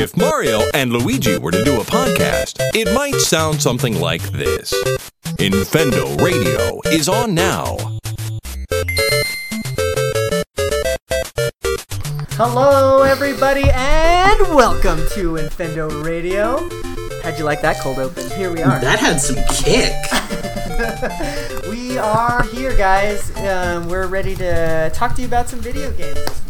If Mario and Luigi were to do a podcast, it might sound something like this Infendo Radio is on now. Hello, everybody, and welcome to Infendo Radio. How'd you like that cold open? Here we are. That had some kick. we are here, guys. Um, we're ready to talk to you about some video games this week.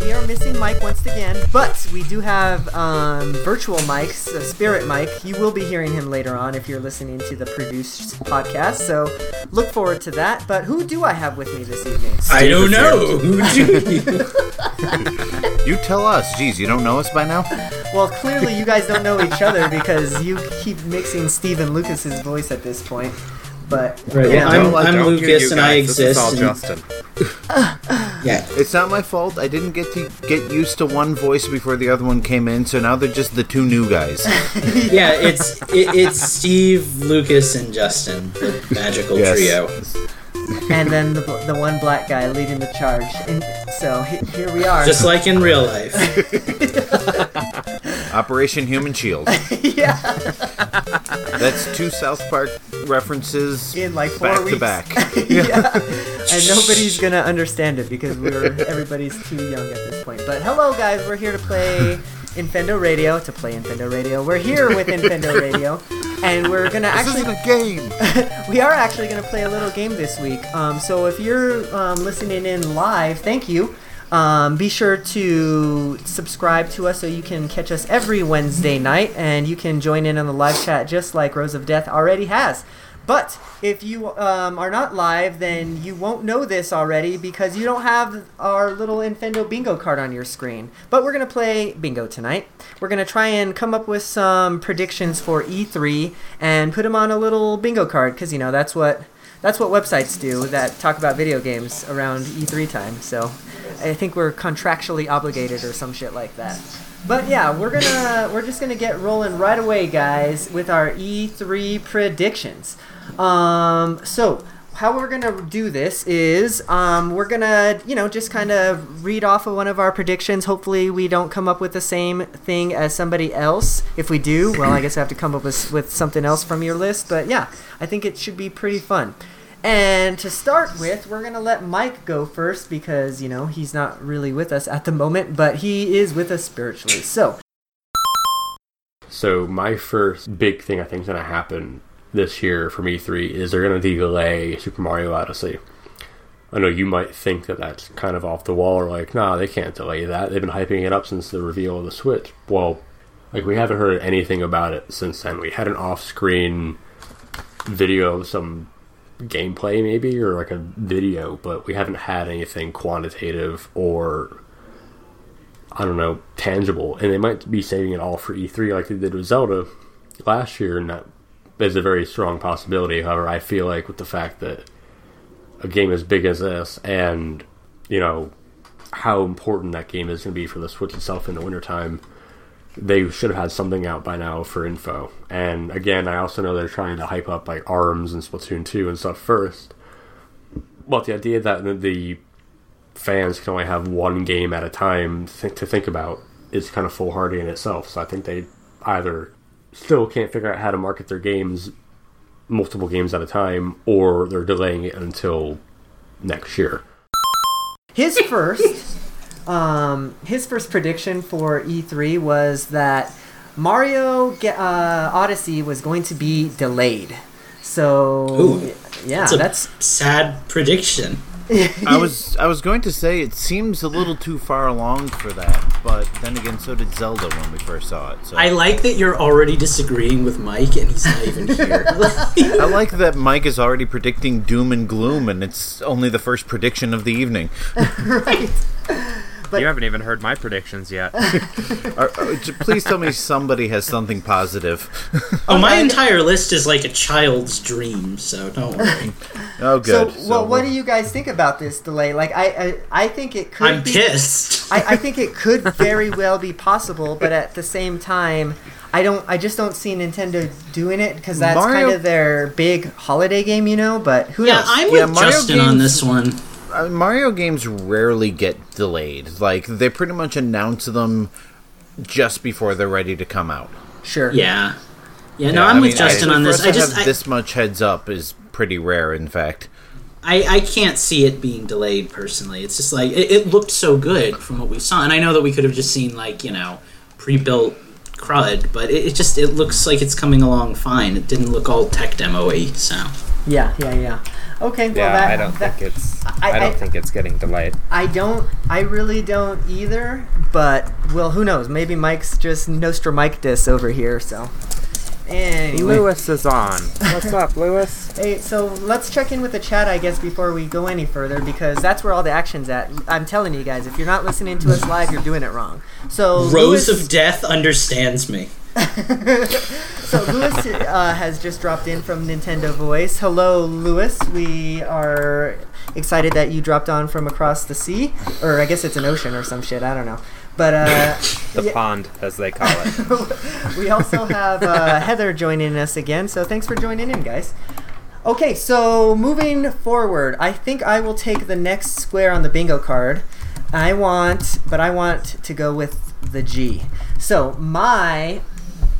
We are missing Mike once again, but we do have um, virtual mics, uh, Spirit Mike. You will be hearing him later on if you're listening to the produced podcast. So look forward to that. But who do I have with me this evening? I don't know. Who do you? You tell us. Geez, you don't know us by now? Well, clearly you guys don't know each other because you keep mixing Steve and Lucas's voice at this point. But Right, yeah, well, I'm- I'm I don't Lucas and I guys. This is exist all and- Justin. yeah. It's not my fault. I didn't get to get used to one voice before the other one came in, so now they're just the two new guys. Yeah, it's it, it's Steve, Lucas, and Justin, the magical Yes. trio. and then the, the one black guy leading the charge. And so he, here we are. Just like in real life. Operation Human Shield. yeah, That's two South Park references in like four back to back. yeah. and nobody's gonna understand it because we're everybody's too young at this point. But hello, guys, we're here to play Infendo Radio. To play Infendo Radio, we're here with Infendo Radio, and we're gonna This actually isn't a game. we are actually going to play a little game this week. Um, so if you're um, listening in live, thank you. Um, be sure to subscribe to us so you can catch us every Wednesday night and you can join in on the live chat just like Rose of Death already has. But if you um, are not live, then you won't know this already because you don't have our little Infendo bingo card on your screen. But we're going to play bingo tonight. We're going to try and come up with some predictions for E3 and put them on a little bingo card because, you know, that's what. That's what websites do that talk about video games around E3 time. So, I think we're contractually obligated or some shit like that. But yeah, we're gonna we're just gonna get rolling right away, guys, with our E3 predictions. Um, so how we're gonna do this is um, we're gonna you know just kind of read off of one of our predictions. Hopefully, we don't come up with the same thing as somebody else. If we do, well, I guess I have to come up with with something else from your list. But yeah, I think it should be pretty fun. And to start with, we're going to let Mike go first because, you know, he's not really with us at the moment, but he is with us spiritually. So, So my first big thing I think is going to happen this year from E3 is they're going to delay Super Mario Odyssey. I know you might think that that's kind of off the wall, or like, nah, they can't delay that. They've been hyping it up since the reveal of the Switch. Well, like we haven't heard anything about it since then. We had an off-screen video of some gameplay, maybe, or like a video, but we haven't had anything quantitative or I don't know, tangible, and they might be saving it all for E3 like they did with Zelda last year, and that is a very strong possibility. However, I feel like with the fact that a game as big as this, and you know how important that game is going to be for the Switch itself in the wintertime, they should have had something out by now for info. And again, I also know they're trying to hype up like ARMS and Splatoon 2 and stuff first. But the idea that the fans can only have one game at a time to think about is kind of foolhardy in itself. So I think they either still can't figure out how to market their games multiple games at a time, or they're delaying it until next year. his first um, his first prediction for E3 was that Mario Ge- uh, Odyssey was going to be delayed. So, Ooh, yeah, That's a that's sad prediction. I was I was going to say it seems a little too far along for that, but then again, so did Zelda when we first saw it. So I like that you're already disagreeing with Mike, and he's not even here. I like that Mike is already predicting doom and gloom, and it's only the first prediction of the evening. right. You haven't even heard my predictions yet. Are- are- please tell me somebody has something positive. oh, my entire list is like a child's dream, so don't worry. Oh, good. So, well, what do you guys think about this delay? Like, I, I, I think it could. I'm be, pissed. I, I think it could very well be possible, but at the same time, I don't. I just don't see Nintendo doing it because that's Mario- kind of their big holiday game, you know. But who yeah, knows? I'm Yeah, with Mario Justin on this one. Uh, Mario games rarely get delayed. Like they pretty much announce them just before they're ready to come out. Sure. Yeah. Yeah, no, Yeah, I'm I with mean, Justin I, on this. I to just have I, this much heads up is pretty rare. In fact, I, I can't see it being delayed personally. It's just like it, it looked so good from what we saw, and I know that we could have just seen like you know pre-built crud, but it, it just it looks like it's coming along fine. It didn't look all tech demo-y, so Yeah, yeah, yeah. Okay, well Yeah, that, I don't that- think it's. I- I, don't I- think it's getting delayed. I don't. I really don't either. But well, who knows? Maybe Mike's just Nostra Mike dis over here. So anyway, Lewis is on. What's up, Lewis? Hey, so let's check in with the chat, I guess, before we go any further, because that's where all the action's at. I'm telling you guys, if you're not listening to us live, you're doing it wrong. So Rose Lewis, of Death understands me. so Lewis uh, has just dropped in from Nintendo Voice. Hello, Lewis. We are excited that you dropped on from across the sea, or I guess it's an ocean or some shit. I don't know. But uh, The yeah, pond, as they call it. we also have uh, Heather joining us again. So thanks for joining in, guys. Okay, so moving forward, I think I will take the next square on the bingo card. I want, but I want to go with the G. So my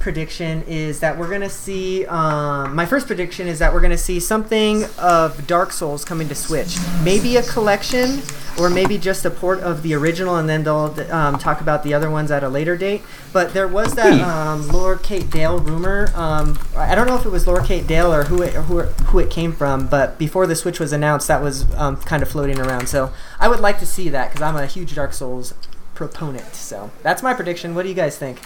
prediction is that we're gonna see. Um, my first prediction is that we're gonna see something of Dark Souls coming to Switch. Maybe a collection, or maybe just a port of the original, and then they'll um, talk about the other ones at a later date. But there was that um, Laura Kate Dale rumor. Um, I don't know if it was Laura Kate Dale or who it, who, it- who it came from, but before the Switch was announced, that was um, kind of floating around. So I would like to see that because I'm a huge Dark Souls proponent. So that's my prediction. What do you guys think?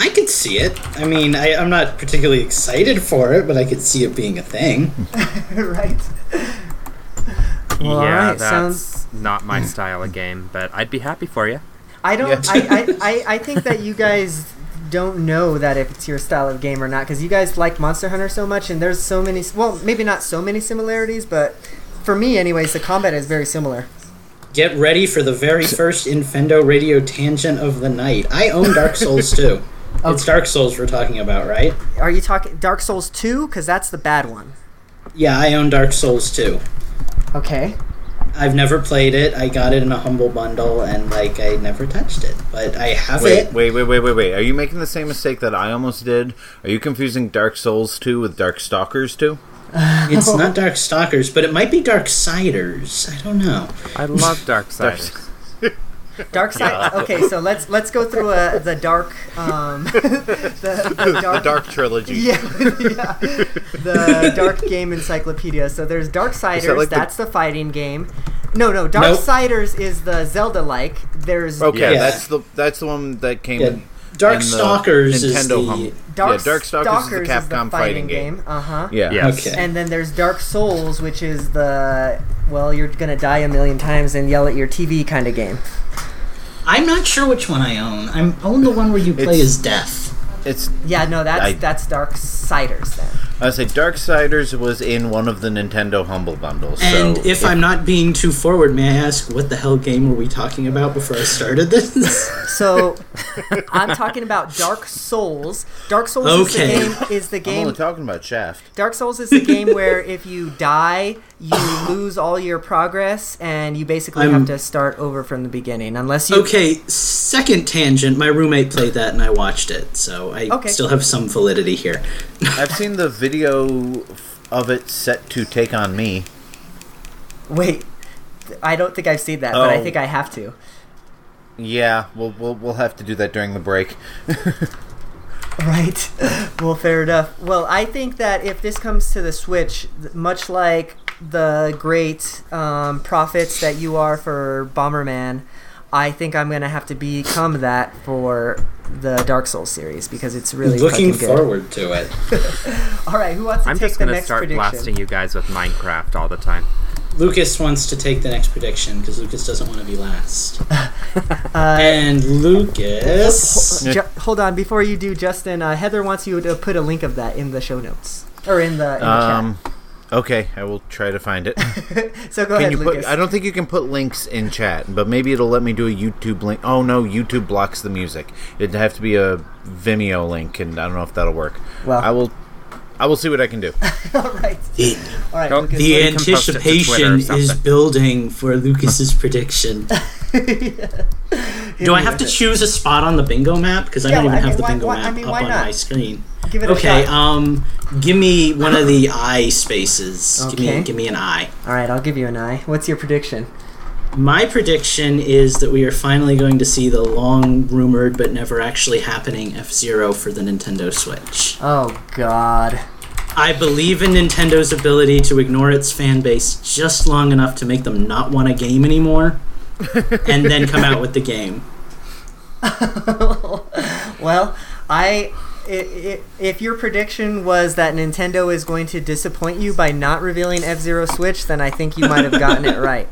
I could see it. I mean, I, I'm not particularly excited for it, but I could see it being a thing. right. Well, yeah, alright, that's sounds- not my style of game, but I'd be happy for you. I don't. Yeah. I, I, I, I think that you guys don't know that if it's your style of game or not because you guys like Monster Hunter so much, and there's so many. Well, maybe not so many similarities, but for me, anyways, the combat is very similar. Get ready for the very first Infendo Radio tangent of the night. I own Dark Souls 2. It's Dark Souls we're talking about, right? Are you talking Dark Souls 2? Because that's the bad one. Yeah, I own Dark Souls 2. Okay. I've never played it. I got it in a humble bundle, and like I never touched it. But I have wait, it. wait, wait, wait, wait, wait. Are you making the same mistake that I almost did? Are you confusing Dark Souls 2 with Darkstalkers 2? It's not Darkstalkers, but it might be Darksiders. I don't know. I love Darksiders. Dark side. Okay, so let's let's go through uh, the dark. Um, the, the The dark. Dark Trilogy. Yeah, yeah. The Dark Game Encyclopedia. So there's Darksiders, like that's the fighting game. No, no, Nope. Darksiders is the Zelda like. There's Okay, Yeah. that's the that's the one that came Yeah, Dark in Stalkers is Nintendo the- hum- Dark yeah, Darkstalkers, is the Capcom fighting, game. Uh huh. Yeah. Yes. Okay. And then there's Dark Souls, which is the well, you're gonna die a million times and yell at your TV kind of game. I'm not sure which one I own. I own the one where you play It's- as Death. It's Yeah, no, that's I- that's Darksiders then. I say Dark Darksiders was in one of the Nintendo Humble Bundles. And so if I'm not being too forward, may I ask what the hell game were we talking about before I started this? So I'm talking about Dark Souls. Dark Souls Okay. is the game. Is the game I'm only talking about Shaft. Dark Souls is the game where if you die, you lose all your progress, and you basically I'm- have to start over from the beginning, unless you. okay, second tangent. My roommate played that and I watched it, so I Okay. still have some validity here. I've seen the video of it set to take on me. Wait, I don't think I've seen that, but I Oh. think I have to. Yeah, we'll we'll, we'll have to do that during the break. Right. well, fair enough. Well, I think that if this comes to the Switch, much like the great um, prophets that you are for Bomberman, I think I'm gonna have to become that for the Dark Souls series because it's really Looking good. forward to it. All right, who wants to I'm take just gonna start blasting you guys with Minecraft all the time. Lucas wants to take the next prediction because Lucas doesn't want to be last. Uh, and Lucas. Ju- hold on, before you do, Justin, uh, Heather wants you to put a link of that in the show notes or in the, in the Um, okay, I will try to find it. So go Can ahead, you Lucas. put? I don't think you can put links in chat, but maybe it'll let me do a YouTube link. Oh no, YouTube blocks the music. It'd have to be a Vimeo link, and I don't know if that'll work. Well. I will. I will see what I can do. All right, The, all right, Lucas. the you can post it to Twitter or anticipation is building for Lucas's prediction. Do I have to choose a spot on the bingo map? Because I Yeah, don't even I have mean, the why- bingo why- I map mean, up on not? my screen. Give it a Okay, um, give me one of the eye spaces. Give me, give me an eye. All right, I'll give you an eye. What's your prediction? My prediction is that we are finally going to see the long rumored but never actually happening F Zero for the Nintendo Switch. Oh God. I believe in Nintendo's ability to ignore its fan base just long enough to make them not want a game anymore, and then come out with the game. Well, I. i i if your prediction was that Nintendo is going to disappoint you by not revealing F Zero Switch, then I think you might have gotten it right.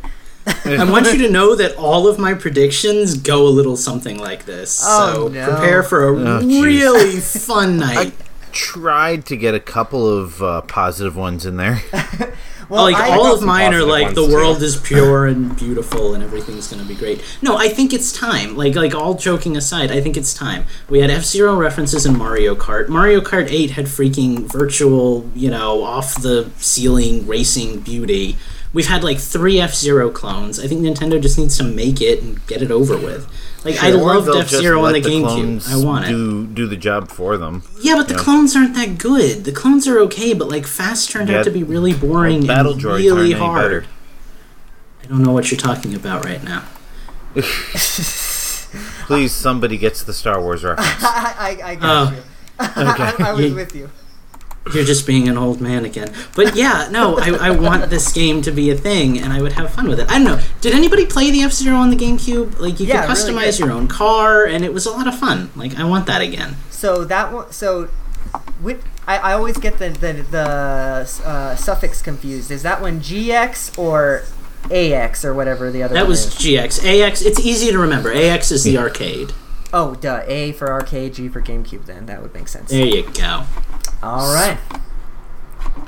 I want you to know that all of my predictions go a little something like this. Oh, so no. prepare for a Oh, really fun night. I Tried to get a couple of uh, positive ones in there. Well, like I, all got of mine are like the too. world is pure and beautiful and everything's gonna be great. No, I think it's time. Like like all joking aside, I think it's time. We had F Zero references in Mario Kart. Mario Kart Eight had freaking virtual, you know, off the ceiling racing beauty. We've had like three F Zero clones. I think Nintendo just needs to make it and get it over with. Like I love loved they'll F just Zero on let the GameCube. I want it. do, Do the job for them. Yeah, but the Yeah. clones aren't that good. The clones are okay, but like Fast turned Yeah, out to be really boring well, Battle and droids really aren't any hard. better. I don't know what you're talking about right now. Please, somebody gets the Star Wars reference. I, I, I got Oh. you. I, I was with you. You're just being an old man again. But yeah, no, I, I want this game to be a thing, and I would have fun with it. I don't know. Did anybody play the F Zero on the GameCube? Like, you Yeah, could customize good. your own car, and it was a lot of fun. Like, I want that again. So that one. So, with I, I always get the the, the uh, suffix confused. Is that one GX or AX or whatever the other That one was is? GX. AX, it's easy to remember. AX is the arcade. Oh, duh. A for arcade, G for GameCube. Then that would make sense. There you go. All right.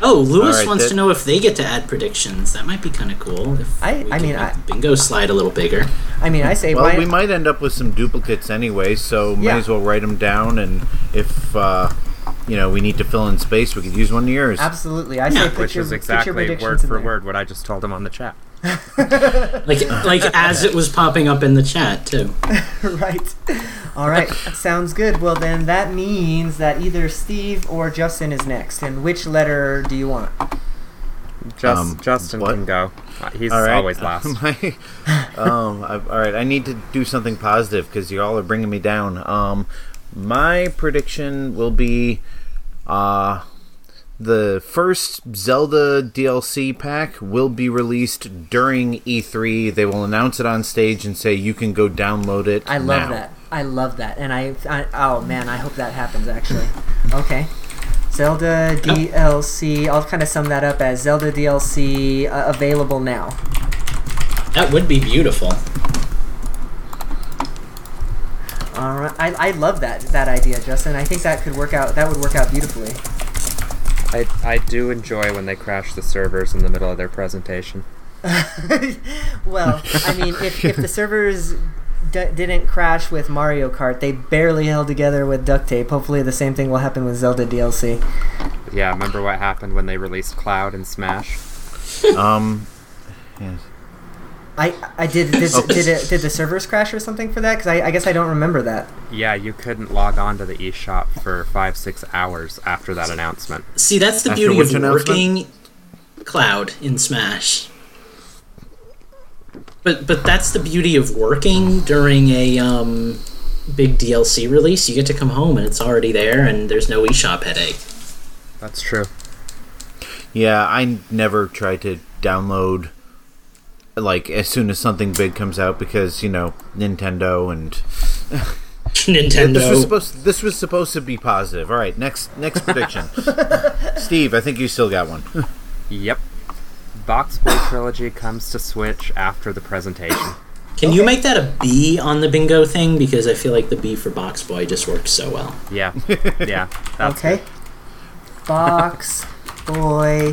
Oh, Lewis Alright, wants that- to know if they get to add predictions. That might be kind of cool. If I- we I mean, make I- the bingo slide a little bigger. I mean, I say Well, why. we might end up with some duplicates anyway, so Yeah. might as well write them down. And if uh, you know we need to fill in space, we could use one of yours. Absolutely. I say Yeah. put Which your, is put your exactly word for there. word what I just told him on the chat. Like, like as it was popping up in the chat too. right. All right. Sounds good. Well, then that means that either Steve or Justin is next. And which letter do you want? Just Um, Justin what? can go. Uh, He's All right. always last. My- um, I, all right, I need to do something positive because you all are bringing me down. Um, my prediction will be uh, the first Zelda DLC pack will be released during E3. They will announce it on stage and say you can go download it. I love now. that. I love that. And I, I, oh man, I hope that happens actually. Okay. Zelda DLC. I'll kind of sum that up as Zelda DLC uh, available now. That would be beautiful. All right. I, I love that that idea, Justin. I think that could work out. That would work out beautifully. I, I do enjoy when they crash the servers in the middle of their presentation. well, I mean, if, if the servers d- didn't crash with Mario Kart, they barely held together with duct tape. Hopefully, the same thing will happen with Zelda DLC. Yeah, remember what happened when they released Cloud and Smash? Um, yes. I I did did, Oh. did it did the servers crash or something for that? Because I, I guess I don't remember that. Yeah, you couldn't log on to the eShop for five, six hours after that announcement. See, that's the After beauty of working Cloud in Smash. But but that's the beauty of working during a um, big DLC release. You get to come home and it's already there, and there's no eShop headache. That's true. Yeah, I never tried to download like as soon as something big comes out because you know Nintendo and Nintendo. this was supposed this was supposed to be positive. All right, next next prediction. Steve, I think you still got one. Yep. Box Boy Trilogy comes to Switch after the presentation. Can you make that a B on the bingo thing? Because I feel like the B for Box Boy just works so well. Yeah. Yeah. Okay. good. Box Boy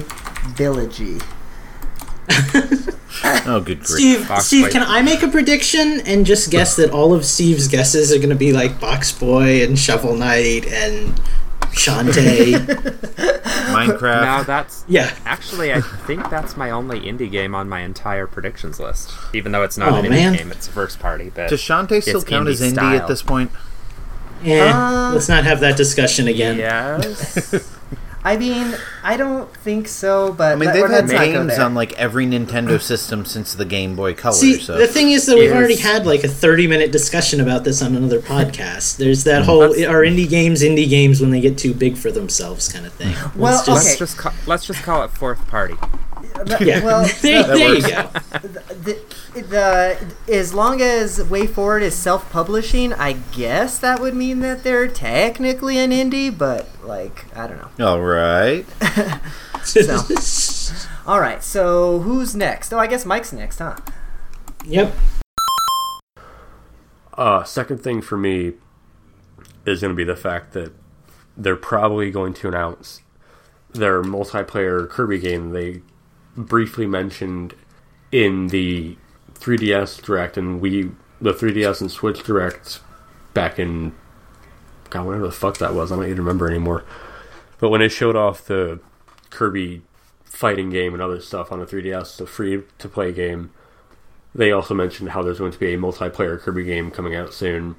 Villagy. Oh, good grief! Steve, Box Steve, Boy. can I make a prediction and just guess that all of Steve's guesses are going to be like Box Boy and Shovel Knight and Shantae. Minecraft. Now that's yeah. actually I think that's my only indie game on my entire predictions list. Even though it's not Oh, an indie man. game, it's a first party. But Does Shantae still It's count as indie indie style. at this point? Yeah. Uh, let's not have that discussion again. yes, I mean, I don't think so, but I mean, they've had let's not go games on like every Nintendo system since the Game Boy Color. See, so the thing is that we've Is- already had like a 30 minute discussion about this on another podcast. There's that mm. whole Let's- are indie games indie games when they get too big for themselves kind of thing. Well, Let's let's okay. just ca- let's just call it fourth party. The- yeah. Well, there, the- there you works. go. the, the as long as WayForward is self-publishing, I guess that would mean that they're technically an indie, but like I don't know. all right. All right, so who's next? Oh, I guess Mike's next, huh? yep. Uh, second thing for me is going to be the fact that they're probably going to announce their multiplayer Kirby game they briefly mentioned in the 3DS Direct and we the 3DS and Switch Direct back in God whatever the fuck that was I don't even remember anymore. But when they showed off the Kirby fighting game and other stuff on the 3DS, the free to play game, they also mentioned how there's going to be a multiplayer Kirby game coming out soon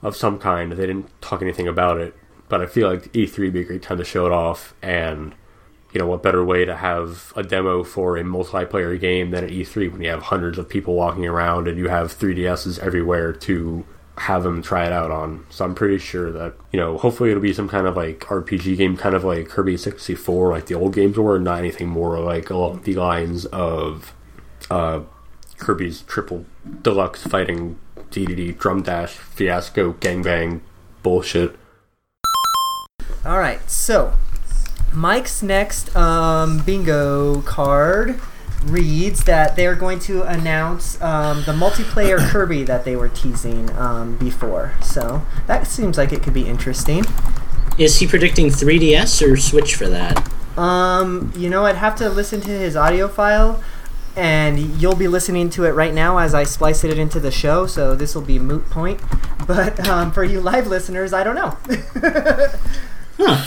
of some kind. They didn't talk anything about it, but I feel like E3 would be a great time to show it off. And, you know, what better way to have a demo for a multiplayer game than at E3 when you have hundreds of people walking around and you have 3DSs everywhere to have them try it out on. So I'm pretty sure that, you know, hopefully it'll be some kind of like RPG game, kind of like Kirby 64, like the old games were, not anything more like along the lines of uh, Kirby's triple deluxe fighting DDD drum dash fiasco gangbang bullshit. All right, so Mike's next um, bingo card reads that they're going to announce um, the multiplayer Kirby that they were teasing um, before. So that seems like it could be interesting. Is he predicting 3DS or Switch for that? Um, you know, I'd have to listen to his audio file, and you'll be listening to it right now as I splice it into the show. So this will be moot point. But um, for you live listeners, I don't know. Huh.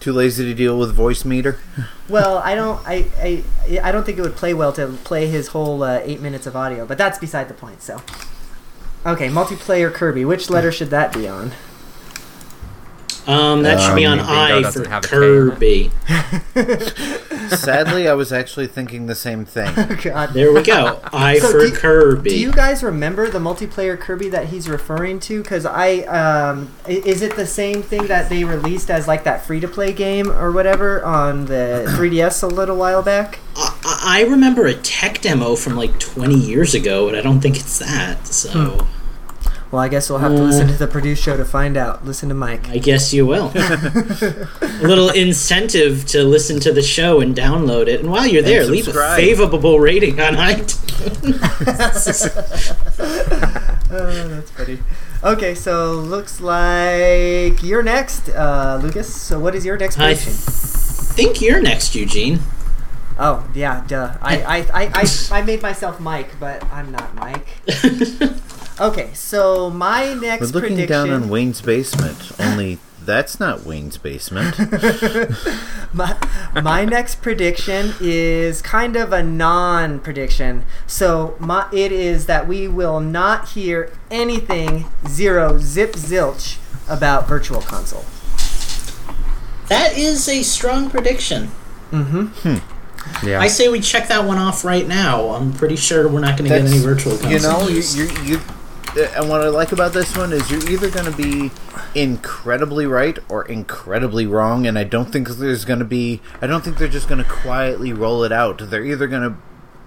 Too lazy to deal with Voicemeeter. well, I don't. I, I I don't think it would play well to play his whole uh, eight minutes of audio. But that's beside the point. So. Okay, multiplayer Kirby. Which letter should that be on? Um, that should be on I for have a K in it. Kirby. Sadly, I was actually thinking the same thing. God. There we go. I So for do- Kirby. Do you guys remember the multiplayer Kirby that he's referring to? Because I, um, is it the same thing that they released as like that free to play game or whatever on the 3DS a little while back? I, I remember a tech demo from like 20 years ago, but I don't think it's that. So Well, I guess we'll have to listen to the Purdue show to find out. Listen to Mike. I guess you will. a little incentive to listen to the show and download it. And while you're there, leave a subscribe. favorable rating on iTunes. Oh, that's funny. Okay, so looks like you're next, uh, Lucas. So what is your next I prediction? think you're next, Eugene. Oh, yeah, duh. I, I, I, I, I made myself Mike, but I'm not Mike. Okay, so my next We're next looking prediction. down on Wayne's basement. Only that's not Wayne's basement. my, my next prediction is kind of a non-prediction. So my it is that we will not hear anything zero zip zilch about Virtual Console. That is a strong prediction. Mm-hmm. Hmm. Yeah. I say we check that one off right now. I'm pretty sure we're not going to get any virtual console. You know, you, you, you, Uh, and what I like about this one is you're either going to be incredibly right or incredibly wrong, and I don't think there's going to be. I don't think they're just going to quietly roll it out. They're either going to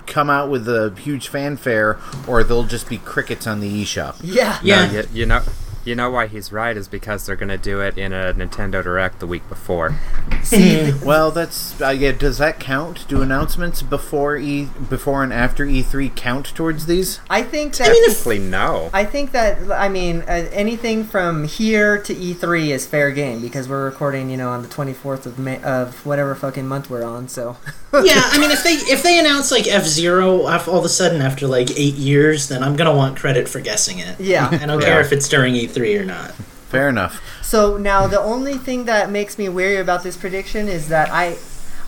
come out with a huge fanfare, or they'll just be crickets on the eShop. Yeah. yeah. No, you, you know, you know why he's right is because they're gonna do it in a Nintendo Direct the week before. See, Well, that's uh, yeah. Does that count? Do announcements before E before and after E3 count towards these? I think that. I mean, no. I think that I mean uh, anything from here to E3 is fair game because we're recording, you know, on the 24th of May of whatever fucking month we're on. So yeah, I mean, if they if they announce like F Zero all of a sudden after like eight years, then I'm gonna want credit for guessing it. Yeah. I don't Yeah. care if it's during E3 or not. Fair enough. So now the only thing that makes me wary about this prediction is that I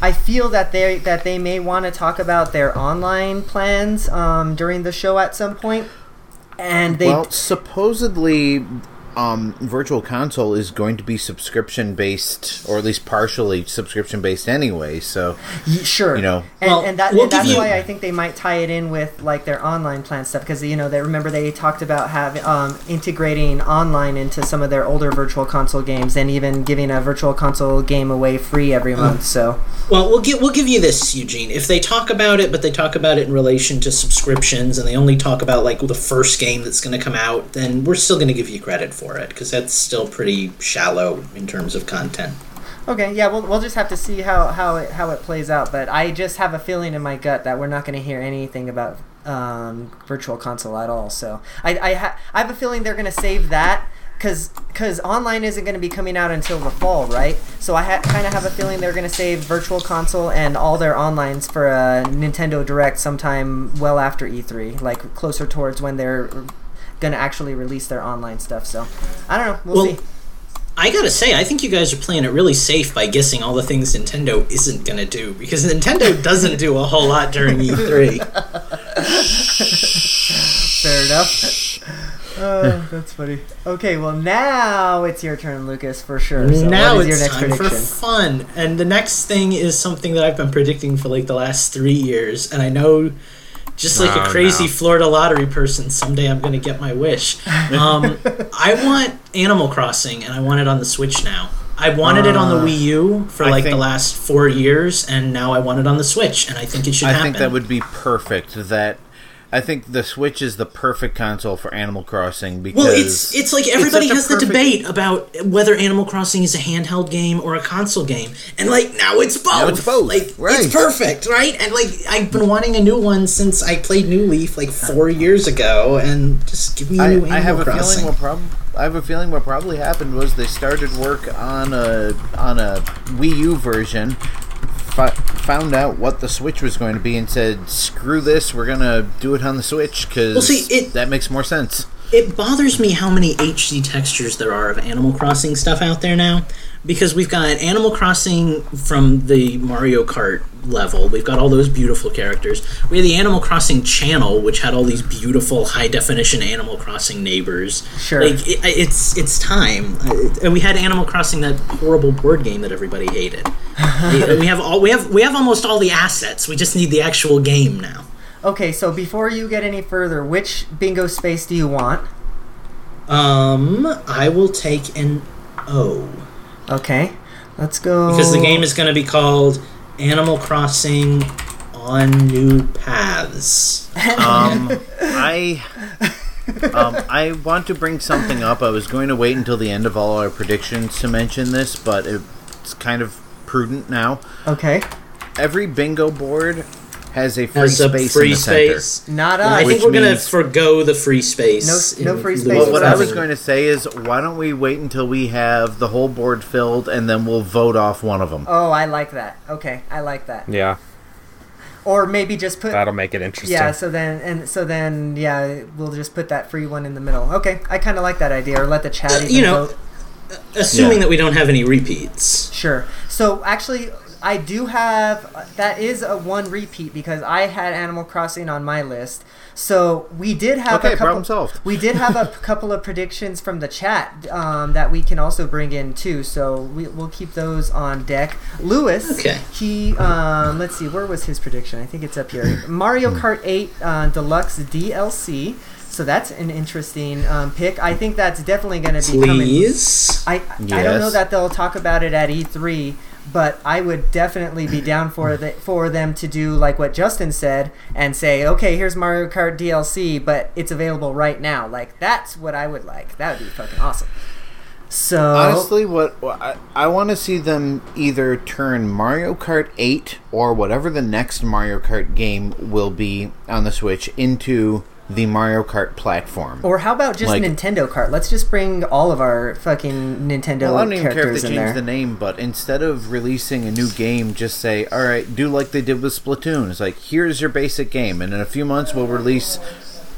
I feel that they that they may want to talk about their online plans um, during the show at some point, and they well, supposedly, um, Virtual Console is going to be subscription based, or at least partially subscription based anyway. So Sure. You know. and, Well, and, that, we'll and that's you- why I think they might tie it in with like their online plan stuff because you know they remember they talked about having um, integrating online into some of their older virtual console games and even giving a virtual console game away free every month. So Well, we'll give we'll give you this, Eugene. If they talk about it, but they talk about it in relation to subscriptions, and they only talk about like the first game that's going to come out, then we're still going to give you credit for it because that's still pretty shallow in terms of content. okay, yeah, we'll, we'll just have to see how how it how it plays out. But I just have a feeling in my gut that we're not going to hear anything about um, virtual console at all. So I I, ha- I have a feeling they're going to save that. Cause, Cause online isn't going to be coming out until the fall, right? So I ha- kind of have a feeling they're going to save Virtual Console and all their onlines for a Nintendo Direct sometime well after E3, like closer towards when they're to actually release their online stuff. So I don't know. We'll, Well, see. I gotta say, I think you guys are playing it really safe by guessing all the things Nintendo isn't gonna do because Nintendo doesn't do a whole lot during E E3. Fair enough. Oh, that's funny. Okay, well now it's your turn, Lucas, for sure. So now it's your next time prediction? for fun, and the next thing is something that I've been predicting for like the last three years, and I know. Just like a Oh, crazy no. Florida lottery person, someday I'm going to get my wish. Um, I want Animal Crossing, and I want it on the Switch now. I wanted it on the Uh, Wii U for I like the last four years, and now I want it on the Switch, and I think it should I happen. think that would be perfect. That I think the Switch is the perfect console for Animal Crossing because Well, it's it's like everybody a has the debate about whether Animal Crossing is a handheld game or a console game, and like now it's both. Now it's both, Like right. it's perfect, right? And like I've been wanting a new one since I played New Leaf like four years ago, and just give me a I, new Animal I have a Crossing. feeling what I have a feeling what probably happened was they started work on a on a Wii U version, fi- found out what the Switch was going to be, and said, "Screw this, we're gonna do it on the Switch because Well, see, it- that makes more sense." It bothers me how many HD textures there are of Animal Crossing stuff out there now. Because we've got Animal Crossing from the Mario Kart level. We've got all those beautiful characters. We had the Animal Crossing channel, which had all these beautiful high definition Animal Crossing neighbors. Sure. Like it, it's it's time. And we had Animal Crossing, that horrible board game that everybody hated. we have all we have we have almost all the assets. We just need the actual game now. Okay, so before you get any further, which bingo space do you want? Um, I will take an O. Okay, let's go. because the game is going to be called Animal Crossing on New Paths. Um, I um, I want to bring something up. I was going to wait until the end of all our predictions to mention this, but it's kind of prudent now. Okay, Every bingo board has a free Has a space free in the center. space. not I think we're going to means- forego the free space. No- no free space Well, what I was going to say is, why don't we wait until we have the whole board filled, and then we'll vote off one of them. Oh, I like that. Okay, I like that. Yeah, Or maybe just put. that'll make it interesting. Yeah, so then and so then yeah, we'll just put that free one in the middle. Okay, I kind of like that idea. Or let the chat uh, even you know, vote. Uh, assuming Yeah. that we don't have any repeats. Sure. So actually, I do have that is a one repeat because I had Animal Crossing on my list. So we did have Okay, a couple. problem solved. We did have a couple of predictions from the chat um, that we can also bring in too. So we, we'll keep those on deck. Lewis, Okay. he um, let's see, where was his prediction? I think it's up here. Mario Kart 8 uh, Deluxe DLC. So that's an interesting um, pick. I think that's definitely going to be coming. Please. I I don't know that they'll talk about it at E3, but I would definitely be down for the, for them to do like what Justin said and say, okay, here's Mario Kart DLC, but it's available right now. Like that's what I would like. That would be fucking awesome. So Honestly, what what I, I want to see them either turn Mario Kart 8 or whatever the next Mario Kart game will be on the Switch into the Mario Kart platform. or how about just like- Nintendo Kart? Let's just bring all of our fucking Nintendo well, I don't even care if characters they in change there. the name, but instead of releasing a new game, just say, all right, do like they did with Splatoon. It's like, here's your basic game, and in a few months we'll release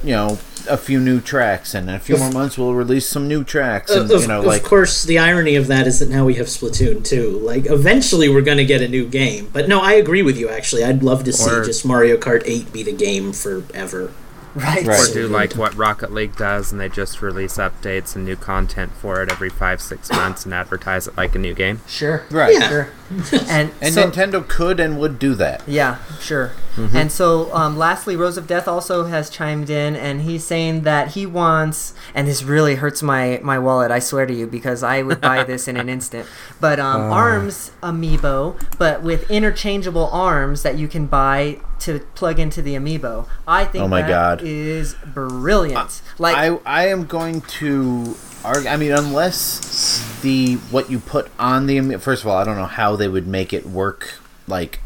you know a few new tracks, and in a few more months we'll release some new tracks, and of, you know of like course, the irony of that is that now we have Splatoon 2. Like, eventually we're going to get a new game. But no, I agree with you, actually. I'd love to see Or- just Mario Kart 8 be the game forever. Right. Right. Or do like what Rocket League does, and they just release updates and new content for it every five, six months, and advertise it like a new game. Sure. Right. Yeah. Sure. And and so, Nintendo could and would do that. Yeah, sure. And so, um, lastly, Rose of Death also has chimed in, and he's saying that he wants, and this really hurts my, my wallet, I swear to you, because I would buy this in an instant. But um, Arms amiibo, but with interchangeable arms that you can buy to plug into the amiibo. I think Oh my that God. is brilliant. like, I I am going to argue. I mean, unless the what you put on the first of all, I don't know how they would make it work like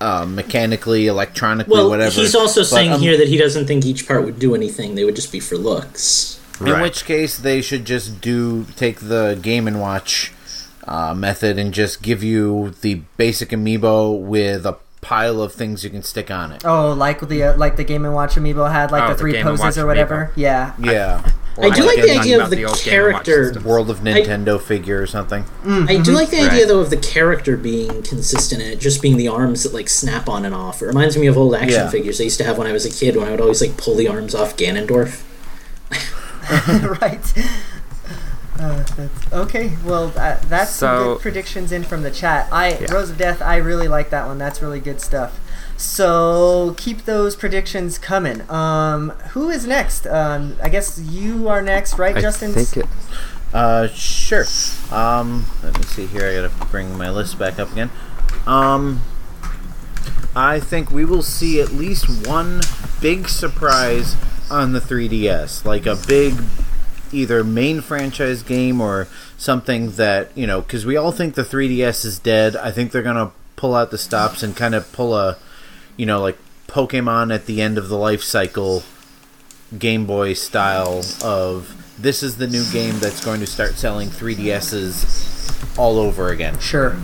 uh, mechanically, electronically, Well, whatever. he's also But, saying um, here that he doesn't think each part would do anything. They would just be for looks. In Right. which case, they should just do take the Game and Watch uh, method and just give you the basic amiibo with a pile of things you can stick on it. oh, like the uh, like the Game and Watch amiibo had, like Oh, the the three Game and poses or whatever. Yeah. Yeah, I do like the idea of about the old Game and Watch character- systems. World of Nintendo figure or something. I do like the idea, though, of the character being consistent and it just being the arms that, like, snap on and off. It reminds me of old action Yeah. figures I used to have when I was a kid when I would always, like, pull the arms off Ganondorf. right. Uh, that's, okay, well, uh, that's some good predictions in from the chat. I Yeah. Rose of Death, I really like that one. That's really good stuff. So keep those predictions coming. Um, who is next? Um, I guess you are next, right, I Justin? think it. Uh, sure. Um, let me see here. I gotta bring my list back up again. Um, I think we will see at least one big surprise on the 3DS, like a big either main franchise game or something that you know, because we all think the 3DS is dead. I think they're gonna pull out the stops and kind of pull a, you know, like Pokemon at the end of the life cycle Game Boy style of this is the new game that's going to start selling 3DSs all over again. Sure.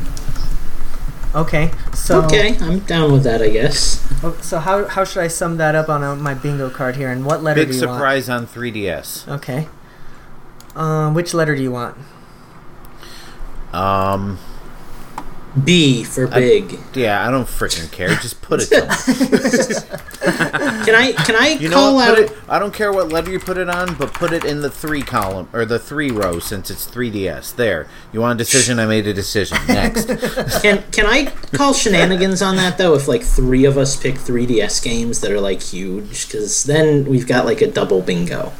Okay, so Okay, I'm down with that, I guess. oh, so how, how should I sum that up on uh, my bingo card here? And what letter Big do you surprise on 3DS. Okay. Um, which letter do you want? Um, B for big. yeah, I don't freaking care. Just put it. Can I can I You call out it, I don't care what letter you put it on, but put it in the three column or the three row since it's 3DS. There. You want a decision? I made a decision. Next. Can can I call shenanigans on that though? If like three of us pick 3DS games that are like huge, because then we've got like a double bingo.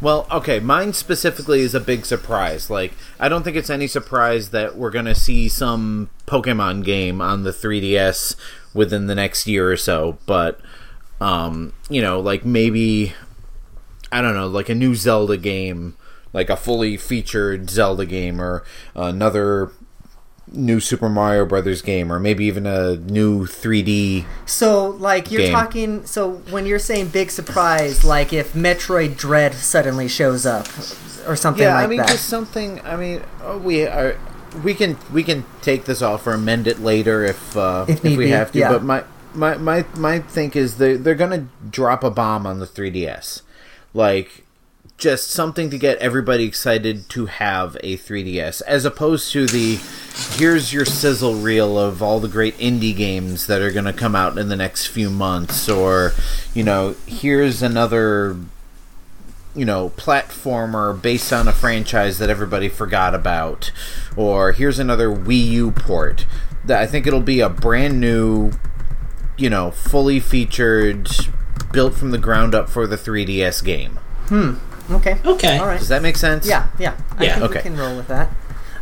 Well, okay, mine specifically is a big surprise. Like, I don't think it's any surprise that we're going to see some Pokemon game on the 3DS within the next year or so, but um, you know, like maybe I don't know, like a new Zelda game, like a fully featured Zelda game or another new Super Mario Brothers game or maybe even a new 3D So, like, you're Game. talking. So, when you're saying big surprise, like if Metroid Dread suddenly shows up, or something yeah, like I mean, that. just something. I mean, uh, we are. We can we can take this off or amend it later if uh, If if, we be, have to. yeah. But my my my my think is they they're gonna drop a bomb on the 3ds, like just something to get everybody excited to have a 3ds, as opposed to the here's your sizzle reel of all the great indie games that are gonna come out in the next few months, or you know here's another you know, platformer based on a franchise that everybody forgot about, or here's another Wii U port. That I think it'll be a brand new, you know, fully featured, built from the ground up for the 3DS game. Hmm. Okay. Okay. All right. Does that make sense? Yeah, yeah. I Yeah. think Okay. we can roll with that.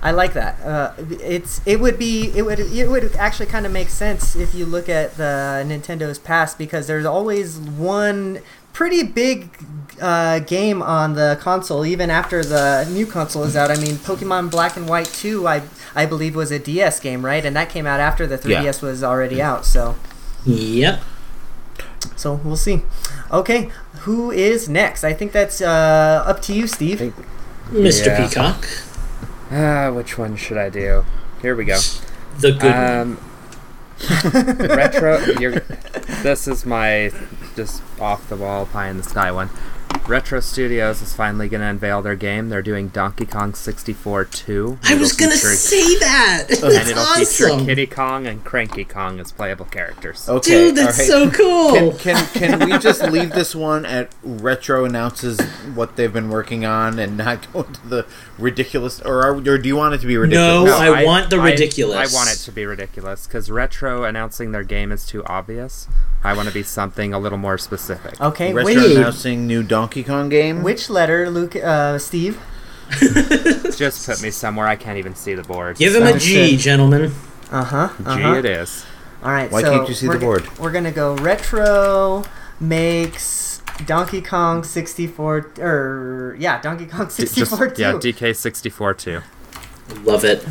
I like that. Uh, it's it would be it would it would actually kind of make sense if you look at the Nintendo's past because there's always one pretty big uh, game on the console even after the new console is out. I mean, Pokemon Black and White 2 I I believe was a DS game, right? And that came out after the 3DS was already out. So Yep. So we'll see. Okay, who is next? I think that's uh, up to you, Steve. Mr. Yeah. Peacock, Ah, which one should I do? Here we go. the good. Um, retro. You're, this is my just off the wall, pie in the sky one. Retro Studios is finally going to unveil their game. They're doing Donkey Kong 64 2. I was gonna say that. And That's it'll feature awesome. Kiddy Kong and Cranky Kong as playable characters. Okay, Dude, that's all so cool. Can, can can we just leave this one at retro announces what they've been working on and not go into the ridiculous or are, or do you want it to be ridiculous? No, I want the I- ridiculous. I, want it to be ridiculous because Retro announcing their game is too obvious. I want to be something a little more specific. Okay, Retro which, announcing new Donkey Kong game. which letter, Luke, uh, Steve? Just put me somewhere I can't even see the board. Give him a G, gentlemen. Uh huh. G Uh-huh. it is. All right. Why so can't you see the go- board? We're gonna go retro makes Donkey Kong 64 or yeah, Donkey Kong 64 just, too. yeah, DK 64 too. Love it.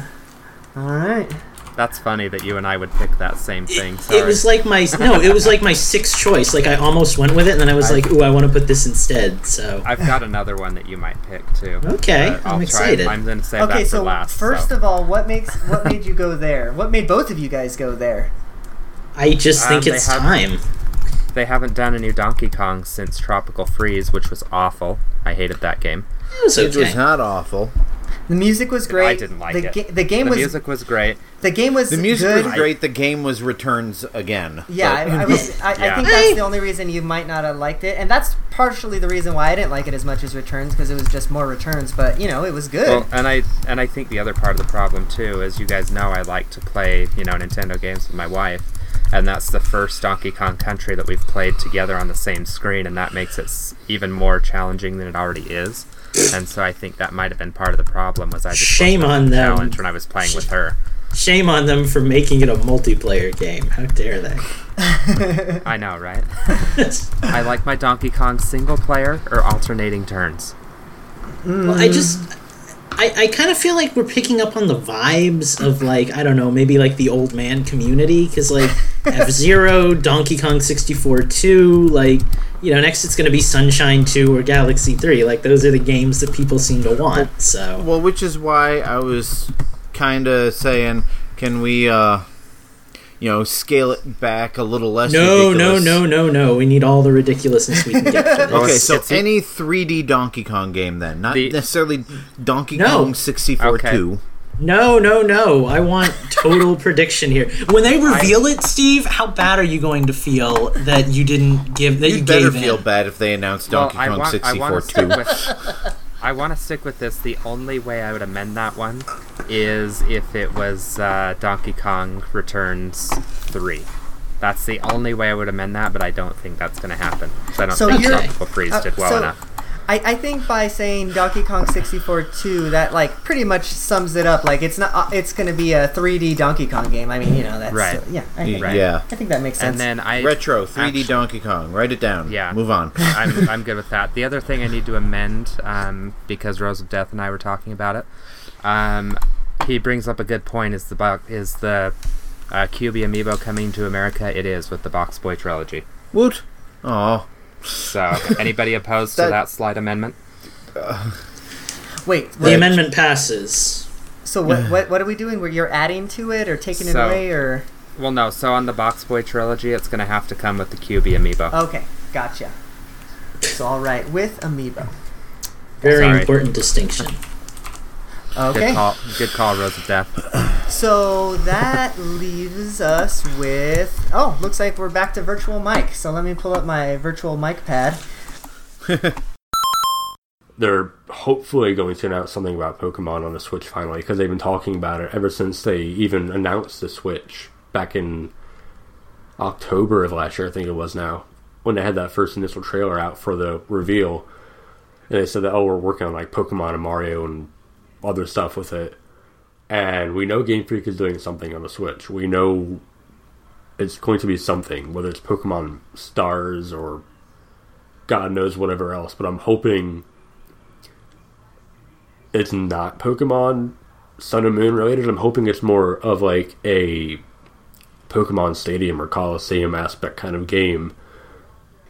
All right. That's funny that you and I would pick that same thing. Sorry. It was like my no, it was like my sixth choice. Like I almost went with it, and then I was like, "Ooh, I want to put this instead." So I've got another one that you might pick too. Okay, But I'm I'll excited. Try, I'm going to save Okay, that for so last. first so. of all, what makes what made you go there? What made both of you guys go there? I just think Um, it's have- time. they haven't done a new Donkey Kong since Tropical Freeze, which was awful. I hated that game. It was It was not awful. The music was great. I didn't like the it. Ga- the game the was music was great. the game was The music good. was great. The game was returns again. Yeah, I, But- I, was, I, I think that's the only reason you might not have liked it, and that's partially the reason why I didn't like it as much as Returns because it was just more Returns. But you know, it was good. Well, and I and I think the other part of the problem too is you guys know I like to play you know Nintendo games with my wife, and that's the first Donkey Kong Country that we've played together on the same screen, and that makes it even more challenging than it already is. And so I think that might have been part of the problem was I just Shame on to them. challenge when I was playing with her. Shame on them for making it a multiplayer game. How dare they? I know, right? I like my Donkey Kong single player or alternating turns. Well, I just, I, I kind of feel like we're picking up on the vibes of like I don't know, maybe like the old man community because like F Zero, Donkey Kong sixty four two, like you know, next it's gonna be Sunshine two or Galaxy three. Like those are the games that people seem to want. So Well, which is why I was kind of saying, can we, uh, you know, scale it back a little less? no, no, ridiculous? no, no, no. We need all the ridiculousness we can get. Okay, so It's- any 3D Donkey Kong game then, not The- necessarily Donkey No. Kong 64 Okay. 2. No, no, no. I want total prediction here. When they reveal it, Steve, how bad are you going to feel that you didn't give that you You'd better gave feel bad if they announced Donkey I Kong want, 64 want to 2. I want to stick with this. The only way I would amend that one is if it was uh, Donkey Kong Returns three. That's the only way I would amend that, but I don't think that's going to happen. I don't So think Tropical Freeze uh, did well so enough. I, I think by saying Donkey Kong 64 2, that like pretty much sums it up. Like it's not, uh, it's going to be a 3D Donkey Kong game. I mean, you know, that's Right. yeah. I think, Right. Yeah. I think that makes sense. And then I Retro 3D actually- Donkey Kong. Write it down. Yeah. Move on. I'm, I'm good with that. The other thing I need to amend, um, because Rose of Death and I were talking about it, um, he brings up a good point. Is the bo- is the uh, Qbby amiibo coming to America? It is with the Box Boy trilogy. Woot. Oh, So, anybody opposed That- to that slight amendment? Wait, The wait, amendment passes. so what, what what are we doing? Where you're adding to it or taking it away or? Well, no. So on the Box Boy trilogy, it's going to have to come with the Qbby amiibo. Okay, gotcha. So all right, with amiibo. Very Sorry. important distinction. Okay. Good call. Good call, Rose of Death. So that leaves us with. Oh, looks like we're back to virtual mic. So let me pull up my virtual mic pad. they're hopefully going to announce something about Pokemon on the Switch finally because they've been talking about it ever since they even announced the Switch back in October of last year, I think it was now, when they had that first initial trailer out for the reveal. And they said that, oh, we're working on like Pokemon and Mario and other stuff with it. And we know Game Freak is doing something on the Switch. We know it's going to be something, whether it's Pokemon Stars or God knows whatever else. But I'm hoping it's not Pokemon Sun and Moon related. I'm hoping it's more of like a Pokemon Stadium or Coliseum aspect kind of game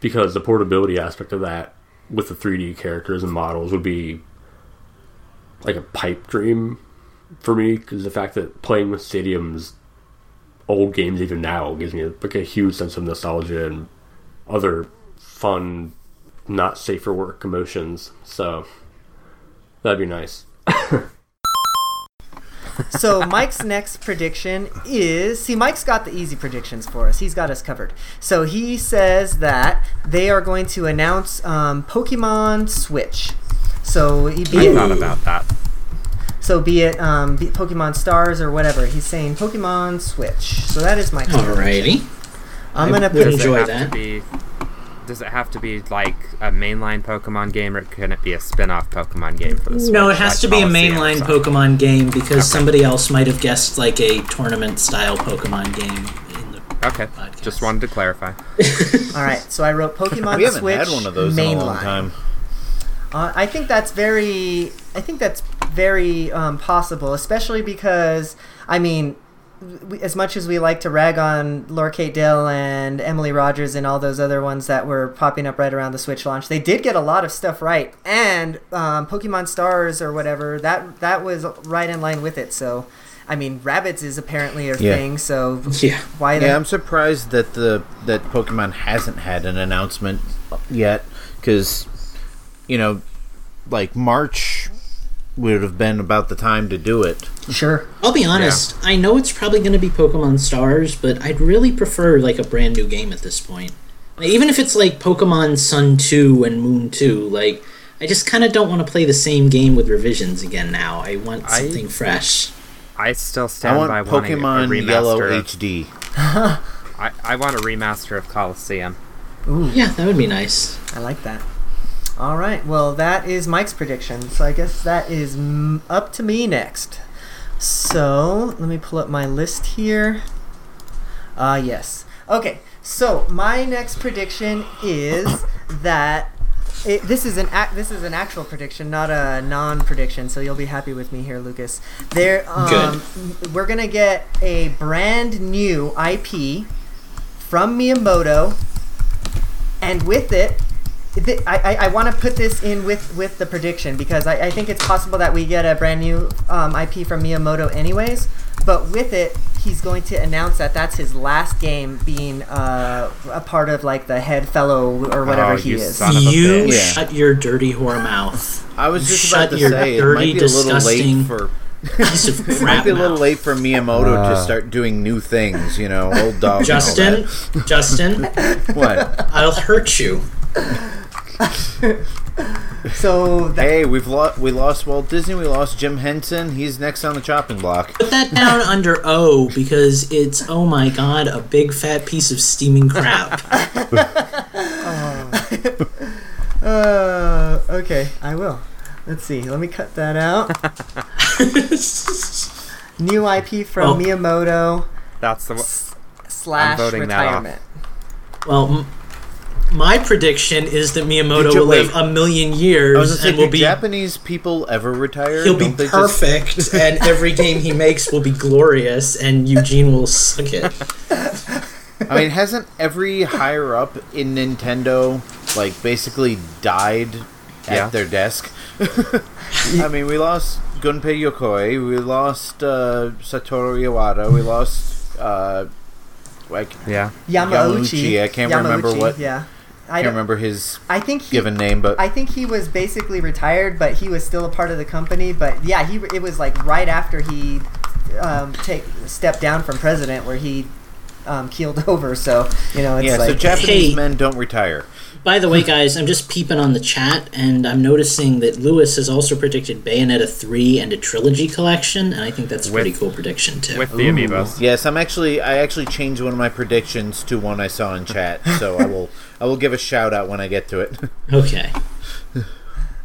because the portability aspect of that with the 3D characters and models would be like a pipe dream for me because the fact that playing with stadiums old games even now gives me like a huge sense of nostalgia and other fun, not safe for work emotions. So that'd be nice. so Mike's next prediction is see Mike's got the easy predictions for us. He's got us covered. So he says that they are going to announce um, Pokemon Switch. So be I it, thought about that. so be it um, be Pokemon Stars or whatever. He's saying Pokemon Switch. So that is my. prediction. Alrighty. I'm gonna put enjoy it that. to be? Does it have to be like a mainline Pokemon game, or can it be a spin-off Pokemon game for the Switch? No, it has like to be a mainline? Pokemon game because somebody else might have guessed like a tournament style Pokemon game in the Okay, podcast. just wanted to clarify. All right. So I wrote Pokemon We haven't Switch had one of those mainline. in a long time. Uh, I think that's very. I think that's very um, possible, especially because I mean, we, as much as we like to rag on Laura Kate Dale and Emily Rogers and all those other ones that were popping up right around the Switch launch, they did get a lot of stuff right. And um, Pokemon Stars or whatever that that was right in line with it. So, I mean, Rabbids is apparently a Yeah. thing. So Yeah. why? the- Yeah, I'm surprised that the that Pokemon hasn't had an announcement yet, because you know, like March would have been about the time to do it. sure. I'll be honest. I know it's probably going to be Pokemon Stars, but I'd really prefer like a brand new game at this point. Even if it's like Pokemon Sun Two and Moon Two, like I just kind of don't want to play the same game with revisions again. Now I want I- something fresh. I still I stand want by wanting a Pokemon remaster Yellow of, HD. I, I want a remaster of Coliseum. Ooh. Yeah, that would be nice. I like that. All right. Well, that is Mike's prediction. So I guess that is mm, up to me next. So let me pull up my list here. Ah, uh, yes. Okay. So my next prediction is that it, this is an ac- this is an actual prediction, not a non-prediction. So you'll be happy with me here, Lucas. There, um, we're gonna get a brand new IP from Miyamoto, and with it, th- I, I, I want to put this in with, with the prediction because I, I think it's possible that we get a brand new um, IP from Miyamoto anyways. But with it, he's going to announce that that's his last game being uh, a part of like the head fellow or whatever Oh, he you is. son of a You. Yeah. shut your dirty whore mouth. I was just Shut about to your say it dirty, might be a little disgusting late for Piece of it might be a little late for Miyamoto Uh. to start doing new things. You know, old dog. Justin, Justin, what? I'll hurt you. So that, Hey, we've lost. We lost Walt Disney. We lost Jim Henson. He's next on the chopping block. Put that down under O because it's oh my god, a big fat piece of steaming crap. uh, okay, I will. Let's see. Let me cut that out. New IP from Oh. Miyamoto That's the one. slash voting that off. retirement. well, m- my prediction is that Miyamoto Did you- will live a million years say, and will be Japanese people ever retire? he'll be Don't they just- perfect, and every game he makes will be glorious, and Eugene will suck it. I mean, hasn't every higher up in Nintendo like basically died at Yeah. their desk? I mean, we lost Gunpei Yokoi, we lost uh, Satoru Iwata, we lost uh, like Yeah. Yamauchi. Yamauchi, I can't remember what- Yeah, I I can't don't, remember his I think he, given name, but I think he was basically retired, but he was still a part of the company. But yeah, he it was like right after he um, take stepped down from president, where he um, keeled over. So you know, it's yeah. like so Japanese Hey. men don't retire. By the way, guys, I'm just peeping on the chat, and I'm noticing that Lewis has also predicted Bayonetta 3 and a trilogy collection, and I think that's a With- pretty cool prediction, too. With the amiibos. Yes, I'm actually I actually changed one of my predictions to one I saw in chat, so I will I will give a shout out when I get to it. okay.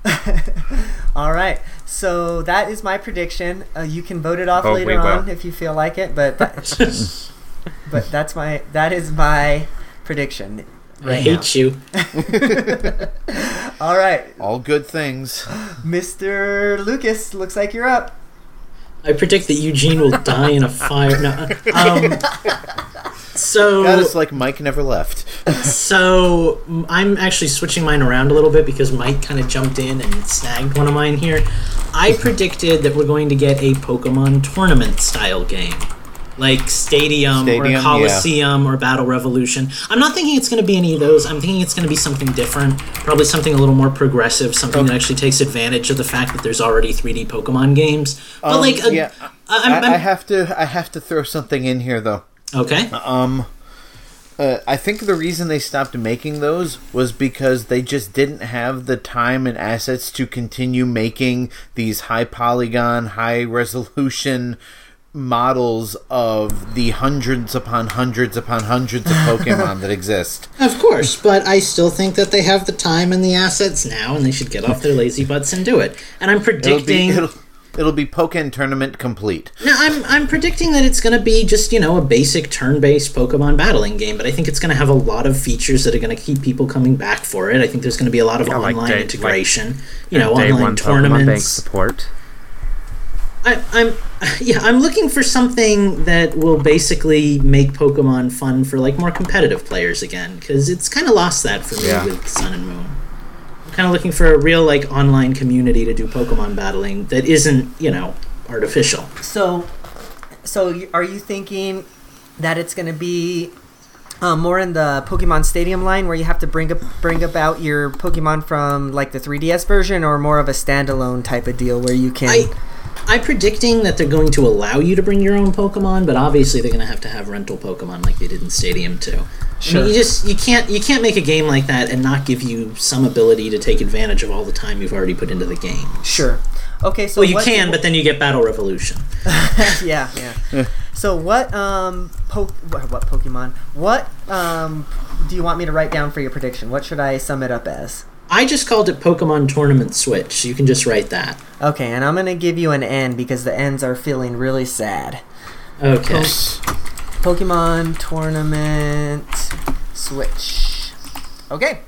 all right. So that is my prediction. Uh, you can vote it off Oh, we later will. on if you feel like it, but that, but that's my that is my prediction. I Right now. hate you. All right, All good things. Mr. Lucas, looks like you're up. I predict that Eugene will die in a fire. No, um, so That is like Mike never left. So I'm actually switching mine around a little bit because Mike kind of jumped in and snagged one of mine here. I predicted that we're going to get a Pokemon tournament style game. Like Stadium, Stadium, or Coliseum or Battle Revolution. I'm not thinking it's going to be any of those. I'm thinking it's going to be something different, probably something a little more progressive, something that actually takes advantage of the fact that there's already 3D Pokemon games. But Um, like, a, yeah, I, I'm, I, I'm- I have to. I have to throw something in here though. okay. Um, uh, I think the reason they stopped making those was because they just didn't have the time and assets to continue making these high polygon, high resolution models of the hundreds upon hundreds upon hundreds of Pokemon that exist. Of course, but I still think that they have the time and the assets now, and they should get off their lazy butts and do it. And I'm It'll be predicting. it'll, it'll be Pokemon tournament complete. No, I'm I'm predicting that it's going to be just you know a basic turn-based Pokemon battling game, but I think it's going to have a lot of features that are going to keep people coming back for it. I think there's going to be a lot of Yeah, like online day- integration, you know, day online one Pokemon Bank tournaments. support. I, I'm yeah, I'm looking for something that will basically make Pokemon fun for like more competitive players again, because it's kind of lost that for me Yeah. with Sun and Moon. I'm kind of looking for a real like online community to do Pokemon battling that isn't you know artificial. So, so are you thinking that it's going to be uh, more in the Pokemon Stadium line, where you have to bring up bring about your Pokemon from like the 3DS version, or more of a standalone type of deal where you can? I I'm predicting that they're going to allow you to bring your own Pokemon, but obviously they're going to have to have rental Pokemon like they did in Stadium too. I Sure. mean, you just you can't you can't make a game like that and not give you some ability to take advantage of all the time you've already put into the game. sure. Okay, so Well, you can, but then you get Battle Revolution. yeah, yeah. so what um po- what, what Pokemon? What um do you want me to write down for your prediction? What should I sum it up as? I just called it Pokemon Tournament Switch. So you can just write that. Okay, and I'm gonna give you an N because the N's are feeling really sad. Okay. Pokemon Tournament Switch. Okay.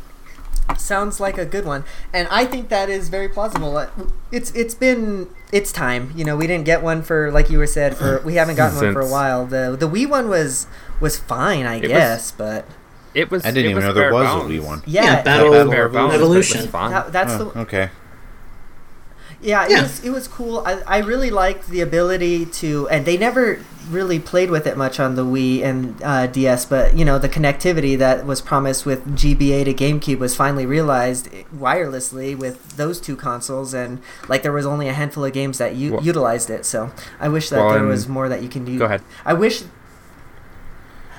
Sounds like a good one. And I think that is very plausible. Uh, It's it's been it's time. You know, we didn't get one for like you were said for we haven't gotten one for a while. The the Wii one was was fine, I was- guess, but It was. I didn't even was know there was bones. a Wii one. yeah, Yeah, it- Battle Battle Bare bones, but Revolution. fun. that- that's Oh, the okay. Yeah, it Yeah. was it was cool. I, I really liked the ability to, and they never really played with it much on the Wii and uh, DS, but you know the connectivity that was promised with GBA to GameCube was finally realized wirelessly with those two consoles, and like there was only a handful of games that u- Well- utilized it. So I wish that Well, there and- was more that you can do. Go ahead. I wish.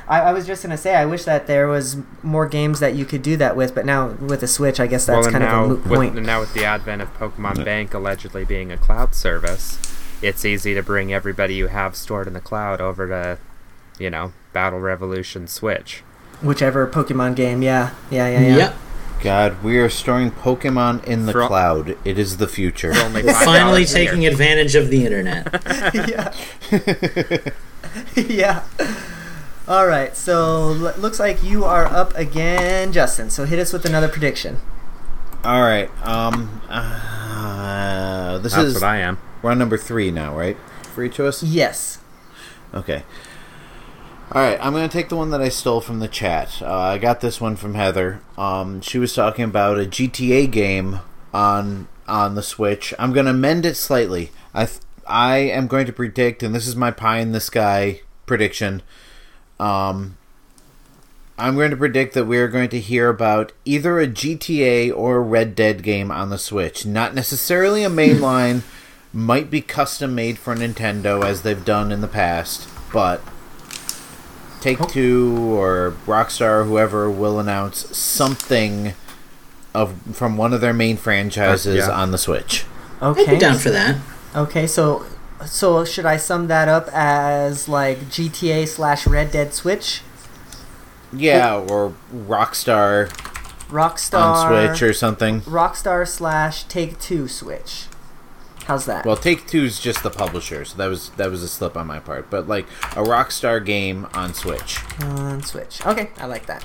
I, I was just gonna say I wish that there was more games that you could do that with, but now with the Switch, I guess that's well, kind now of a moot with, now with the advent of Pokemon Bank allegedly being a cloud service, it's easy to bring everybody you have stored in the cloud over to, you know, Battle Revolution Switch. Whichever Pokemon game, yeah, yeah, yeah, yeah. Yep. God, we are storing Pokemon in the For- cloud. It is the future. We're finally taking advantage of the internet. yeah. yeah. All right. So l- looks like you are up again, Justin. So hit us with another prediction. All right. Um. Uh, this That's is what I am. we're on number three now, right? For each of us. Yes. Okay. All right, I'm going to take the one that I stole from the chat. Uh, I got this one from Heather. Um, she was talking about a GTA game on on the Switch. I'm going to mend it slightly. I th- I am going to predict, and this is my pie in the sky prediction. Um, I'm going to predict that we are going to hear about either a GTA or a Red Dead game on the Switch. Not necessarily a mainline, might be custom made for Nintendo as they've done in the past, but Take Two or Rockstar or whoever will announce something of from one of their main franchises Uh, yeah. on the Switch. I'd Okay. be down for that. Okay. So so should I sum that up as like GTA slash Red Dead Switch, Yeah, or Rockstar Rockstar on Switch or something. Rockstar slash Take Two Switch? How's that? Well, Take Two's just the publisher, so that was that was a slip on my part. But like a Rockstar game on Switch, on Switch. Okay, I like that.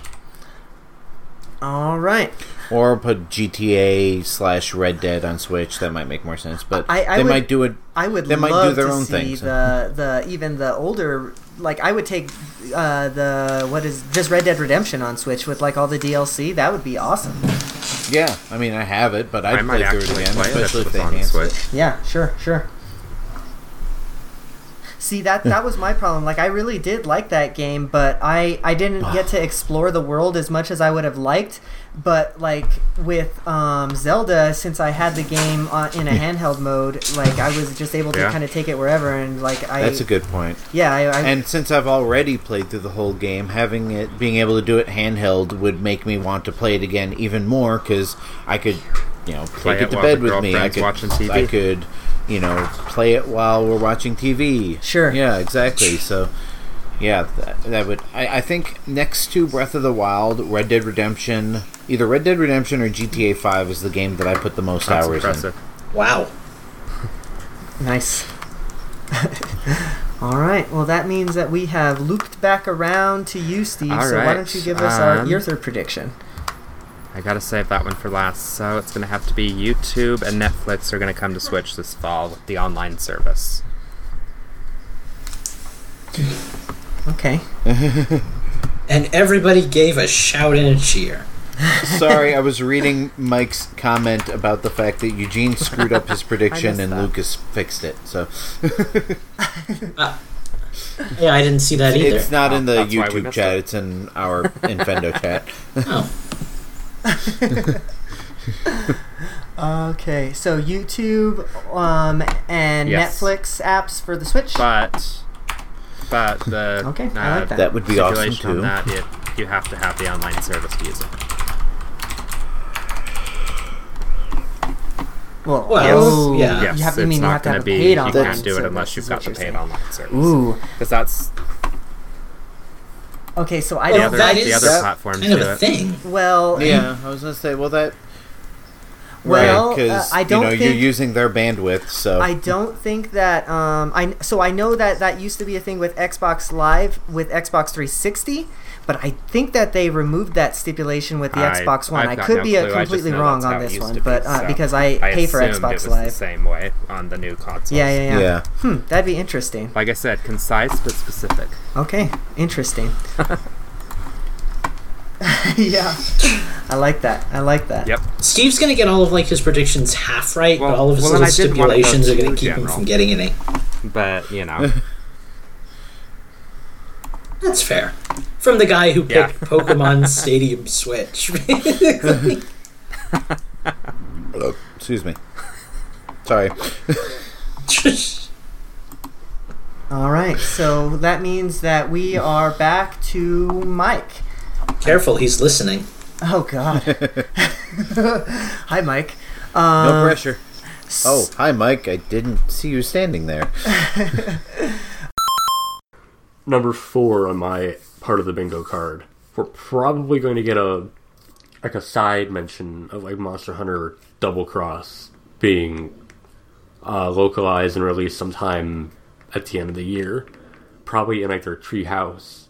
All right. or put GTA slash Red Dead on Switch. That might make more sense. But I- I they would- might do it. I would They might do their own see thing, so- the the even the older like I would take uh, the what is just Red Dead Redemption on Switch with like all the DLC. That would be awesome. Yeah, I mean I have it, but I'd I might play through it actually again, play especially if they on the enhance it. Switch. Yeah, sure, sure. See that that was my problem. Like I really did like that game, but I I didn't get to explore the world as much as I would have liked. But like with um, Zelda, since I had the game uh, in a handheld mode, like I was just able to Yeah. kind of take it wherever, and like I That's a good point. yeah I, I And since I've already played through the whole game, having it being able to do it handheld would make me want to play it again even more because I could, you know, Play take it it to while bed the with me. I girlfriend's could, watching TV. I could, you know, play it while we're watching TV. Sure. Yeah, exactly. So, yeah, that, that would. I, I think next to Breath of the Wild, Red Dead Redemption, either Red Dead Redemption or GTA Five is the game that I put the most That's hours impressive. Wow. Nice. All right. Well, that means that we have looped back around to you, Steve. All so why don't you give us our um, your third prediction? I gotta save that one for last. So it's gonna have to be YouTube and Netflix are gonna come to Switch this fall with the online service. Okay. And everybody gave a shout and a cheer. Sorry, I was reading Mike's comment about the fact that Eugene screwed up his prediction and that. Lucas fixed it. So uh, Yeah, I didn't see that either. it's not in the That's YouTube chat; it. it's in our Infendo chat. Oh, Okay. So YouTube um, and Yes. Netflix apps for the Switch. But but the Okay, I uh, like that. That would be awesome stipulation on too. that it, you have to have the online service to use it. well, Well, oh, yeah. Yes, You have, you it's mean you not have to gonna a be. paid You online can't do it service, unless you've is got what the you're paid saying. online service. Ooh. because that's Okay. So I oh, the Well, don't. other that the is other that platforms kind of a it. thing. Well. Yeah, I was gonna say, well, that Well, because uh, I don't you know think you're using their bandwidth, so I don't think that um I so I know that that used to be a thing with Xbox Live with Xbox 360, but I think that they removed that stipulation with the I- Xbox One. I've I could no be uh, clue. I just completely wrong on this one, be, but uh, so because I, I pay for Xbox it was Live. the same way on the new consoles. Yeah, yeah, yeah, yeah. Hmm, that'd be interesting. Like I said, concise but specific. Okay, interesting. yeah, I like that. I like that. Yep. Steve's gonna get all of like his predictions half right, Well- but all of his well, little I wanna stipulations are gonna too keep him from getting any. But you know, That's fair. From the guy who Yeah. picked Pokemon Stadium Switch. Excuse me. Sorry. All right, so that means that we are back to Mike. Careful, he's listening. Oh God. Hi, Mike. No Um, pressure. Oh, hi, Mike. I didn't see you standing there. Number four on my part of the bingo card. We're probably going to get a like a side mention of like Monster Hunter Double Cross being uh, localized and released sometime at the end of the year, probably in like their treehouse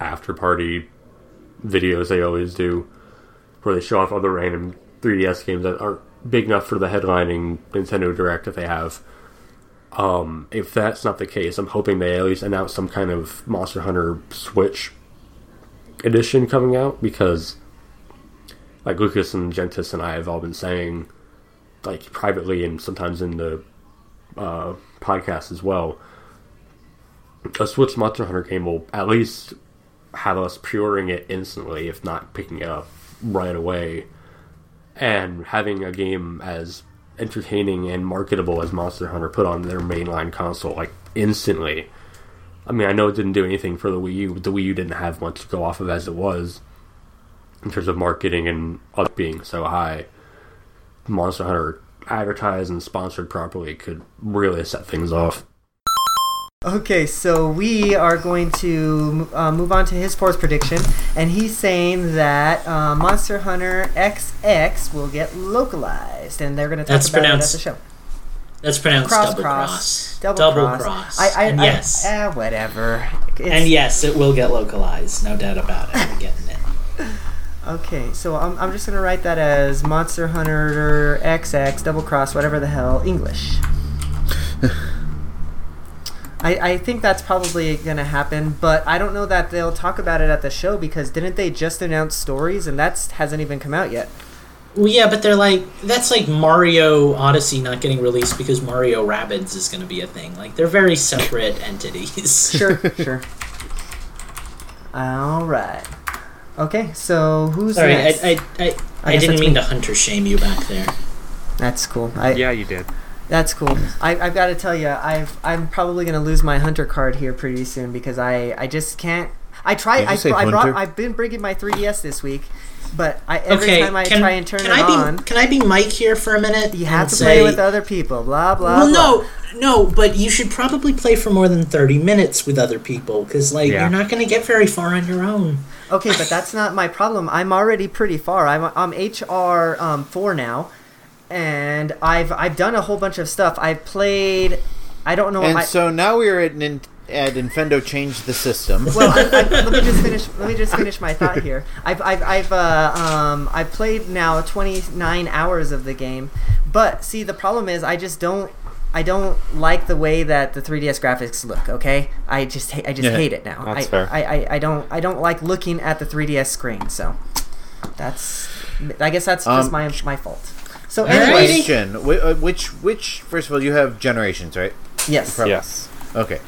after party videos they always do, where they show off other random 3DS games that aren't big enough for the headlining Nintendo Direct that they have. Um, if that's not the case, I'm hoping they at least announce some kind of Monster Hunter Switch edition coming out because, like Lucas and Gentis and I have all been saying, like privately and sometimes in the uh, podcast as well, a Switch Monster Hunter game will at least have us puring it instantly, if not picking it up right away, and having a game as entertaining and marketable as Monster Hunter put on their mainline console like instantly. I mean, I know it didn't do anything for the Wii U, but the Wii U didn't have much to go off of as it was in terms of marketing and us being so high. Monster Hunter advertised and sponsored properly could really set things off. Okay, so we are going to uh, move on to his fourth prediction, and he's saying that uh, Monster Hunter XX will get localized, and they're going to talk That's about pronounced it at the show. That's pronounced Cross, double cross, cross. double, cross. I, I, and I, yes. ah, whatever. It's, and yes, it will get localized, no doubt about it. We're getting it. Okay, so I'm, I'm just going to write that as Monster Hunter XX double cross, whatever the hell, English. I, I think that's probably going to happen, but I don't know that they'll talk about it at the show because didn't they just announce stories and that hasn't even come out yet? Well, yeah, but they're like that's like Mario Odyssey not getting released because Mario Rabbids is going to be a thing. Like they're very separate entities. Sure, sure. All right. Okay, so who's Sorry, I next? I, I, I, I guess didn't mean me. to hunter shame you back there. That's cool. I, Yeah, you did. That's cool. I, I've got to tell you, I've I'm probably gonna lose my hunter card here pretty soon because I I just can't. I try. I, I, I brought. I've been bringing my 3ds this week, but I every okay, time I can, try and turn can it I be, on, Can I be Mike here for a minute? you have to say, play with other people. Blah blah. Well, blah. no, no, but you should probably play for more than thirty minutes with other people because, like, Yeah. you're not going to get very far on your own. Okay, but that's not my problem. I'm already pretty far. I'm I'm HR um, four now, and I've I've done a whole bunch of stuff. I've played. I don't know. And I, so now we're at, Nin- at Nintendo changed the system. well, I, I, let me just finish. Let me just finish my thought here. I've I've I've uh, um I've played now 29 hours of the game, but see the problem is I just don't. I don't like the way that the 3DS graphics look. Okay, I just ha- I just Yeah, hate it now. that's I, fair. I, I I don't I don't like looking at the 3DS screen. So that's I guess that's just Um, my my fault. So Alright. anyway, Question: uh, Which which first of all, you have generations, right? yes, Yes. Okay.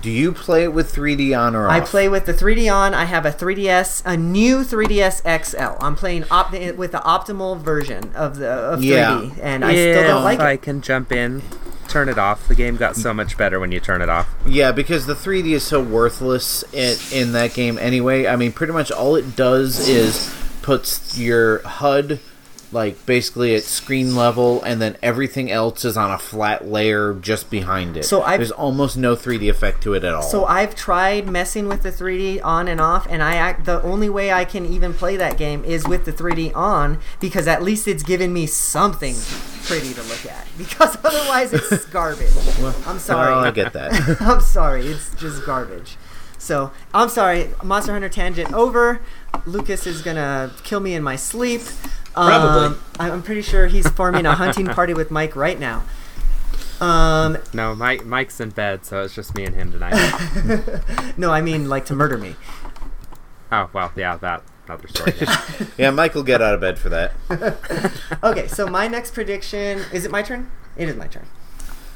Do you play it with 3D on or off? I play with the 3D on. I have a 3DS, a new 3DS XL. I'm playing op- with the optimal version of the of 3D, Yeah. and I still don't like if I can jump in, turn it off. The game got so much better when you turn it off. Yeah, because the 3D is so worthless in, in that game anyway. I mean, pretty much all it does is puts your HUD like basically at screen level, and then everything else is on a flat layer just behind it. So I've- there's almost no 3D effect to it at all. So I've tried messing with the 3D on and off, and I act, the only way I can even play that game is with the 3D on because at least it's given me something pretty to look at. Because otherwise, it's garbage. I'm sorry. Oh, I get that. I'm sorry, it's just garbage. So I'm sorry, Monster Hunter tangent over. Lucas is gonna kill me in my sleep. Probably. Um, I- I'm pretty sure he's forming a hunting party with Mike right now. Um, No, Mike, Mike's in bed, so it's just me and him tonight. no, I mean like to murder me. oh well, yeah, that other story. yeah. yeah, Mike will get out of bed for that. Okay, so my next prediction is it my turn? It is my turn.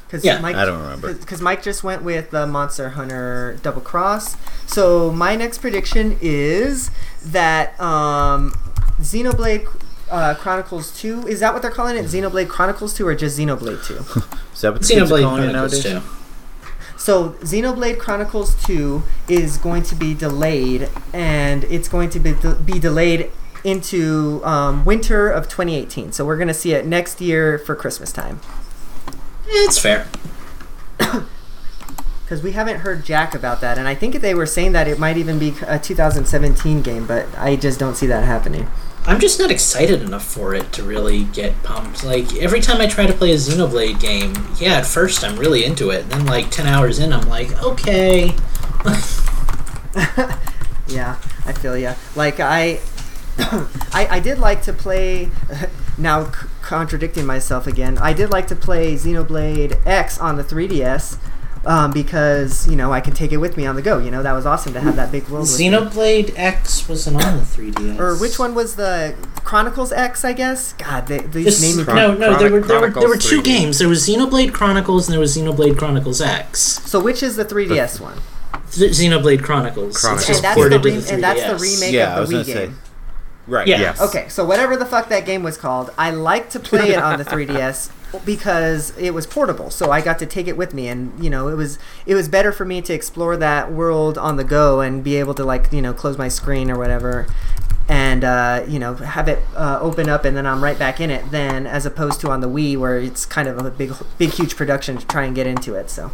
Cause Yeah. Mike, I don't remember. Because Mike just went with the Monster Hunter Double Cross. So my next prediction is that um, Xenoblade uh, Chronicles 2 is that what they're calling it? Xenoblade Chronicles 2 or just Xenoblade 2? Is that what the kids are Xenoblade calling it Chronicles nowadays? too. So Xenoblade Chronicles 2 is going to be delayed, and it's going to be, be delayed into um, winter of 2018. So we're going to see it next year for Christmas time. It's fair. Because we haven't heard Jack about that, and I think they were saying that it might even be a 2017 game, but I just don't see that happening. I'm just not excited enough for it to really get pumped. Like every time I try to play a Xenoblade game, yeah, at first I'm really into it, then like ten hours in, I'm like, okay, Yeah, I feel ya. Like I, I, I did like to play. Now c- contradicting myself again, I did like to play Xenoblade X on the 3DS. Um, because you know I can take it with me on the go. You know that was awesome to have that big world. with me. Xenoblade X wasn't on the 3DS. or which one was the Chronicles X? I guess. God, they, these Just, naming. Chron- no, no, there were there were, there were two 3D. games. There was Xenoblade Chronicles and there was Xenoblade Chronicles X. So which is the 3DS one? Th- Xenoblade Chronicles. Chronicles. And that's the re- the and that's the remake Yeah, of the gonna Wii say. game. Right. Yeah. Yes. Okay, so whatever the fuck that game was called, I like to play it on the 3DS because it was portable. So I got to take it with me, and you know, it was it was better for me to explore that world on the go and be able to like you know close my screen or whatever, and uh, you know have it uh, open up and then I'm right back in it. Then as opposed to on the Wii where it's kind of a big big huge production to try and get into it. So.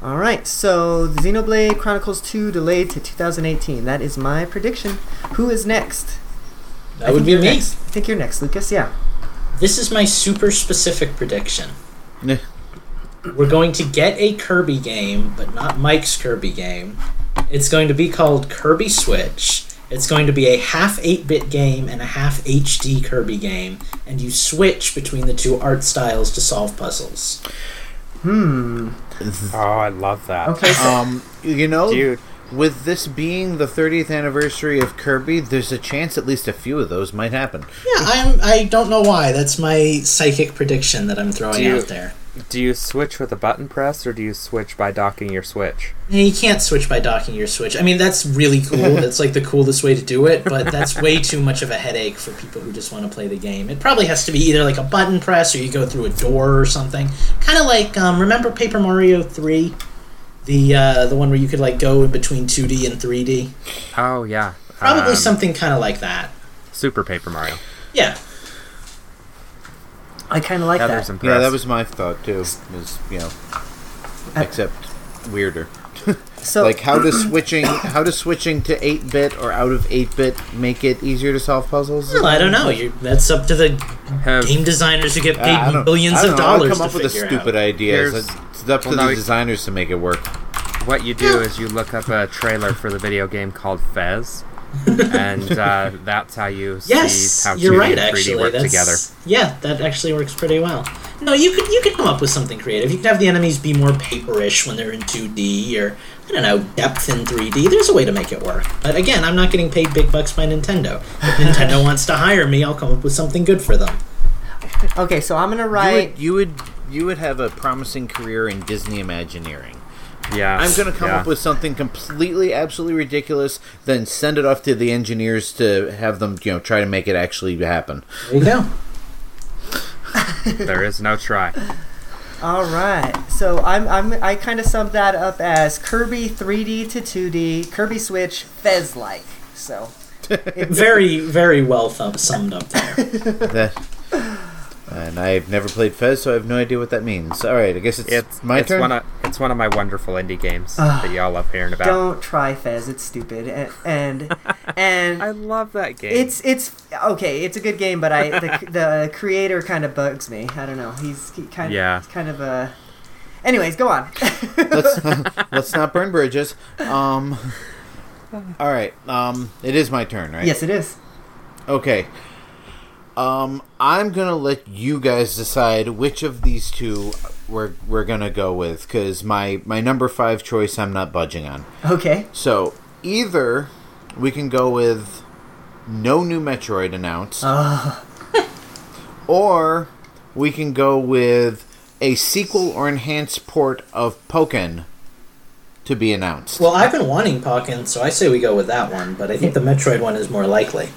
All right, so Xenoblade Chronicles 2 delayed to 2018. That is my prediction. Who is next? That I would be me. Next. I think you're next, Lucas. Yeah. This is my super specific prediction. Nah. We're going to get a Kirby game, but not Mike's Kirby game. It's going to be called Kirby Switch. It's going to be a half 8 bit game and a half HD Kirby game, and you switch between the two art styles to solve puzzles. Hmm. Oh, I love that. Okay. So, Um, you know, Dude, with this being the 30th anniversary of Kirby, there's a chance at least a few of those might happen. Yeah, I'm. I don't know why. That's my psychic prediction that I'm throwing you- out there. Do you switch with a button press or do you switch by docking your Switch? You can't switch by docking your Switch. I mean, that's really cool. that's like the coolest way to do it, but that's way too much of a headache for people who just want to play the game. It probably has to be either like a button press or you go through a door or something. Kind of like um, remember Paper Mario Three, the uh, the one where you could like go in between 2D and 3D. Oh yeah, Probably Um, something kind of like that. Super Paper Mario. Yeah. I kind of like Heather's that. impressed. Yeah, that was my thought too. Was you know, Uh, except weirder. So like how does switching how does switching to 8-bit or out of 8-bit make it easier to solve puzzles? Well, I don't know. you that's up to the Have- game designers who get paid I don't- billions I don't of know, I'll dollars come up with a stupid out. idea. Here's- It's, it's up to well, the now we- designers to make it work. What you do is you look up a trailer for the video game called Fez, and uh, that's how you Yes, see how you're 2D right. and 3D Actually, work that's, together. Yeah, that actually works pretty well. No, you could you could come up with something creative. You could have the enemies be more paperish when they're in 2D, or I don't know, depth in 3D. There's a way to make it work. But again, I'm not getting paid big bucks by Nintendo. If Nintendo wants to hire me, I'll come up with something good for them. okay, so I'm gonna You write. would, you would you would have a promising career in Disney Imagineering. Yeah, I'm going to come yeah. up with something completely, absolutely ridiculous, then send it off to the engineers to have them, you know, try to make it actually happen. There you go. There is no try. All right, so I'm, I'm I kind of summed that up as Kirby 3D to 2D, Kirby Switch Fez like. So it's Very very well summed up there. That, and I've never played Fez, so I have no idea what that means. All right, I guess it's, It's my it's turn. One of, it's one of my wonderful indie games that y'all love hearing about. don't try Fez; it's stupid. And and, and I love that game. It's it's okay. It's a good game, but I the, the creator kind of bugs me. I don't know. He's he kind of Yeah. he's kind of a. Anyways, go on. let's let's not burn bridges. Um. All right. Um. It is my turn, right? yes, it is. Okay. Um. I'm gonna let you guys decide which of these two we're we're gonna go with, because my my number five choice I'm not budging on. Okay. So either we can go with no new Metroid announced, Uh, or we can go with a sequel or enhanced port of Pokken to be announced. Well, I've been wanting Pokken, so I say we go with that one. But I think the Metroid one is more likely.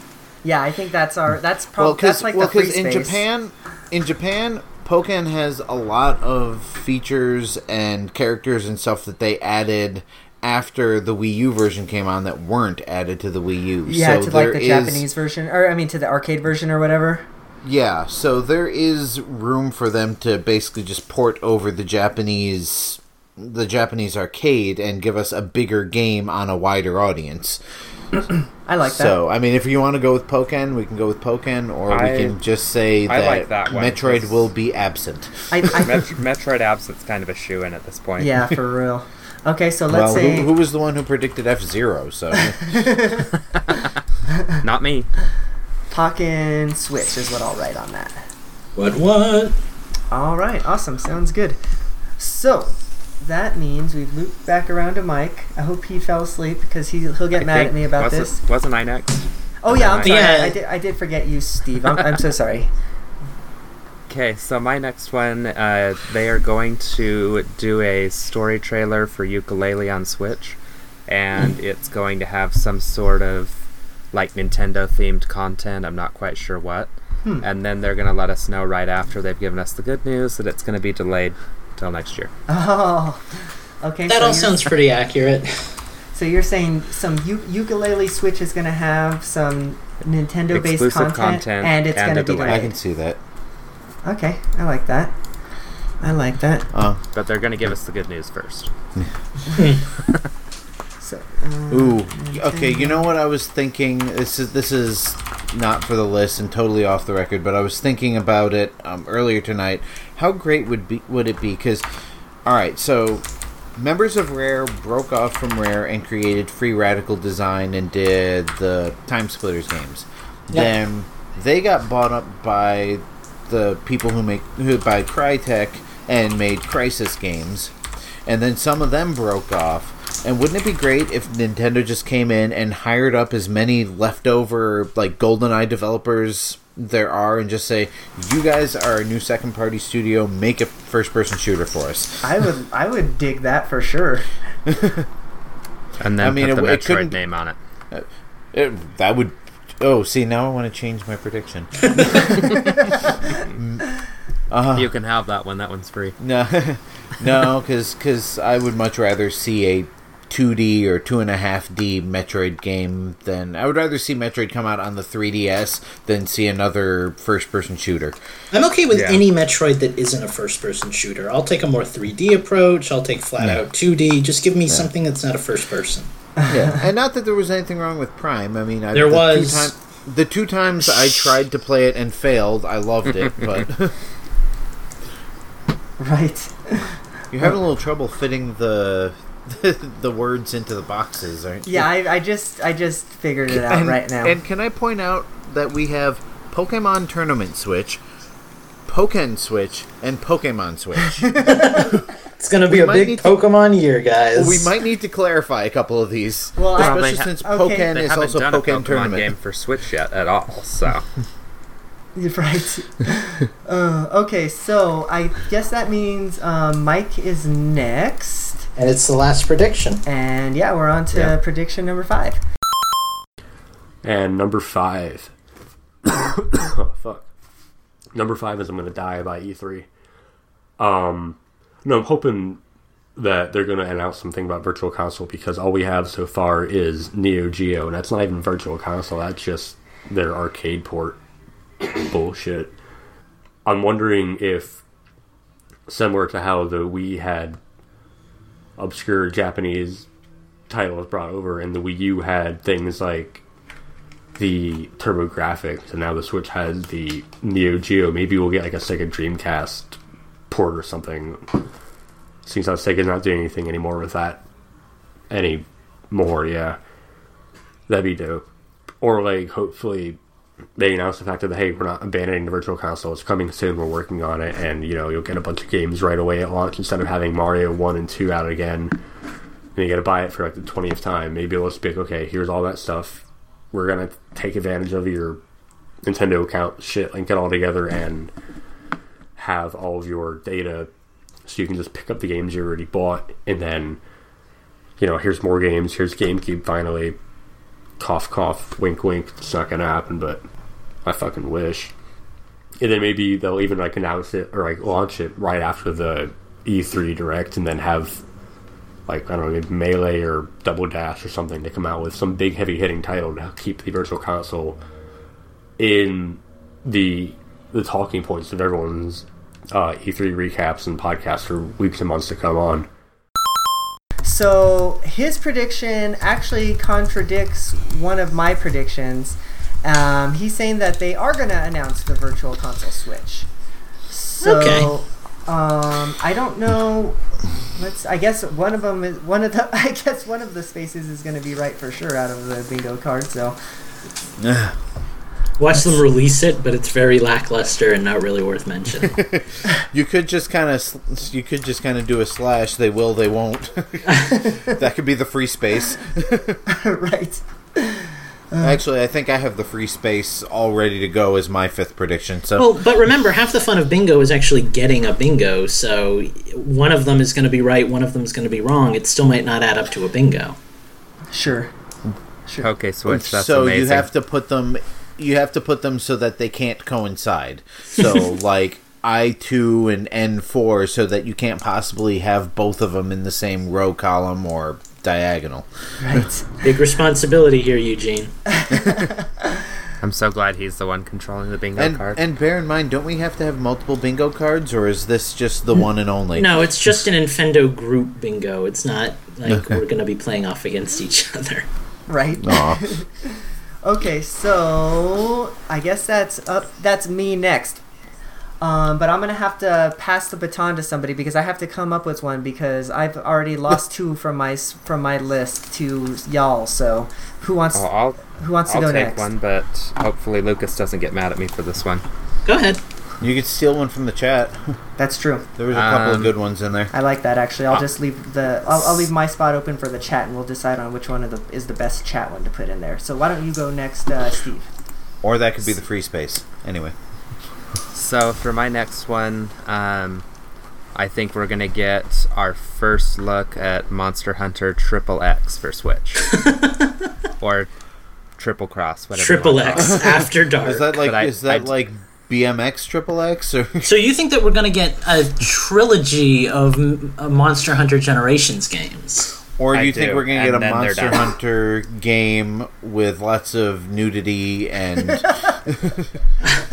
Yeah, I think that's our that's probably because that's like the free space. in. Japan, in Japan, Pokken has a lot of features and characters and stuff that they added after the Wii U version came on that weren't added to the Wii U. Yeah, so to like the is- Japanese version, or I mean to the arcade version or whatever. Yeah, so there is room for them to basically just port over the Japanese the Japanese arcade and give us a bigger game on a wider audience. I like that. So, I mean, if you want to go with Pokken, we can go with Pokken, or I- we can just say I that, like that one, Metroid 'cause- will be absent. I, I Met- Metroid Absent's kind of a shoe in at this point. yeah, for real. Okay, so let's well, say who, who was the one who predicted F Zero? So, Not me. Pokken Switch is what I'll write on that. What what? All right, awesome. Sounds good. So that means we've looped back around to Mike. I hope he fell asleep because he he'll get I mad at me about wasn't, this. Wasn't I next? Oh yeah, I'm sorry. Yeah. I, did I did forget you, Steve. I'm, I'm so sorry. Okay, so my next one, uh, they are going to do a story trailer for Yooka-Laylee on Switch, and it's going to have some sort of like Nintendo themed content. I'm not quite sure what. Hmm. And then they're going to let us know right after they've given us the good news that it's going to be delayed till next year. Oh, okay. That so all sounds pretty accurate. So you're saying some u- Yooka-Laylee Switch is going to have some Nintendo-based content, content and it's going to be delay. I can see that. Okay, I like that. I like that. Uh, But they're going to give us the good news first. So, uh, Ooh, okay. You know what I was thinking? This is this is not for the list and totally off the record, but I was thinking about it um, earlier tonight. How great would be would it be? Because, all right, so members of Rare broke off from Rare and created Free Radical Design and did the TimeSplitters games. Yeah. Then they got bought up by the people who make who by Crytek and made Crysis games, and then some of them broke off. And wouldn't it be great if Nintendo just came in and hired up as many leftover like GoldenEye developers there are and just say, "You guys are a new second party studio, make a first person shooter for us." I would I would dig that for sure. And then I mean, put the it- it Metroid name on it. It, that would Oh, see, now I want to change my prediction. Uh-huh. You can have that one. That one's free. No, no, because I would much rather see a 2D or two and a half D Metroid game then I would rather see Metroid come out on the 3DS than see another first person shooter. I'm okay with Yeah. any Metroid that isn't a first person shooter. I'll take a more 3D approach. I'll take flat Yeah. out 2D. Just give me something that's not a first person. Yeah, and not that there was anything wrong with Prime. I mean, I, There the was. Two time, the two times I tried to play it and failed, I loved it, but Right. you're having a little trouble fitting the the words into the boxes, aren't you? Yeah, I, I just I just figured it out and, right now. And can I point out that we have Pokemon Tournament Switch, Pokken Switch, and Pokemon Switch. It's gonna be We a big need to- Pokemon year, guys. we might need to clarify a couple of these, Well, especially Well, they ha- since okay. Pokken is also done a Pokemon Tournament. game for Switch yet at all. So right. uh, okay, so I guess that means um, Mike is next, and it's the last prediction. and yeah, we're on to Yeah. prediction number five. And number five. oh, fuck. Number five is I'm gonna die by E3. Um, no, I'm hoping that they're gonna announce something about Virtual Console because all we have so far is Neo Geo, and that's not even Virtual Console. That's just their arcade port bullshit. I'm wondering if, similar to how the Wii had obscure Japanese titles brought over, and the Wii U had things like the TurboGrafx, and now the Switch has the Neo Geo. Maybe we'll get like a Sega Dreamcast port or something. Seems how Sega's not doing anything anymore with that anymore. Yeah, that'd be dope. Or like, hopefully, they announce the fact that hey, we're not abandoning the Virtual Console. It's coming soon. We're working on it, and you know you'll get a bunch of games right away at launch instead of having Mario one and two out again. And you got to buy it for like the twentieth time. Maybe just be like, okay, here's all that stuff. We're gonna take advantage of your Nintendo account shit, link it all together, and have all of your data, so you can just pick up the games you already bought, and then, you know, here's more games. Here's GameCube finally. Cough, cough, wink, wink. It's not gonna happen, but I fucking wish. And then maybe they'll even like announce it or like launch it right after the E3 direct, and then have like I don't know, maybe Melee or Double Dash or something to come out with some big heavy hitting title to keep the Virtual Console in the the talking points of everyone's uh, E3 recaps and podcasts for weeks and months to come on. So his prediction actually contradicts one of my predictions. Um, he's saying that they are going to announce the Virtual Console Switch. So, Okay. um, I don't know. Let's. I guess one of them is one of the. I guess one of the spaces is going to be right for sure out of the bingo card. So Watch them release it, but it's very lackluster and not really worth mentioning. You could just kind of you could just kind of do a slash. They will, they won't. that could be the free space. right. Uh. Actually, I think I have the free space all ready to go as my fifth prediction. So well, but remember, half the fun of bingo is actually getting a bingo. So one of them is going to be right, one of them is going to be wrong. It still might not add up to a bingo. Sure. Sure. Okay, Switch. That's so amazing. you have to put them you have to put them so that they can't coincide so like i2 and n4 so that you can't possibly have both of them in the same row column or diagonal Right. Big responsibility here, Eugene. I'm so glad he's the one controlling the bingo and card. and bear in mind don't we have to have multiple bingo cards or is this just the one and only No, it's just an Infendo group bingo. It's not like we're going to be playing off against each other. Right. Aw. Okay, so I guess that's up. That's me next. Um, but I'm gonna have to pass the baton to somebody because I have to come up with one because I've already lost two from my from my list to y'all. So who wants Oh, I'll who wants to I'll go take next? one, but hopefully Lucas doesn't get mad at me for this one. Go ahead. You could steal one from the chat. That's true. There was a couple of Um, good ones in there. I like that actually. I'll Uh, just leave the I'll, I'll leave my spot open for the chat, and we'll decide on which one of the is the best chat one to put in there. So why don't you go next, uh, Steve? Or that could be the free space. Anyway. So for my next one, um, I think we're gonna get our first look at Monster Hunter Triple X for Switch, or Triple Cross, whatever. you Triple wanna call it. X After Dark. Is that like But I- is that I- like BMX triple X or so you think that we're going to get a trilogy of uh, Monster Hunter Generations games? or do I you think do, we're gonna get a Monster. Hunter game with lots of nudity and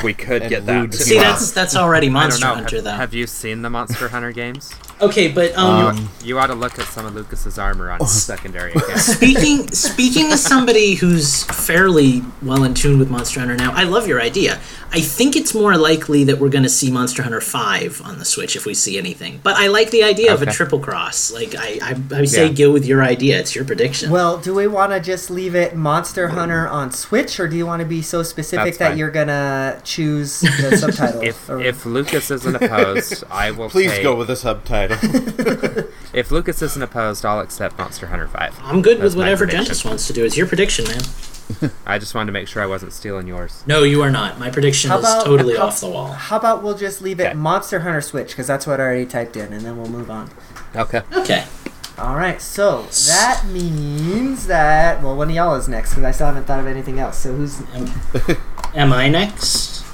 We could And get that. See, that's that's already Monster. Hunter Have, though. have you seen the Monster Hunter games? Okay, but um, Um, You ought to look at some of Lucas's armor Oh. on secondary accounts. speaking speaking as somebody who's fairly well in tune with Monster Hunter now, I love your idea. I think it's more likely that we're going to see Monster Hunter Five on the Switch if we see anything. But I like the idea of a triple cross. Like I, I, I say, Yeah. go with your idea. It's your prediction. Well, do we want to just leave it Monster Hunter on Switch, or do you want to be so specific That's that fine. you're gonna choose the subtitles? If Or- if Lucas isn't opposed, I will. please take- go with the subtitle. If Lucas isn't opposed, I'll accept Monster Hunter Five. I'm good That's with whatever prediction. Dentist wants to do. It's your prediction, man. I just wanted to make sure I wasn't stealing yours. No, you are not. My prediction How is about- totally how- off the wall. how about we'll just leave it Okay. Monster Hunter Switch because that's what I already typed in, and then we'll move on. Okay. Okay. All right, so that means that well, one of y'all is next because I still haven't thought of anything else. So who's? Am, am I next?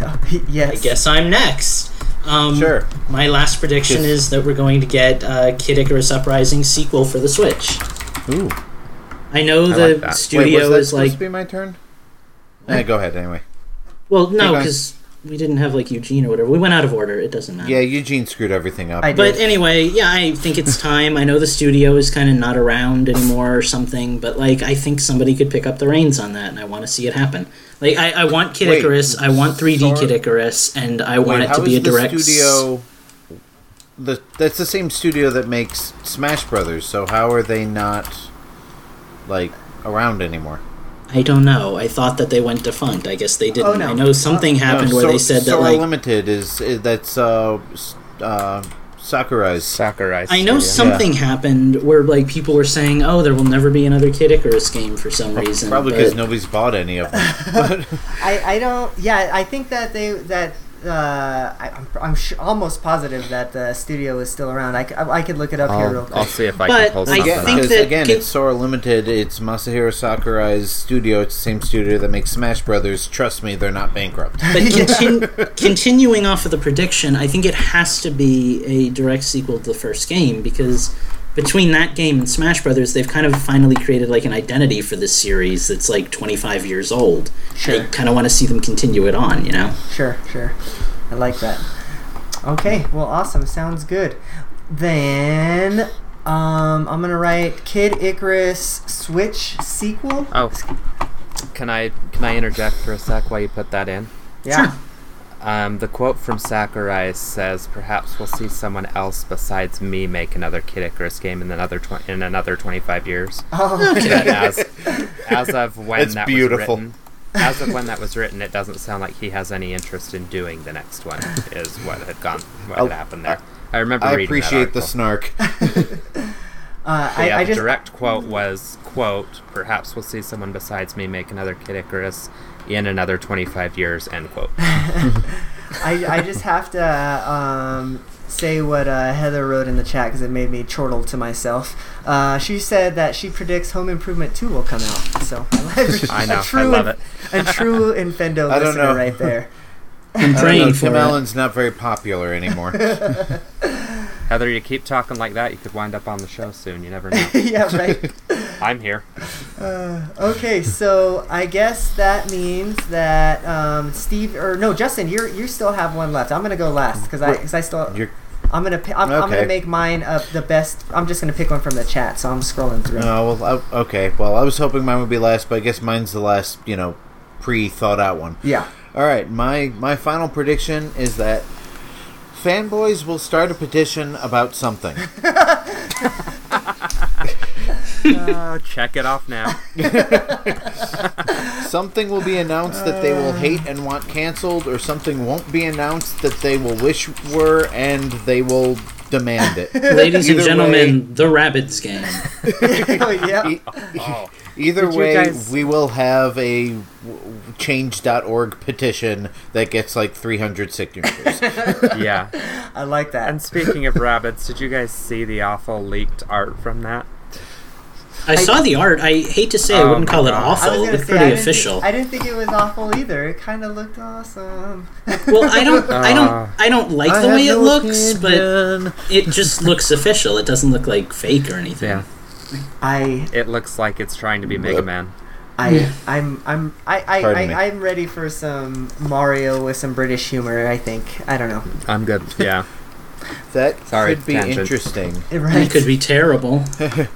yes. I guess I'm next. Um, Sure. My last prediction is that we're going to get uh, Kid Icarus Uprising sequel for the Switch. Ooh. I know I the like that. Wait, studio was is supposed like to be my turn? Eh, go ahead anyway. well, no, because we didn't have like Eugene or whatever. We went out of order. It doesn't matter. Yeah, Eugene screwed everything up. I did. But anyway, yeah, I think it's time. I know the studio is kind of not around anymore or something, but like I think somebody could pick up the reins on that, and I want to see it happen. Like I, I want Kid Wait, Icarus, I want 3D Sor- Kid Icarus, and I want Wait, it to be a direct. the studio? The that's the same studio that makes Smash Brothers. So how are they not like around anymore? I don't know. I thought that they went defunct. I guess they didn't. Oh, no. I know something happened No, where So- they said that Sora like Limited is, is that's uh, uh, Sakurai's. Sakurai. I know Studio. something happened where like people were saying, "Oh, there will never be another Kid Icarus game for some reason." Probably but- because nobody's bought any of them. I, I don't. Yeah, I think that they that uh, I, I'm, I'm sh- almost positive that the studio is still around. I, c- I, I could look it up here real I'll, quick. I'll see if I But can pull I something again, up. think because that again, Kid- it's Sora Limited. It's Masahiro Sakurai's studio. It's the same studio that makes Smash Brothers. Trust me, they're not bankrupt. But contin- continuing off of the prediction, I think it has to be a direct sequel to the first game because between that game and Smash Brothers, they've kind of finally created like an identity for this series that's like 25 years old. Sure. I kind of want to see them continue it on, you know? Sure, sure. I like that. Okay, well, awesome. Sounds good. Then um, I'm gonna write Kid Icarus Switch sequel. Oh, can I can I interject for a sec while you put that in? Yeah. Sure. Um, the quote from Sakurai says, "Perhaps we'll see someone else besides me make another Kid Icarus game in another tw- in another 25 years." Oh, But as as of when That's that beautiful. was written, as of when that was written, it doesn't sound like he has any interest in doing the next one. Is what had gone, what Oh, had happened there. I remember I reading that appreciate the snark. uh, But I, yeah, I the just direct quote was, "quote Perhaps we'll see someone besides me make another Kid Icarus in another 25 years." End quote. I, I just have to um, say what uh, Heather wrote in the chat because it made me chortle to myself. Uh, she said that she predicts Home Improvement 2 will come out. So I know, a I true, love it. A true Infendo I listener right there. I'm I know, for Tim it. Allen's not very popular anymore. Heather, you keep talking like that, you could wind up on the show soon. You never know. yeah, right. I'm here. Okay, so I guess that means that um, Steve or no, Justin, you you still have one left. I'm gonna go last because I because I still You're, I'm gonna pi- I'm, I'm gonna make mine uh, the best. I'm just gonna pick one from the chat, so I'm scrolling through. no, well, I, okay. Well, I was hoping mine would be last, but I guess mine's the last, you know, pre-thought out one. Yeah. All right, my my final prediction is that fanboys will start a petition about something. Uh, check it off now. Something will be announced that they will hate and want canceled, or something won't be announced that they will wish were and they will demand it. Ladies and Either gentlemen, the Rabbids game. yeah. E- Oh, Either Did way, guys- we will have a change.org petition that gets like 300 signatures. yeah. I like that. And speaking of rabbits, did you guys see the awful leaked art from that? I saw the art. I hate to say I Oh wouldn't call it God. I was awful. It looked say, pretty didn't official. Think, I didn't think it was awful either. It kind of looked awesome. well, I don't, I don't, ah. I don't like I the have way it looks, opinion. but it just looks official. It doesn't look like fake or anything. Yeah. I, It looks like it's trying to be Mega Man. I, I'm, I'm, I, I, Pardon me. I, I'm ready for some Mario with some British humor. I think. I don't know. I'm good. Yeah. that Sorry, could be tangent. interesting. Right. It could be terrible.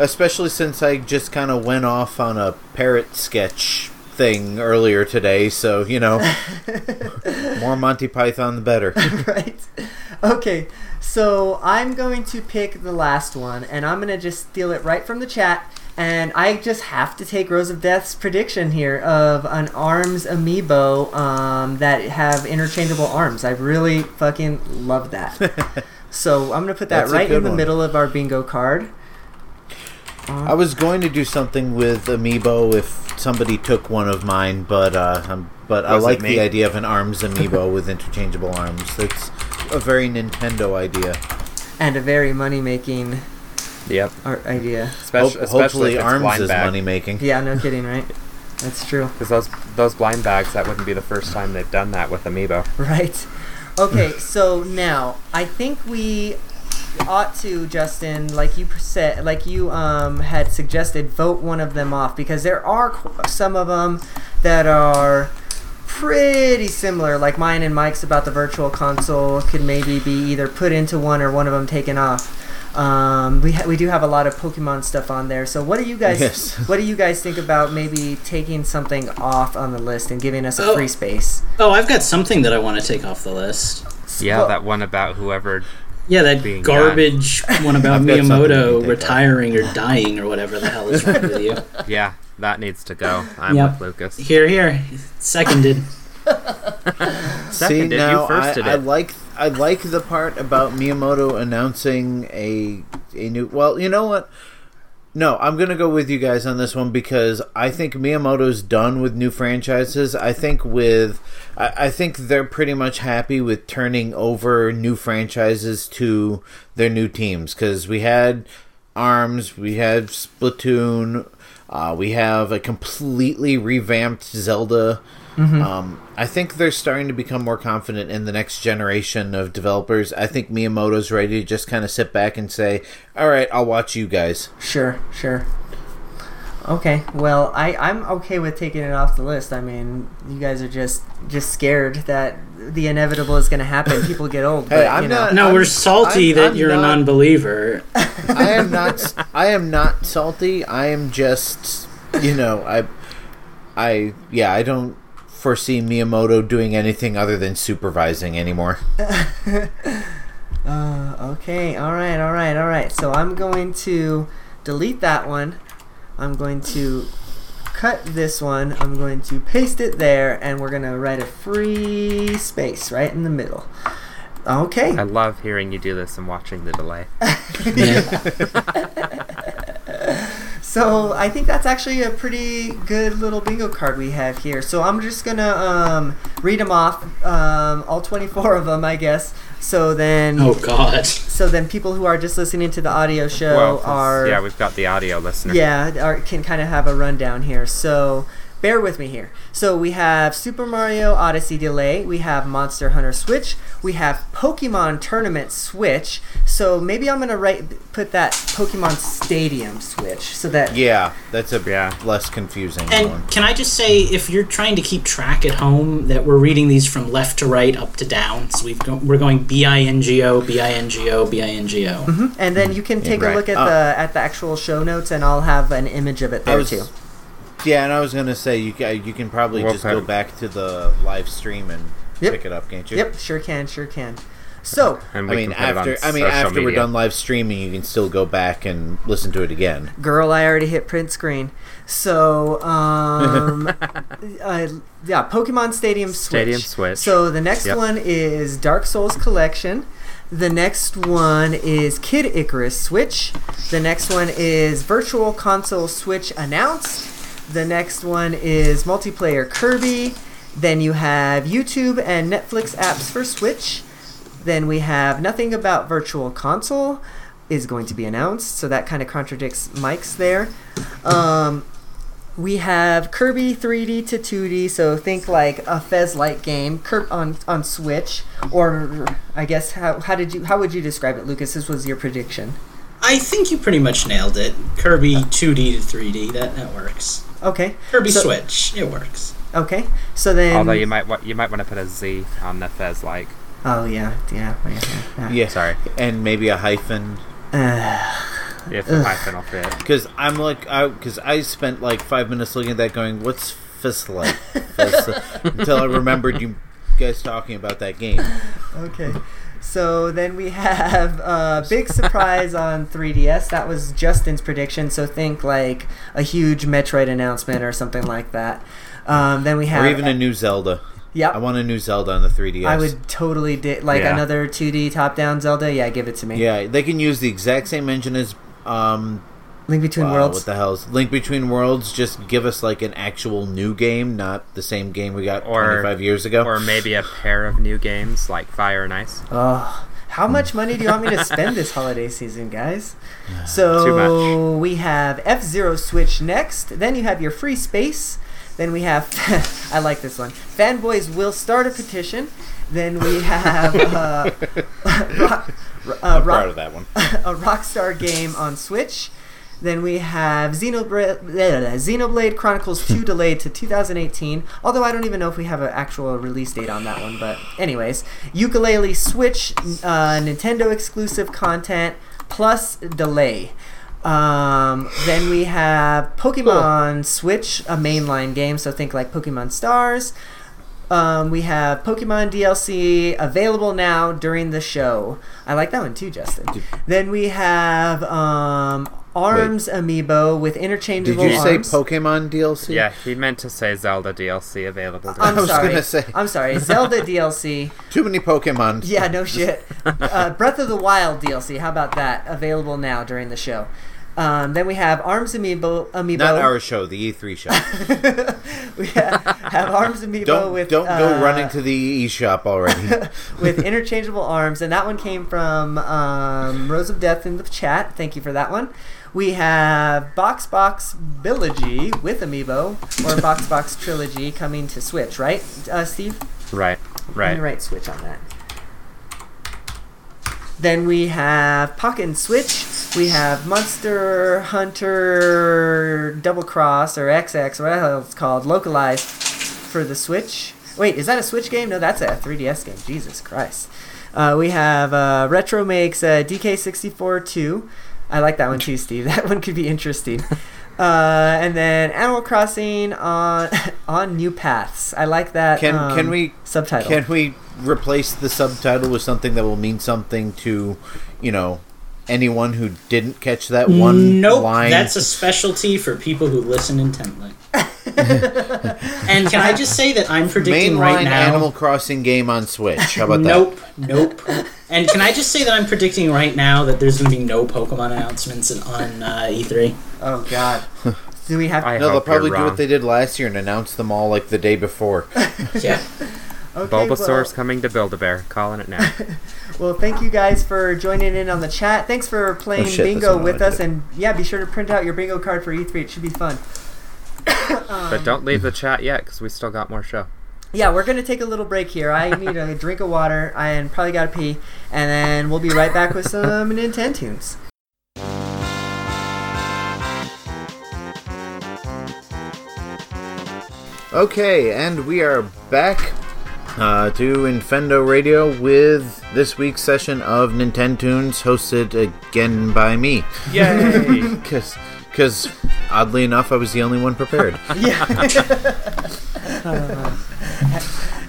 Especially since I just kind of went off on a parrot sketch thing earlier today, so, you know, more Monty Python the better. right. Okay, so I'm going to pick the last one, and I'm gonna just steal it right from the chat. And I just have to take Rose of Death's prediction here of an arms amiibo um, that have interchangeable arms. I really fucking love that. so I'm gonna put that That's right in the one. middle of our bingo card. I was going to do something with Amiibo if somebody took one of mine, but uh, um, but I Was it like the idea of an arms Amiibo with interchangeable arms. That's a very Nintendo idea. And a very money making Yep. idea. Especially, Ho- especially hopefully, arms is bag. money making. Yeah, no kidding, right? That's true. Because those those blind bags, that wouldn't be the first time they've done that with Amiibo. Right. Okay, so now I think we ought to, Justin, like you said, like you um, had suggested, vote one of them off because there are some of them that are pretty similar. Like mine and Mike's about the virtual console could maybe be either put into one or one of them taken off. Um, we ha- we do have a lot of Pokemon stuff on there. So what do you guys Yes. what do you guys think about maybe taking something off on the list and giving us a Oh. free space? Oh, I've got something that I want to take off the list. Yeah, Well- that one about whoever. Yeah, that Being garbage one about I've got something to Miyamoto retiring or dying or whatever the hell is wrong with you. Yeah, that needs to go. I'm Yep. with Lucas. Here, here, seconded. See Seconded, you now, firsted I, I like I like the part about Miyamoto announcing a a new. Well, you know what? No, I'm gonna go with you guys on this one because I think Miyamoto's done with new franchises. I think with I, I think they're pretty much happy with turning over new franchises to their new teams because we had Arms, we had Splatoon, uh, we have a completely revamped Zelda. Um, I think they're starting to become more confident in the next generation of developers. I think Miyamoto's ready to just kind of sit back and say, "All right, I'll watch you guys." Sure, sure. Okay, well, I I'm okay with taking it off the list. I mean, you guys are just just scared that the inevitable is going to happen. People get old. Hey, but, I'm you know. not- No, I'm- we're salty I'm- that I'm you're a not- non-believer. I am not. I am not salty. I am just, you know, I, I, yeah, I don't foresee Miyamoto doing anything other than supervising anymore. Uh, okay, all right, all right, all right. So I'm going to delete that one. I'm going to cut this one. I'm going to paste it there, and we're going to write a free space right in the middle. Okay. I love hearing you do this and watching the delay. Yeah. So I think that's actually a pretty good little bingo card we have here. So I'm just gonna um, read them off, um, all 24 of them, I guess. So then, Oh God. so then people who are just listening to the audio show well, 'cause, are yeah, we've got the audio listener. yeah, are, can kind of have a rundown here. So bear with me here. So we have Super Mario Odyssey Delay, we have Monster Hunter Switch, we have Pokemon Tournament Switch. So maybe I'm gonna write put that Pokemon Stadium Switch so that Yeah, that's a Yeah. less confusing one. And can I just say, if you're trying to keep track at home, that we're reading these from left to right, up to down. So we've go- we're going B I N G O, B I N G O, B I N G O. and then you can take right. a look at Uh, the at the actual show notes, and I'll have an image of it I there was, too. Yeah, and I was gonna say you ca- you can probably We'll just go put- back to the live stream and Yep. pick it up, can't you? Yep, sure can, sure can. So, And I we mean, can put after it on I mean, social after we're media. done live streaming, you can still go back and listen to it again. girl, I already hit print screen. So, um, uh, yeah, Pokemon Stadium Switch. Stadium Switch. So the next Yep. one is Dark Souls Collection. The next one is Kid Icarus Switch. The next one is Virtual Console Switch announced. The next one is multiplayer Kirby. Then you have YouTube and Netflix apps for Switch. Then we have nothing about Virtual Console is going to be announced, so that kind of contradicts Mike's there. Um, we have Kirby 3D to 2D, so think like a Fez-like game on on Switch, or I guess how how did you how would you describe it, Lucas? This was your prediction. I think you pretty much nailed it. Kirby 2D to 3D, that, that works. Okay. Kirby So- Switch, it works. Okay. So then. Although you might wa- you might want to put a Z on the Fez like. Oh yeah, yeah, yeah. yeah. Yeah, Sorry, and maybe a hyphen. Uh, if the hyphen will fit. Because I'm like, I because I spent like five minutes looking at that, going, "What's fist like?" Fist- Until I remembered you guys talking about that game. okay. So then we have a big surprise on 3DS. That was Justin's prediction. So think like a huge Metroid announcement or something like that. Um, then we have or even a new Zelda. yeah. I want a new Zelda on the 3DS. I would totally di- like Yeah. another 2D top-down Zelda. Yeah, give it to me. Yeah, they can use the exact same engine as um. Link Between wow, Worlds. What the hell's Link Between Worlds? Just give us like an actual new game, not the same game we got Or- 25 years ago. Or maybe a pair of new games like Fire and Ice. Oh, how much money do you want me to spend this holiday season, guys? So Too we have F Zero Switch next. Then you have your free space. Then we have, I like this one. Fanboys will start a petition. Then we have uh, rock, uh, I'm rock, proud of that one. a Rockstar game on Switch. Then we have Xenoblade, Xenoblade Chronicles 2 delayed to 2018. Although I don't even know if we have an actual release date on that one. But, anyways, Yooka-Laylee Switch, uh, Nintendo exclusive content plus delay. Um, then we have Pokemon Switch, a mainline game. So think like Pokemon Stars. Um, we have Pokemon DLC available now during the show. I like that one too, Justin. Then we have um, Arms Amiibo with interchangeable arms. Did interchangeable you say. Pokemon DLC? Yeah, he meant to say Zelda DLC available. I'm I was sorry. gonna say. I'm sorry. Zelda DLC. Too many Pokemon. Yeah, no shit. Uh, Breath of the Wild DLC. How about that? Available now during the show. Um, then we have Arms Amiibo. Amiibo. Not our show, the E3 show. we have, have Arms Amiibo Don't with don't go uh, running to the eShop already. with interchangeable arms, and that one came from um, Rose of Death in the chat. Thank you for that one. We have Box Box Trilogy with Amiibo, or Box Box Trilogy coming to Switch, right, uh, Steve? Right, right. write Switch on that. Then we have Pokken Switch. We have Monster Hunter Double Cross or XX, or what the hell it's called, localized for the Switch. Wait, is that a Switch game? No, that's a 3DS game. Jesus Christ. Uh, we have uh, Retro makes uh, DK64 2. I like that one too, Steve. That one could be interesting. Uh, and then Animal Crossing on on New Paths. I like that. Can um, can we subtitle? Can we replace the subtitle with something that will mean something to, you know, anyone who didn't catch that one nope, line? that's a specialty for people who listen intently. and can I just say that I'm predicting mainline right now? Animal Crossing game on Switch. How about that? nope, nope. And can I just say that I'm predicting right now that there's going to be no Pokemon announcements in, on uh, E3? Oh God. Do we have? I? No, they'll probably do what they did last year and announce them all like the day before. Yeah. Okay, Bulbasaur's coming to Build-A-Bear. Calling it now. Well, well, thank you guys for joining in on the chat. Thanks for playing Oh, shit, bingo with us, and yeah, be sure to print out your bingo card for E3. It should be fun. But don't leave the chat yet, because we still got more show. Yeah, we're gonna take a little break here. I need a drink of water and probably gotta pee, and then we'll be right back with some Nintendo tunes. Okay, and we are back uh, to Infendo Radio with this week's session of Nintendo Tunes, hosted again by me. Yay! Because, oddly enough, I was the only one prepared. Yeah.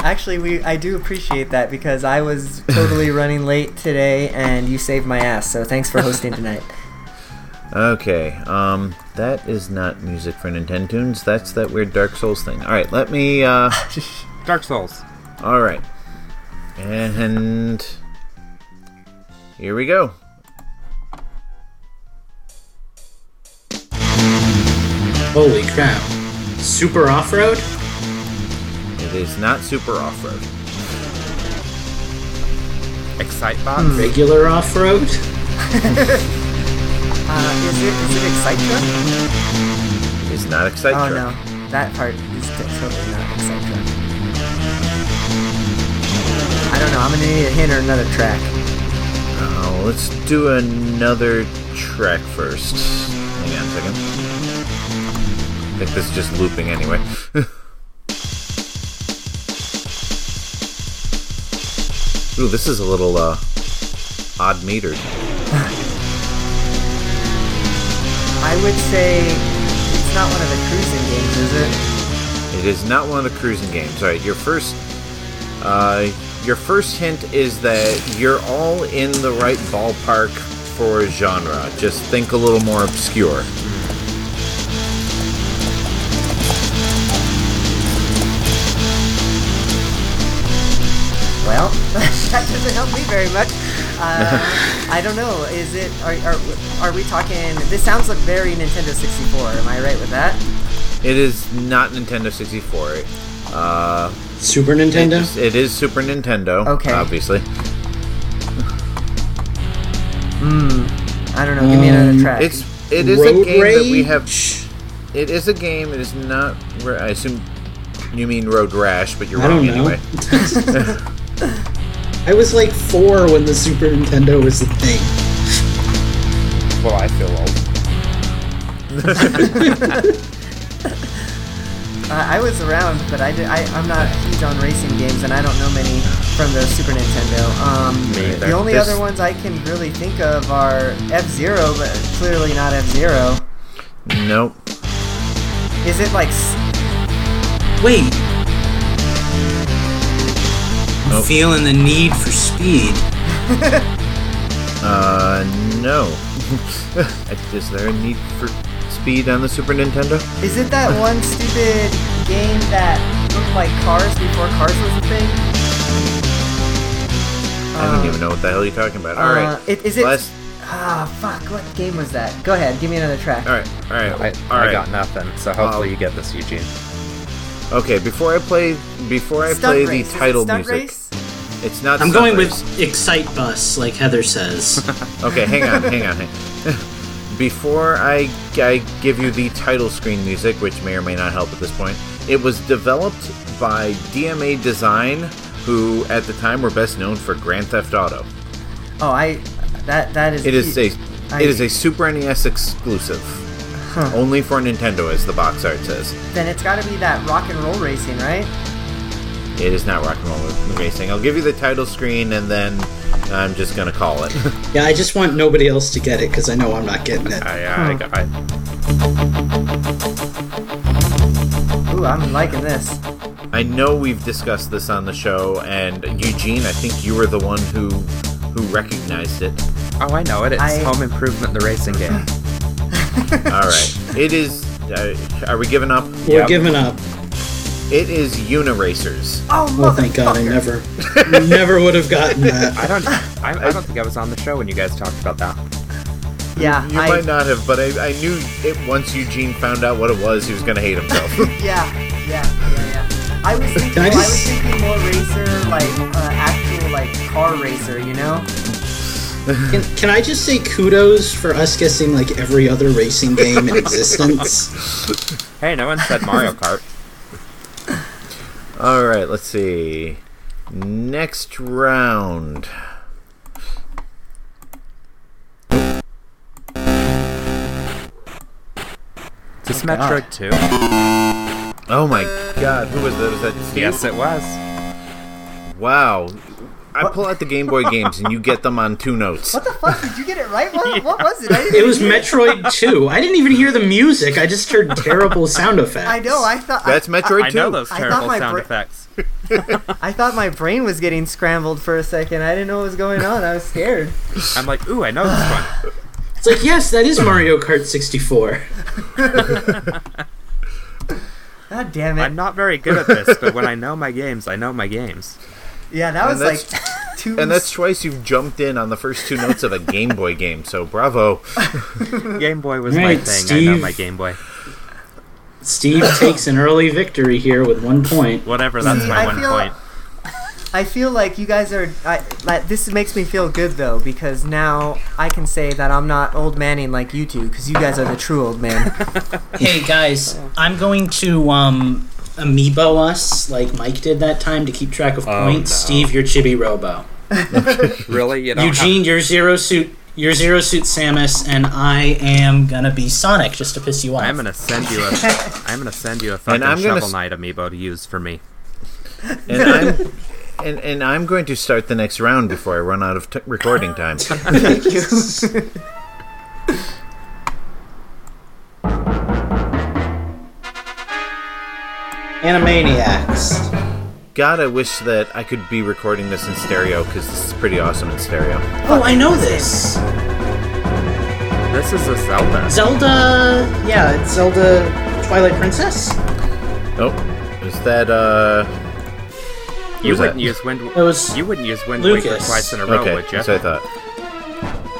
Actually, we I do appreciate that because I was totally running late today, and you saved my ass. So thanks for hosting tonight. Okay, um, that is not music for Nintendo Tunes. That's that weird Dark Souls thing. All right, let me. Uh, Dark Souls. all right, and here we go. Holy crap! Super off road. It is not super off road. Excitebot. Regular off road. Uh, is it is it Excitra? It's not Excite Oh no, that part is t- totally not Excitra. I don't know. I'm gonna need a hint or another track. Oh, let's do another track first. Hang on a second. I think this is just looping anyway. Ooh, this is a little uh, odd metered. I would say it's not one of the cruising games, is it? It is not one of the cruising games. All right, your first, uh, your first hint is that you're all in the right ballpark for genre. Just think a little more obscure. Well, that doesn't help me very much. Uh, I don't know. Is it? Are, are, are we talking? This sounds like very Nintendo 64. Am I right with that? It is not Nintendo 64. Uh, Super Nintendo. It's- It is Super Nintendo. Okay. Obviously. Hmm. I don't know. Give me another Um, track. It's it is a Road game that we have. It is a game. It is not. I assume you mean Road Rash, but you're I wrong don't know. anyway. I was like four when the Super Nintendo was a thing. Well, I feel old. Uh, I was around, but I, did, I I'm not huge on racing games, and I don't know many from the Super Nintendo. Um, Me the only This- other ones I can really think of are F Zero, but clearly not F Zero. Nope. Is it like? Wait. I'm feeling the need for speed. Uh, no. is there a need for speed on the Super Nintendo? Is it that one stupid game that looked like Cars before Cars was a thing? I don't Um, even know what the hell you're talking about. All Uh, right. it, is it? Last. Ah, fuck! What game was that? Go ahead, give me another track. All right. All right. I, all I right. got nothing. So hopefully Um, you get this, Eugene. Okay. Before I play, before I Stunt play race. the Is it title stunt music, race? it's not. I'm going Race. with Excite Bus, like Heather says. Okay, hang on, hang on. hang- Before I, I give you the title screen music, which may or may not help at this point, it was developed by DMA Design, who at the time were best known for Grand Theft Auto. Oh, I. That that is. It is a I- it is a Super NES exclusive, only for Nintendo, as the box art says. Then it's got to be that rock and roll racing, right? It is not rock and roll racing. I'll give you the title screen, and then I'm just gonna call it. yeah, I just want nobody else to get it because I know I'm not getting it. I, I got it. Ooh, I'm liking this. I know we've discussed this on the show, and Eugene, I think you were the one who who recognized it. Oh, I know it. It's I- Home Improvement, the racing game. All right, it is. Uh, are we giving up? We're Yep. giving up. It is Uniracers. Oh, Oh, thank God, I never, never would have gotten that. I don't. I, I don't think I was on the show when you guys talked about that. Yeah, You I, might not have, but I, I knew it once Eugene found out what it was, he was gonna hate himself. Yeah, yeah, yeah, yeah. I was thinking. Can I I, was thinking more racer, like uh, actual like car racer. You know? Can, can I just say kudos for us guessing like every other racing game in existence? Hey, no one said Mario Kart. All right, let's see. Next round. Is this oh Metroid 2? Oh my God, who was that? Was that Steve? Yes, it was. Wow. I pull out the Game Boy games and you get them on two notes. What the fuck? Did you get it right? What, what was it? I didn't It was even hear Metroid 2. I didn't even hear the music. I just heard terrible sound effects. I know. I thought. That's I, Metroid I 2. know those terrible sound bra- effects. I thought my brain was getting scrambled for a second. I didn't know what was going on. I was scared. I'm like, ooh, I know this one. It's like, yes, that is Mario Kart 64. God damn it. I'm not very good at this, but when I know my games, I know my games. Yeah, that And was like that's- two. And that's twice you've jumped in on the first two notes of a Game Boy game. So bravo. Game Boy was my Right, thing. I know my Game Boy. Steve takes an early victory here with one point. Whatever, that's See, my I one feel- point. I feel like you guys are. I, like, this makes me feel good though because now I can say that I'm not old manning like you two because you guys are the true old man. Hey guys, I'm going to um amiibo us like Mike did that time to keep track of Oh, points. no. Steve, you're Chibi Robo. Really? You don't Eugene, you're Zero Suit. You're Zero Suit Samus, and I am gonna be Sonic just to piss you off. I'm gonna send you a. I'm gonna send you a fucking I'm gonna Shovel s- Knight amiibo to use for me. And I'm and, and I'm going to start the next round before I run out of t- recording time. Animaniacs. God, I wish that I could be recording this in stereo because this is pretty awesome in stereo. Oh, I know this. This is a Zelda. Zelda. Yeah, it's Zelda Twilight Princess. Oh, is that uh? You wouldn't use Wind. It was. You wouldn't use Wind Waker twice in a row, Okay, would you? that's what I thought.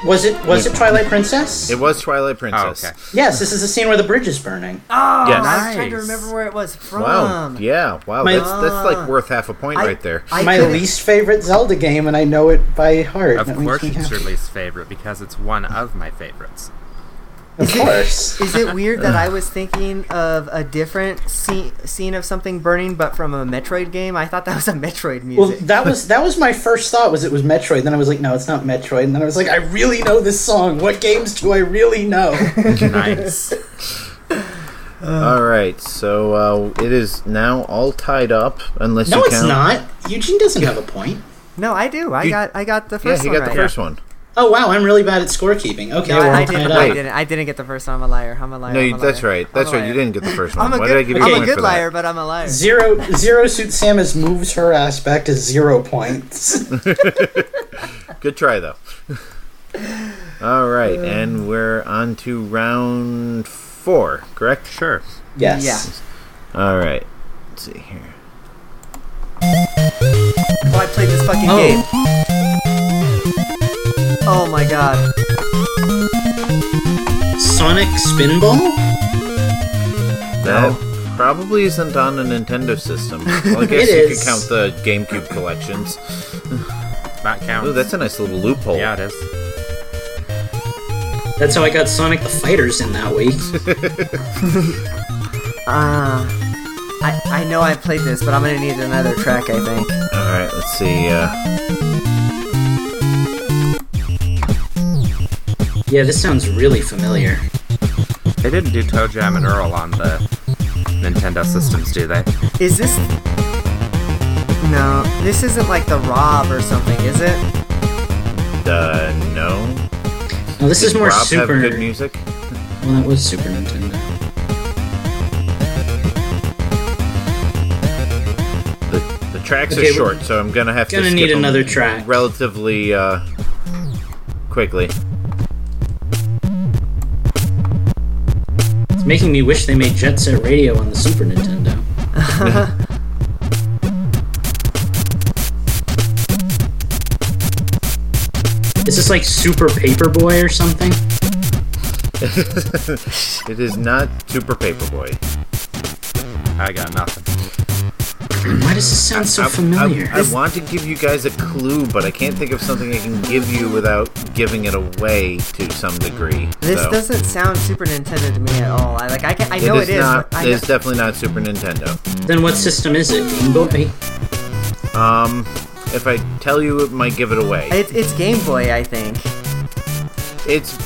Was it? Was it Twilight Princess? It was Twilight Oh, Princess. okay. Yes, this is the scene where the bridge is burning. Oh, Yes. I was trying to remember where it was from. Wow. Yeah. Wow. My- that's that's like worth half a point I- right there. I My couldn't- least favorite Zelda game, and I know it by heart. Of course, it's your least favorite because it's one of my favorites. Of course. Is it weird that I was thinking of a different scene, scene of something burning, but from a Metroid game? I thought that was a Metroid Well, music. that was that was my first thought. Was it was Metroid? Then I was like, no, it's not Metroid. And then I was like, I really know this song. What games do I really know? Nice. All right. So uh, it is now all tied up, unless no, you it's not. Eugene doesn't have a point. no, I do. I You- got I got the first. Yeah, he one got the right. first one. Oh wow, I'm really bad at scorekeeping. Okay, No, well, I, I didn't. I didn't. I didn't get the first one. I'm a liar. I'm a liar. No, you, a that's liar. right. That's right. You didn't get the first one. I'm a Why good, did I give you I'm a a good for liar, but I'm a liar. Zero Zero Suit Samus moves her ass back to zero points. Good try though. all right, uh. and we're on to round four. Correct. Sure. yes. Yeah. All right. Let's see here. Oh, I played this fucking Oh. game. Oh my god. Sonic Spinball. That probably isn't on a Nintendo system. Well, I guess It you is. could count the GameCube collections. That counts. Oh, that's a nice little loophole. yeah, it is. That's how I got Sonic the Fighters in that week. Uh, I I know I played this, but I'm gonna need another track. I think. All right. Let's see. Uh, yeah, this sounds really familiar. They didn't do ToeJam and Earl on the Nintendo systems, do they? Is this? No, this isn't like the Rob or something, is it? uh, no. No, this is more Rob Super. have good music? Well, that was Super Nintendo. The, the tracks Okay, are short, so I'm gonna have Gonna to need skip 'em another track. relatively uh, quickly. Making me wish they made Jet Set Radio on the Super Nintendo. Is this like Super Paperboy or something? It is not Super Paperboy. I got nothing. Why does this sound so I- familiar? I, I want to give you guys a clue, but I can't think of something I can give you without giving it away to some degree. This so. doesn't sound Super Nintendo to me at all. I like I can, I It know is it is. not. but I It is definitely not Super Nintendo. then what system is it? Game Boy? Um, if I tell you, it might give it away. it's it's Game Boy, I think. It's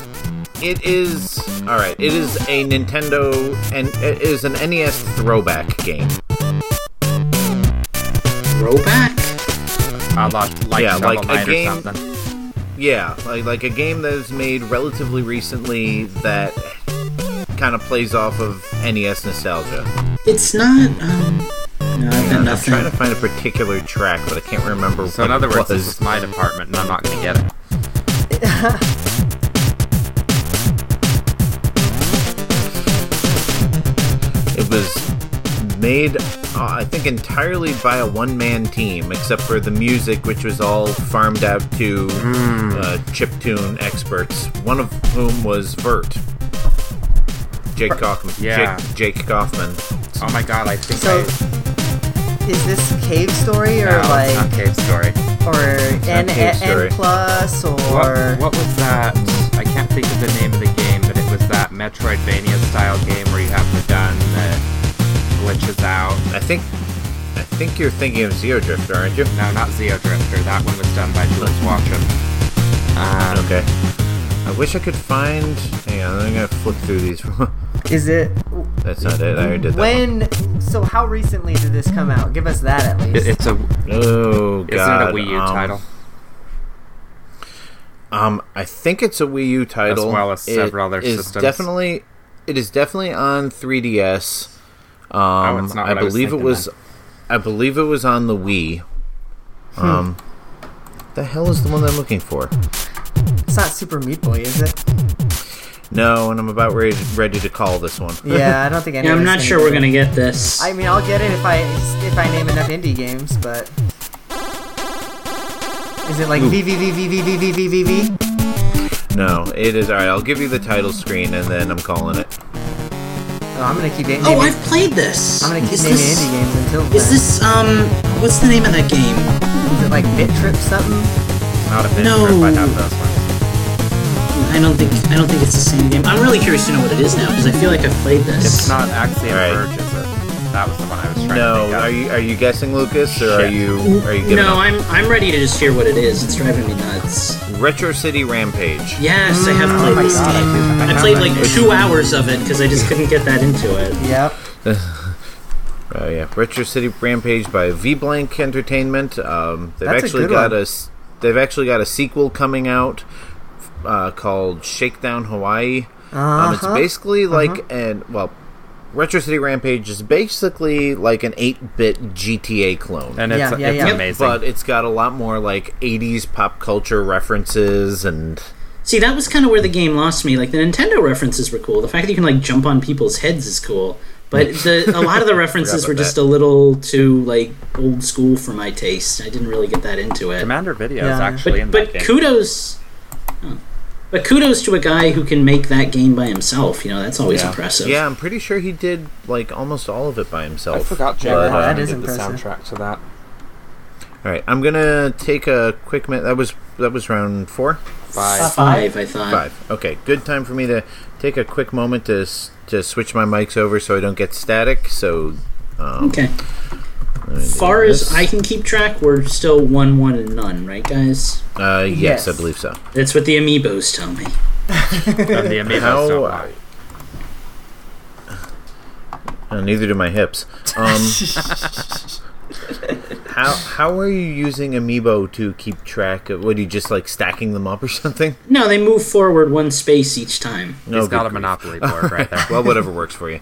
it is all right. It is a Nintendo and it is an NES throwback game. Throwback? A lot like Yeah, Shovel like a game- or. Yeah, like like a game that was made relatively recently that kind of plays off of NES nostalgia. It's not. Um, No, I've got I'm trying to find a particular track, but I can't remember. So what in other words, this is my department, and I'm not going to get it. It was made, uh, I think, entirely by a one-man team, except for the music, which was all farmed out to uh, chiptune experts. One of whom was Virt. Jake Kaufman. Yeah. Jake, Jake Kaufman. Oh my god, I think So, I. is this cave story or No, it's like not Cave Story. or N, N, plus or What, what was that? I can't think of the name of the game, but it was that Metroidvania style game where you have the gun that glitches out. I think, I think you're thinking of Xeodrifter, aren't you? No, not Xeodrifter. That one was done by Jools Watsham. Um, Okay. I wish I could find. Hang on, I'm gonna flip through these. is it That's not it. I already did that. one. when? So how recently did this come out? Give us that at least. it- it's a Oh God. isn't it a Wii U um, title? Um, I think it's a Wii U title, As well as several It other is systems. Definitely, it is definitely on 3DS. Um, Oh, it's not I what I was believe it was. then. I believe it was on the Wii. Hmm. Um, the hell is the one I'm looking for? It's not Super Meat Boy, is it? No, and I'm about ready ready to call this one. Yeah, I don't think Yeah, I'm not sure we're gonna get this. I mean, I'll get it if I if I name enough indie games, but is it like V V V V V V V V V V? No, it is alright. I'll give you the title screen, and then I'm calling it. Oh, I'm gonna keep naming. oh, I've played this. I'm gonna keep is naming this, indie games until Is then. this um? What's the name of that game? Is it like Bit Trip something? Not a bit no. trip. I have those ones. I don't think I don't think it's the same game. I'm really curious to know what it is now because I feel like I've played this. It's not Axiom Alright. Verge, is it? That was the one I was trying to No, think of. are you are you guessing, Lucas, or are you are you giving no, up? I'm I'm ready to just hear what it is. It's driving me nuts. Retro City Rampage. Yes, I have played Oh my this God, I game. do- I I played that like game. two hours of it because I just couldn't get that into it. Yep. Oh yeah, Retro City Rampage by V Blank Entertainment. Um, they've That's a actually good got one. a s- they've actually got a sequel coming out uh, called Shakedown Hawaii. Um, it's Uh-huh. basically like an well, Retro City Rampage is basically like an 8-bit GTA clone. And it's, Yeah, yeah, it's yeah. amazing. but it's got a lot more like 80s pop culture references and See, that was kind of where the game lost me. Like the Nintendo references were cool. The fact that you can like jump on people's heads is cool. But the a lot of the references were just that. a little too like old school for my taste. I didn't really get that into it. Commander Video is Yeah. actually in but that but kudos oh. But kudos to a guy who can make that game by himself you know that's always Yeah. impressive yeah, I'm pretty sure he did like almost all of it by himself. I forgot Jay But, Wow, uh, that Ryan the soundtrack to that. All right, I'm gonna take a quick minute. That was that was round four. Five. five i thought Five. Okay, good time for me to take a quick moment to to switch my mics over so I don't get static. So, um, okay let me do far as i can keep track we're still one one and none right guys uh, yes, Yes. I believe so. that's what the amiibos tell me And the Amiibos How? don't lie. Uh, neither do my hips. Um, how how are you using Amiibo to keep track of? What are you just like stacking them up or something? no they move forward one space each time No, He's got a grief. Monopoly board right there. Well, whatever works for you.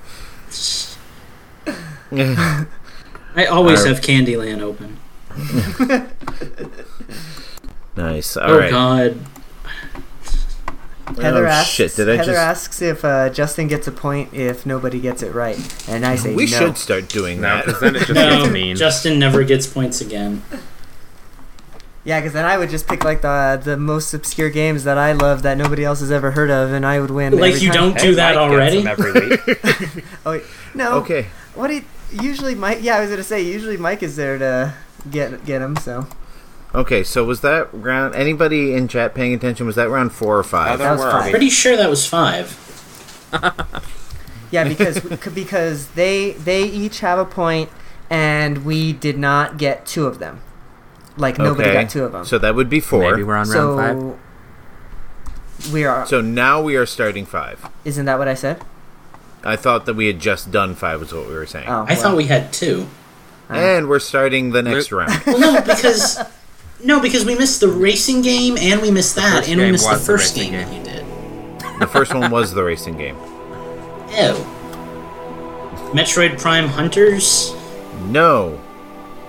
I always Uh, have candyland open nice. All oh right. god Heather oh, asks. shit! Did I Heather just? asks if uh, Justin gets a point if nobody gets it right, and I say we no. should start doing No, that. because then it just no mean. justin never gets points again Yeah, because then I would just pick like the the most obscure games that I love that nobody else has ever heard of, and I would win. Like every you time. don't do that Mike already every week. Oh wait, no. okay. What do you, usually Mike? Yeah, I was gonna say usually Mike is there to get get him. So Okay, so was that round? Anybody in chat paying attention? Was that round four or five? Heather, That was where are fine. we? pretty sure that was five yeah, because because they they each have a point, and we did not get two of them. Like nobody okay. got two of them. So that would be four. Maybe we're on round five. we are. So now we are starting five. isn't that what I said? I thought that we had just done five. Was what we were saying. Oh, i thought we had two And we're starting the next round. Well, no, because no, because we missed the racing game and we missed that, and we missed the was the first game, game. that you did. The first one was the racing game. Ew. Metroid Prime Hunters. No.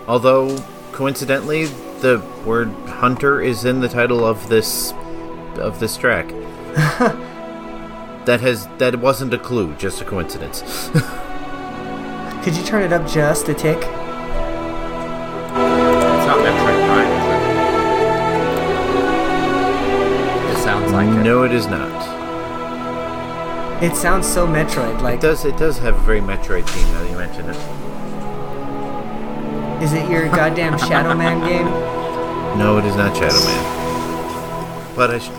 Although, coincidentally, the word hunter is in the title of this of this track. that has that wasn't a clue, just a coincidence. Could you turn it up just a tick? It's not Metroid Prime, is it? It sounds like it. no, it is not. It sounds so Metroid like. It does it does have a very Metroid theme now that you mention it. is it your goddamn Shadow Man game? No, it is not Shadow Man. But I, sh-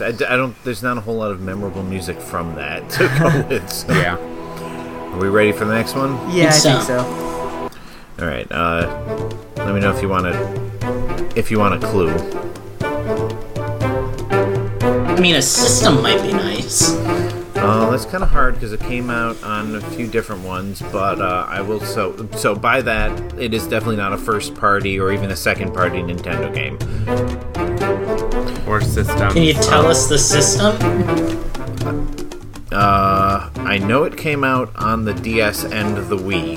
it's- I, d- I don't. There's not a whole lot of memorable music from that to go with. So. Yeah. Are we ready for the next one? Yeah, I Think think so. so. All right. Uh, let me know if you want to. If you want a clue. I mean, a system might be nice. Uh, that's kind of hard because it came out on a few different ones, but uh, I will so so by that it is definitely not a first party or even a second party Nintendo game. Or system. Can you tell us the system? Uh, I know it came out on the DS and the Wii,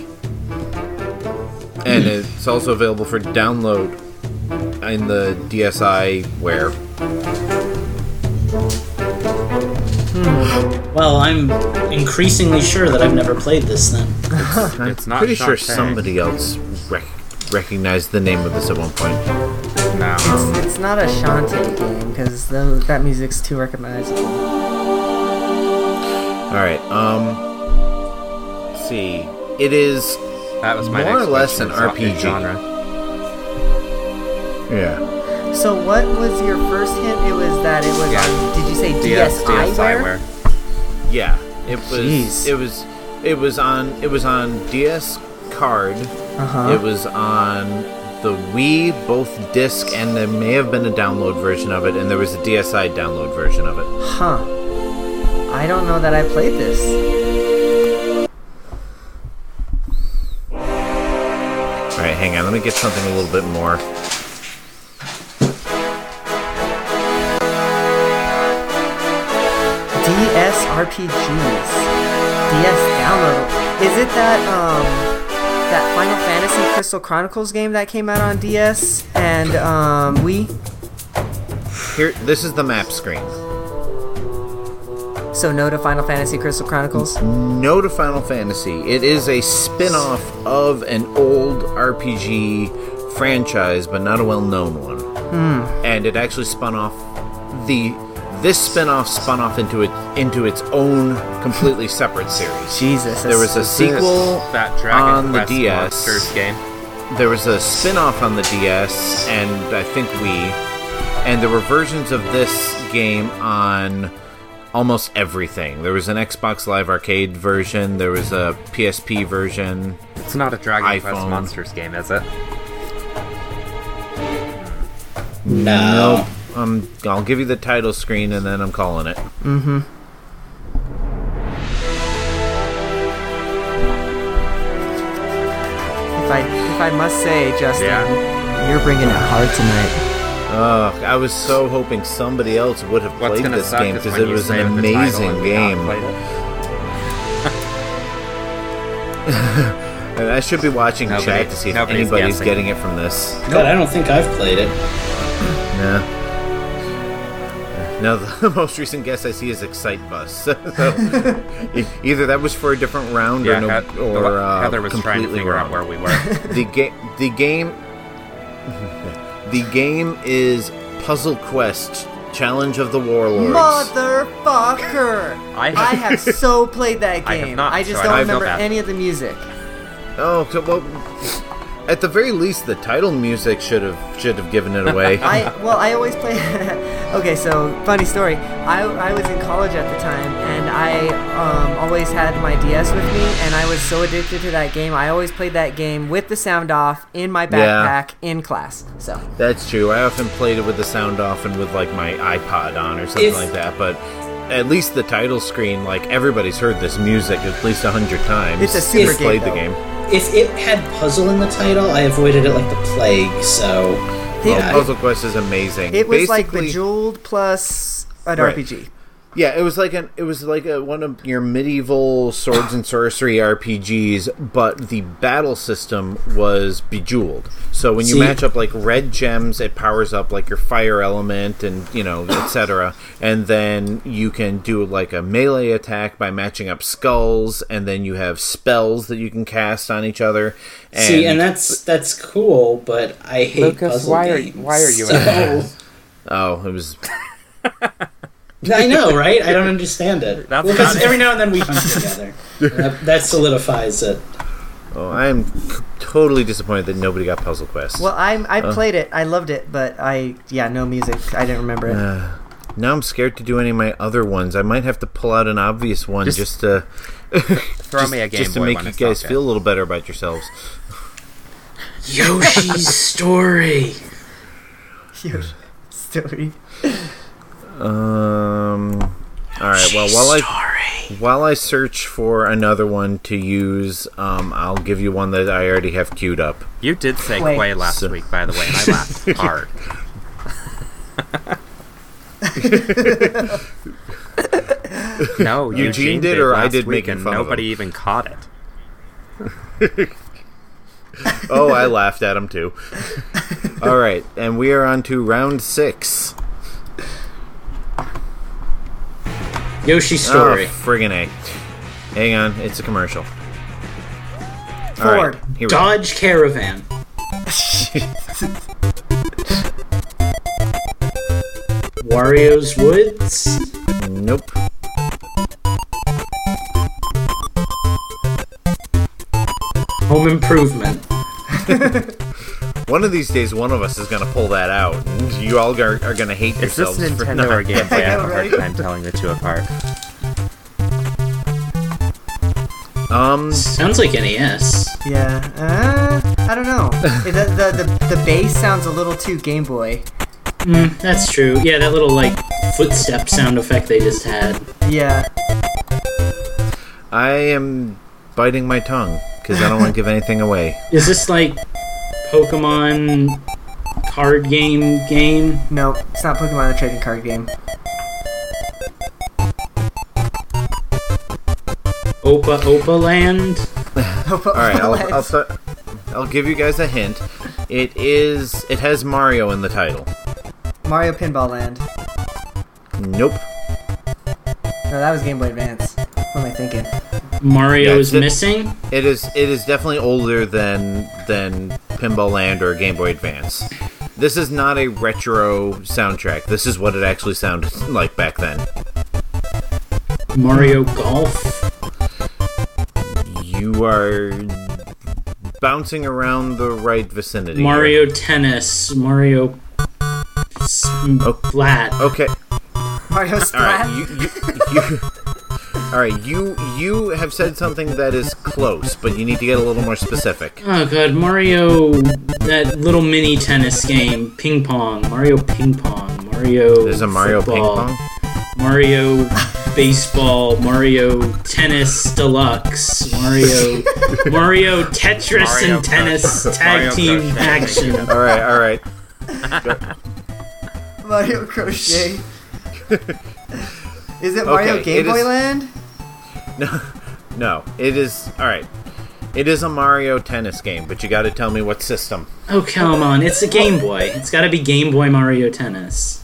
and it's also available for download in the DSi where. Well, I'm increasingly sure that I've never played this then. I'm It's not pretty sure Shantae. somebody else rec- recognized the name of this at one point. No. It's, it's not a Shantae game because that music's too recognizable. All right. Um. Let's see. It is. That was my More or less an is RPG. genre. Yeah. So what was your first hint? It was that it was Yeah. on. Did you say DS, DSiWare? DSiWare. Yeah. It was. Jeez. It was. It was on. It was on DS card. Uh huh. It was on the Wii, both disc, and there may have been a download version of it, and there was a DSi download version of it. Huh. I don't know that I played this. All right, hang on. Let me get something a little bit more. DS RPGs. DS download. Is it that um that Final Fantasy Crystal Chronicles game that came out on DS and um Wii? Here, this is the map screen. So no to Final Fantasy Crystal Chronicles. No to Final Fantasy. It is a spin-off of an old RPG franchise, but not a well-known one. And it actually spun off the this spin-off spun off into it into its own completely separate series. Jesus. There was a sequel That Dragon on the Quest DS. Monsters game. There was a spin-off on the DS and I think Wii, and there were versions of this game on almost everything. There was an Xbox Live Arcade version, there was a PSP version. It's not a Dragon Quest. Monsters game, is it? No. Um, I'll give you the title screen and then I'm calling it. Mm-hmm. If I if I must say, Justin, Yeah. you're bringing it hard tonight. Ugh, I was so hoping somebody else would have What's played gonna this game because it was an amazing game. And I should be watching Nobody- chat to see if anybody's guessing. getting it from this. God, I don't think I've played it. Yeah. No, the most recent guess I see is Excite Bus. so, either that was for a different round Yeah, or, no, Heath- or uh, Heather was trying to completely figure out where we were. the game. The game. the game is Puzzle Quest: Challenge of the Warlords. Motherfucker! I I have so played that I have game. not, I just so don't don't remember bad. any of the music. Oh, so, well, at the very least, the title music should have should have given it away. I well, I always play. okay, so funny story. I, I was in college at the time, and I um, always had my DS with me, and I was so addicted to that game. I always played that game with the sound off in my backpack in class. So That's true. I often played it with the sound off and with like my iPod on or something If- like that. But at least the title screen, like everybody's heard this music at least a hundred times. It's a super They've game, played the game. If it had puzzle in the title, I avoided it like the plague, so. It- Oh, Yeah, I- Puzzle Quest is amazing. it was like Basically- Bejeweled plus an Right. RPG. Yeah, it was like an it was like a, one of your medieval swords and sorcery RPGs, but the battle system was bejeweled. So when you See- match up like red gems, it powers up like your fire element and you know etc. And then you can do like a melee attack by matching up skulls, and then you have spells that you can cast on each other. And See, and that's that's cool, but I hate Lucas, puzzle why are- why are you So, oh, it was I know, right? I don't understand it. That's well, 'cause not- every now and then we hunt together. That, that solidifies it. oh, I am c- totally disappointed that nobody got Puzzle Quest. Well, I I played it. I loved it, but I yeah, no music. I didn't remember it. Uh, now I'm scared to do any of my other ones. I might have to pull out an obvious one just, Just to Throw just, me a Game just to Boy make you guys feel a little better about yourselves. Yoshi's story. Yoshi story. Um. All right. Well, while I while I search for another one to use, um, I'll give you one that I already have queued up. You did say Wait. Quay last So- week, by the way, and I laughed hard. no, Eugene Eugene, did, or I did make making and fun of nobody him? even caught it. Oh, I laughed at him too. All right, and we are on to round six. Yoshi's ah, story. Oh, friggin' a! Hang on, it's a commercial. All right, Ford. here we go. Dodge Caravan. Wario's Woods. Nope. Home Improvement. One of these days, one of us is going to pull that out, and you all are, are going to hate Is this yourselves for Nintendo not or Game Boy? I have a hard time telling the two apart. Um, Sounds like NES. Yeah. Uh, I don't know. the, the the the bass sounds a little too Game Boy. Mm, that's true. Yeah, that little like footstep sound effect they just had. Yeah. I am biting my tongue because I don't want to give anything away. Is this like Pokemon card game game? No, it's not Pokemon the trading card game. Opa Opa Land? All right, I'll I'll, th- I'll give you guys a hint. It is it has Mario in the title. Mario Pinball Land. Nope. No, that was Game Boy Advance. What am I thinking? Mario's Yeah, it's- missing? It is it is definitely older than than Pinball Land or Game Boy Advance. This is not a retro soundtrack. This is what it actually sounded like back then. Mario Golf? You are bouncing around the right vicinity. here. Mario Tennis? Mario S- Flat? Okay. Mario All Splat. right. You, you, you, all right. You you have said something that is close, but you need to get a little more specific. Oh god, Mario, that little mini tennis game, ping pong, Mario ping pong, Mario. There's a Mario football, ping pong. Mario baseball, Mario tennis deluxe, Mario, Mario Tetris Mario and tennis Crush- tag Mario team Crush. action. All right. All right. Mario Crochet. Is it Mario Okay, Game it Boy is- Land? No, no. it is all right. It is a Mario tennis game, but you got to tell me what system. Oh come on, it's a Game Boy. It's got to be Game Boy Mario Tennis.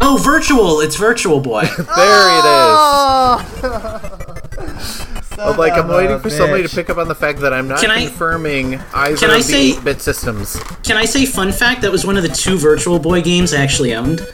Oh, virtual! It's Virtual Boy. There it Oh! is. Ah! I'm like I'm waiting for somebody to pick up on the fact that I'm not Can I- confirming either can I of the say- 8-bit systems. Can I say fun fact? That was one of the two Virtual Boy games I actually owned.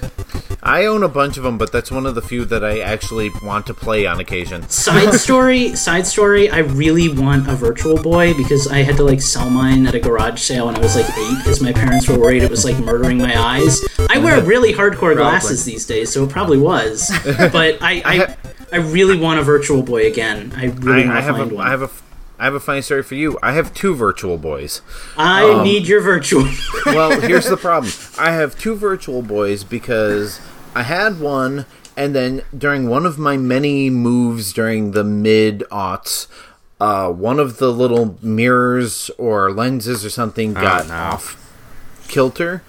I own a bunch of them, but that's one of the few that I actually want to play on occasion. Side story, side story. I really want a Virtual Boy because I had to like sell mine at a garage sale when I was like eight because my parents were worried it was like murdering my eyes. I wear really hardcore glasses these days, so it probably was. But I, I, I really want a Virtual Boy again. I really I, want I to have find a, one. I have a, I have a funny story for you. I have two Virtual Boys. I um, need your Virtual. Well, here's the problem. I have two Virtual Boys because I had one, and then during one of my many moves during the mid aughts, uh, one of the little mirrors or lenses or something got no. off kilter.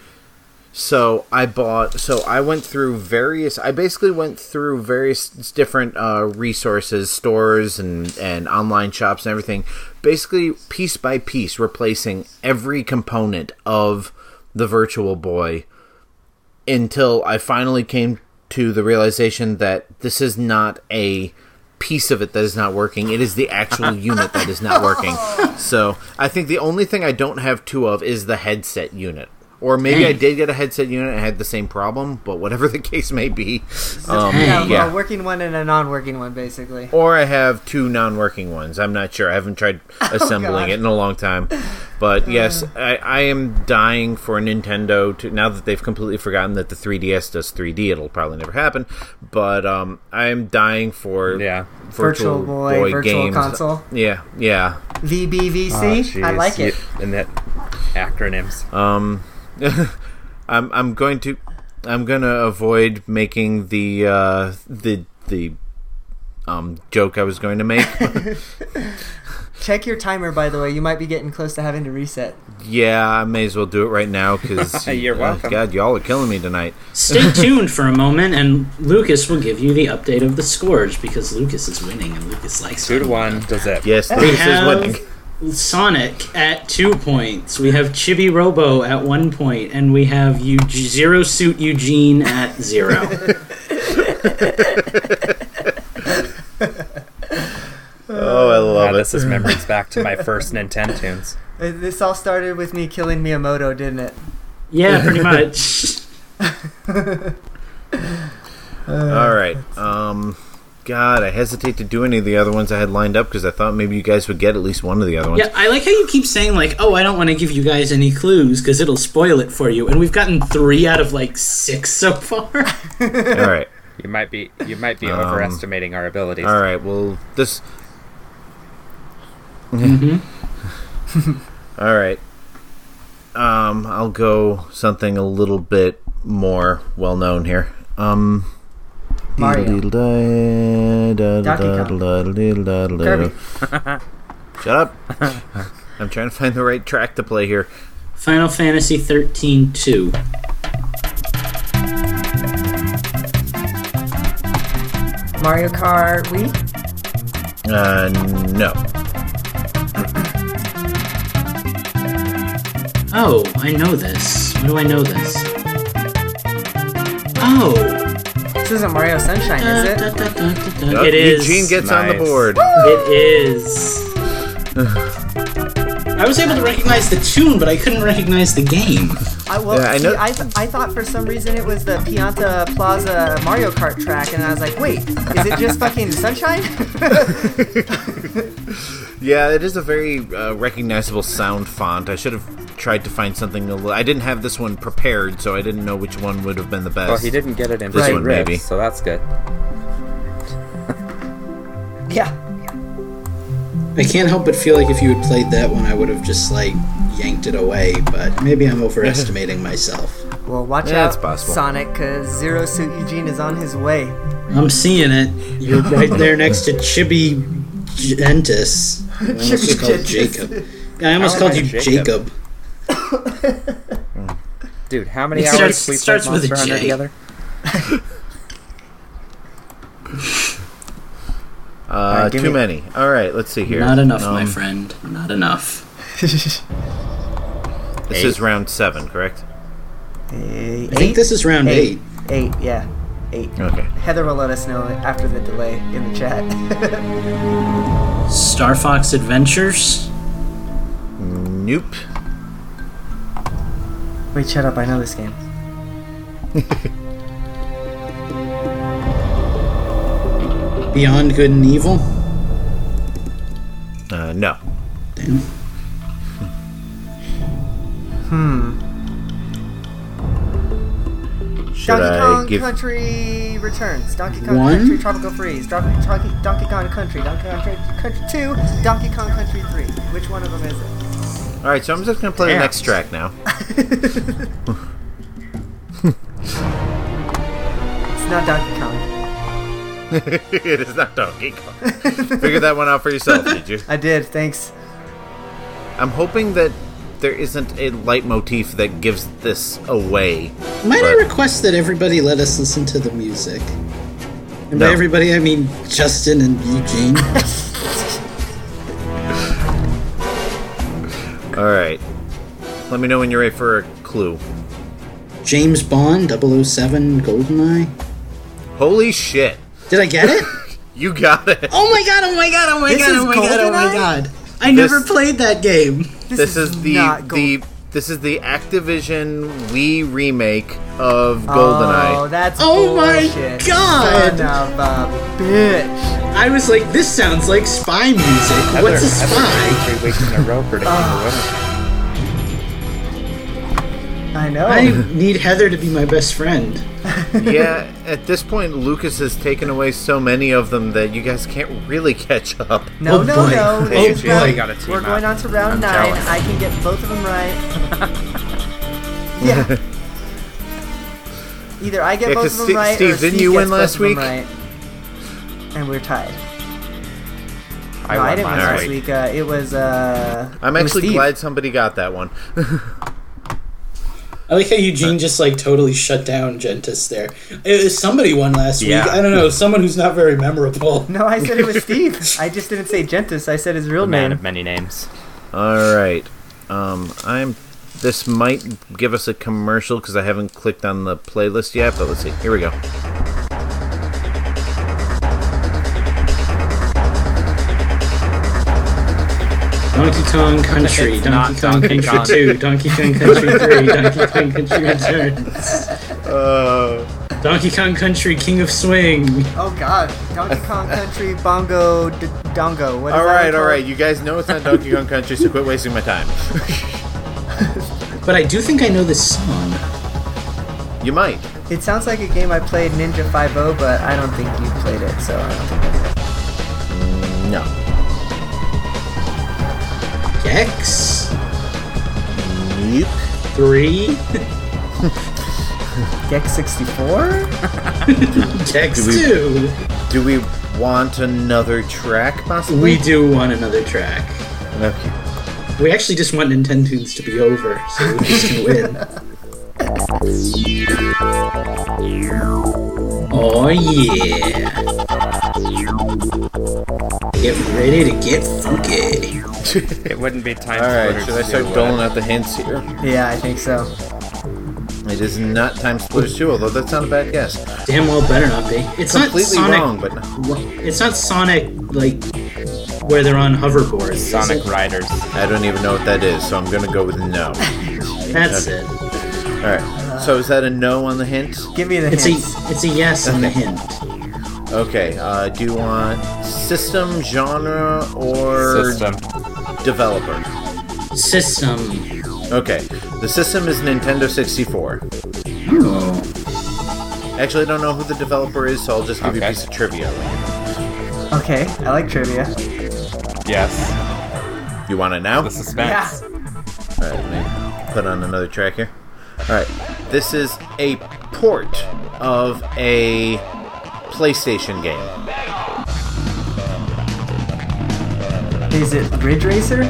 So I bought. So I went through various. I basically went through various different uh, resources, stores, and and online shops and everything. Basically, piece by piece, replacing every component of the Virtual Boy until I finally came to the realization that this is not a piece of it that is not working. It is the actual unit that is not working. So I think the only thing I don't have two of is the headset unit. Or maybe I did get a headset unit and had the same problem, but whatever the case may be. Um, Yeah, yeah. a working one and a non-working one, basically. Or I have two non-working ones. I'm not sure. I haven't tried assembling God. it in a long time. But yes, I, I am dying for a Nintendo to now that they've completely forgotten that the 3DS does 3D. It'll probably never happen. But um, I am dying for Yeah. Virtual, Virtual Boy, Virtual games. Console. Yeah, yeah. VBVC. Oh, I like it. You- and that acronyms. Um, I'm I'm going to I'm gonna avoid making the uh, the the um joke I was going to make. Check your timer, by the way. You might be getting close to having to reset. Yeah, I may as well do it right now because You're welcome. God, y'all are killing me tonight. Stay tuned for a moment, and Lucas will give you the update of the scores because Lucas is winning, and Lucas likes Two to one. Does it? Yes, We this is winning. Sonic at two points. We have Chibi Robo at one point, and we have U- Zero Suit Eugene at zero. Oh, I love Wow, it. this is memories back to my first Nintendo tunes. This all started with me killing Miyamoto, didn't it? yeah, pretty much. All right. Um, God, I hesitate to do any of the other ones I had lined up because I thought maybe you guys would get at least one of the other ones. Yeah, I like how you keep saying like, "Oh, I don't want to give you guys any clues because it'll spoil it for you," and we've gotten three out of like six so far. All right. You might be you might be Um, overestimating our abilities. All right. Well, this. Mm-hmm. All right. Um, I'll go something a little bit more well known here. Um. Mario. Kirby. Shut up. I'm trying to find the right track to play here. Final Fantasy 13 2. Mario Kart Wii. Uh, no. Oh, I know this. Why do I know this? Oh, This isn't Mario Sunshine, is it? It is. Eugene gets on the Nice. board. It is. I was able to recognize the tune, but I couldn't recognize the game. I, well, Yeah, I see, know- I, th- I thought for some reason it was the Pianta Plaza Mario Kart track, and I was like, wait, is it just fucking Sunshine? Yeah, it is a very uh, recognizable sound font. I should have tried to find something. A little, I didn't have this one prepared, so I didn't know which one would have been the best. Well, he didn't get it in This right one, riffs, maybe. so that's good. yeah. I can't help but feel like if you had played that one, I would have just like yanked it away. But maybe I'm overestimating myself. Well, watch Yeah, out, possible. Sonic, because Zero Suit Eugene is on his way. I'm seeing it. You're right there next to Chibi Gentis. I almost called Gentis. Jacob. I almost called you Jacob? Jacob. Hmm. Dude, how many It hours starts- we starts played with a Monster Hunter J. together? Uh, give too me- many. All right, let's see here. Not enough, my Um, friend. Not enough. This Eight. is round seven, correct? Eight? I think this is round eight. Eight, yeah. Eight. Okay. Heather will let us know after the delay in the chat. Star Fox Adventures. Nope. Wait, shut up. I know this game. Beyond Good and Evil. Uh, no. Damn. Hmm. Should Donkey I Kong give? Country Returns. Donkey Kong One? Country Tropical Freeze. Donkey, Donkey, Donkey Kong Country. Donkey Kong Country, Country 2. Donkey Kong Country 3. Which one of them is it? All right, so I'm just gonna play the next track now. It's not Donkey Kong. it is not Donkey Kong. Figure that one out for yourself, did you? I did, thanks. I'm hoping that there isn't a leitmotif that gives this away. Might I request that everybody let us listen to the music? And by everybody, I mean Justin and Eugene. All right. Let me know when you're ready for a clue. James Bond, 007, GoldenEye. Holy shit! Did I get it? You got it. Oh my god, oh my god, oh my This god, oh my god, oh my god. I never This- played that game. This, is, the not Gold- the this is the Activision Wii remake of GoldenEye. Oh, GoldenEye. that's Oh my. God. Son of a bitch. I was like, this sounds like spy music. What's a spy? Three weeks in a row predicting the winner. I know. I need Heather to be my best friend. yeah, at this point, Lucas has taken away so many of them that you guys can't really catch up. no, Oh, no, boy. no. Oh, This is boy. gotta team We're up. going on to round I'm nine. jealous. I can get both of them right. yeah. Either I get Yeah, both 'cause of them Steve- right, Steve, or didn't Steve you gets win both last of them week? Right. And we're tied. I no, won I didn't win last last week. week. Uh, it was. Uh, I'm it was actually Steve. glad somebody got that one. I like how Eugene just like totally shut down Gentis there. It was somebody won last Yeah. week. I don't know, someone who's not very memorable. No, I said it was Steve. I just didn't say Gentis. I said his real The man name. of many names. All right. Um, I'm. This might give us a commercial because I haven't clicked on the playlist yet. But let's see. Here we go. Donkey Kong Country, It's Donkey not Kong Donkey Country Kong. 2, Donkey Kong Country 3, Donkey Kong Country Returns, Uh, Donkey Kong Country King of Swing. Oh God, Donkey Kong Country Bongo D- Dongo. What is all that right, all called? right. You guys know it's not Donkey Kong Country, so quit wasting my time. But I do think I know this song. You might. It sounds like a game I played Ninja 5 but I don't think you played it, so I don't think that's it. No. Gex Nope. 3, Gex 64? Gex Do we- 2. Do we want another track, possibly? We do want another track. Okay. We actually just want Nintendo's to be over, so we just can win. Oh yeah! Get ready to get funky. It wouldn't be time All for right. Should I start doling out the hints here? Yeah, I think so. It is not TimeSplitters 2, although that's not a bad guess. Damn well better not be. It's Completely not Sonic. wrong, but no. It's not Sonic like where they're on hoverboards. is Sonic it? Riders. I don't even know what that is, so I'm gonna go with no. That's it. All right. So is that a no on the hint? Give me the hint. It's hints. a it's a yes on the hint. Okay. Uh, do you want system, genre, or System. Developer? System. Okay. The system is Nintendo 64. Oh. Actually, I don't know who the developer is, so I'll just give you a piece of trivia. Okay, I like trivia. Yes. You want it now? The suspense. All right, let me put on another track here. All right, this is a port of a PlayStation game. Is it Ridge Racer?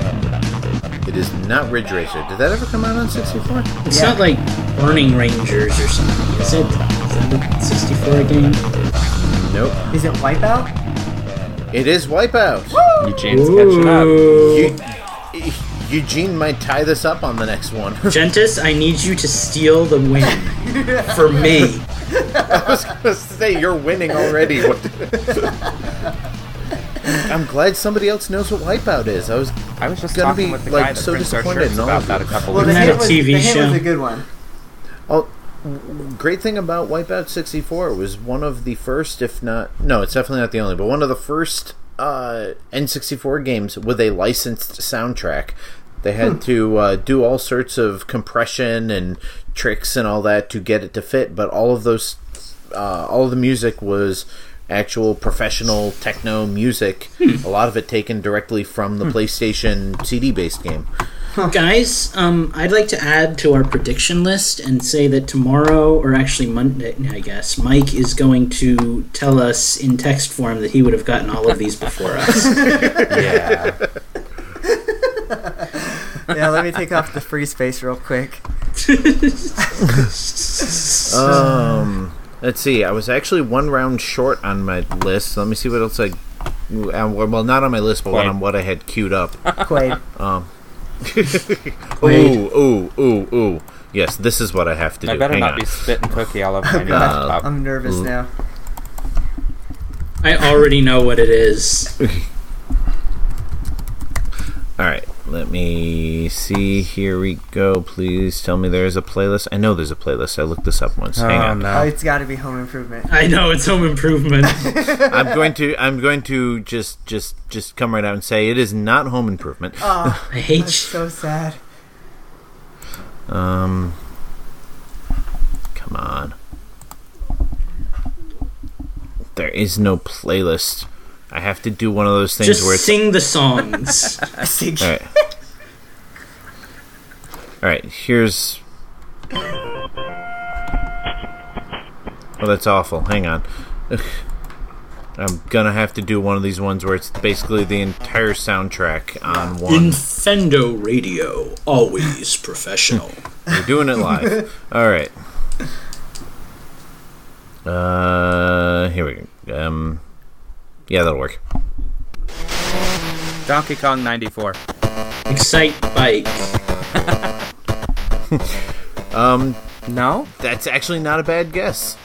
It is not Ridge Racer. Did that ever come out on 64? It's Yeah. not like Burning Rangers or something, is it? Is that a 64 game? Nope. Is it Wipeout? It is Wipeout. Eugene's catching up. Ooh. Eu- Eugene might tie this up on the next one. Gentis, I need you to steal the win for me. I was gonna say you're winning already. What- I'm glad somebody else knows what Wipeout is. I was I was just Gonna talking be, with the like, guy that so prints disappointed shirts in all about of that a couple Well, the weeks Isn't that was, TV the hint was a good one. Oh, great thing about Wipeout 64 was one of the first, if not, no, it's definitely not the only, but one of the first uh, N64 games with a licensed soundtrack. They had to uh, do all sorts of compression and tricks and all that to get it to fit, but all of those, uh, all of the music was actual professional techno music. A lot of it taken directly from the PlayStation CD-based game. Guys, um, I'd like to add to our prediction list and say that tomorrow, or actually Monday, I guess, Mike is going to tell us in text form that he would have gotten all of these before us. Yeah. Yeah, let me take off the free space real quick. Um, let's see. I was actually one round short on my list. Let me see what else I. uh, Well, not on my list, but what on what I had queued up. Quaid. ooh, ooh, ooh, ooh. Yes, this is what I have to I do. I better Hang not on. be spitting cookie all over my new Uh, laptop. I'm nervous now. I already know what it is. All right, let me see. Here we go. Please tell me there's a playlist. I know there's a playlist. I looked this up once. Hang oh on. Oh, it's got to be Home Improvement. I know it's Home Improvement. I'm going to. I'm going to just, just, just come right out and say it is not Home Improvement. Oh, I hate that's you. so sad. Um, come on. There is no playlist. I have to do one of those things Just where it's sing the songs. I think All right. All right. Here's. Oh, that's awful. Hang on. I'm gonna have to do one of these ones where it's basically the entire soundtrack on one. Infendo Radio, always professional. We're doing it live. All right. Uh, here we go. Um, yeah, that'll work. Donkey Kong 94. Excite Bike. Um, no, That's actually not a bad guess.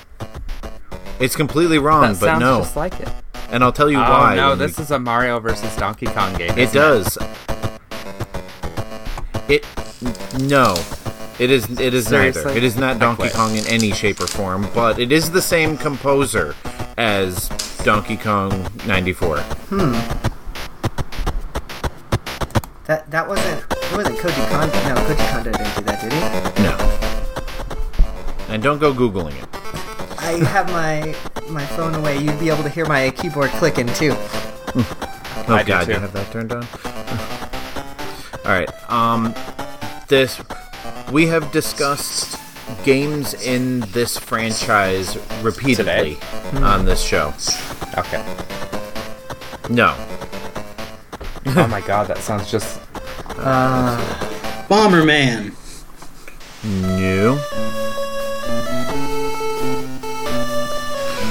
It's completely wrong, that but sounds no. just like it. And I'll tell you Oh why. no, when we- this is a Mario versus Donkey Kong game. It isn't does. It no. It is it is neither. It is not Donkey. Kong in any shape or form, but it is the same composer as Donkey Kong 94. Hmm. that that wasn't it wasn't Koji Kondo. No, Koji Kondo didn't do that, did he? No. And don't go googling it. I have my my phone away. You'd be able to hear my keyboard clicking too. Oh I do god, too. you have that turned on. All right. Um this we have discussed games in this franchise repeatedly on this show. Okay. No. Oh my god, that sounds just. Uh, Bomberman. No.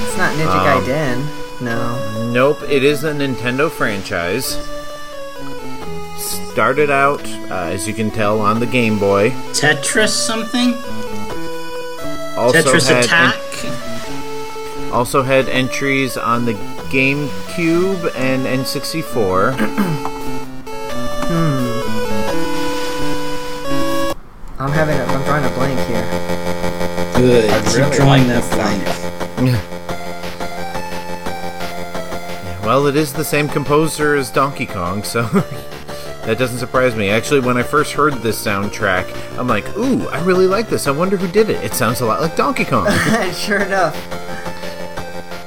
it's not Ninja Um, Gaiden. No. Nope, it is a Nintendo franchise. Started out, uh, as you can tell, on the Game Boy. Tetris something? Also Tetris had Attack? en- also had entries on the GameCube and N64. I'm having a, I'm drawing a blank here. Good. I Keep really drawing like that this blank. well, it is the same composer as Donkey Kong, so that doesn't surprise me. Actually, when I first heard this soundtrack, I'm like, "Ooh, I really like this. I wonder who did it. It sounds a lot like Donkey Kong." sure enough.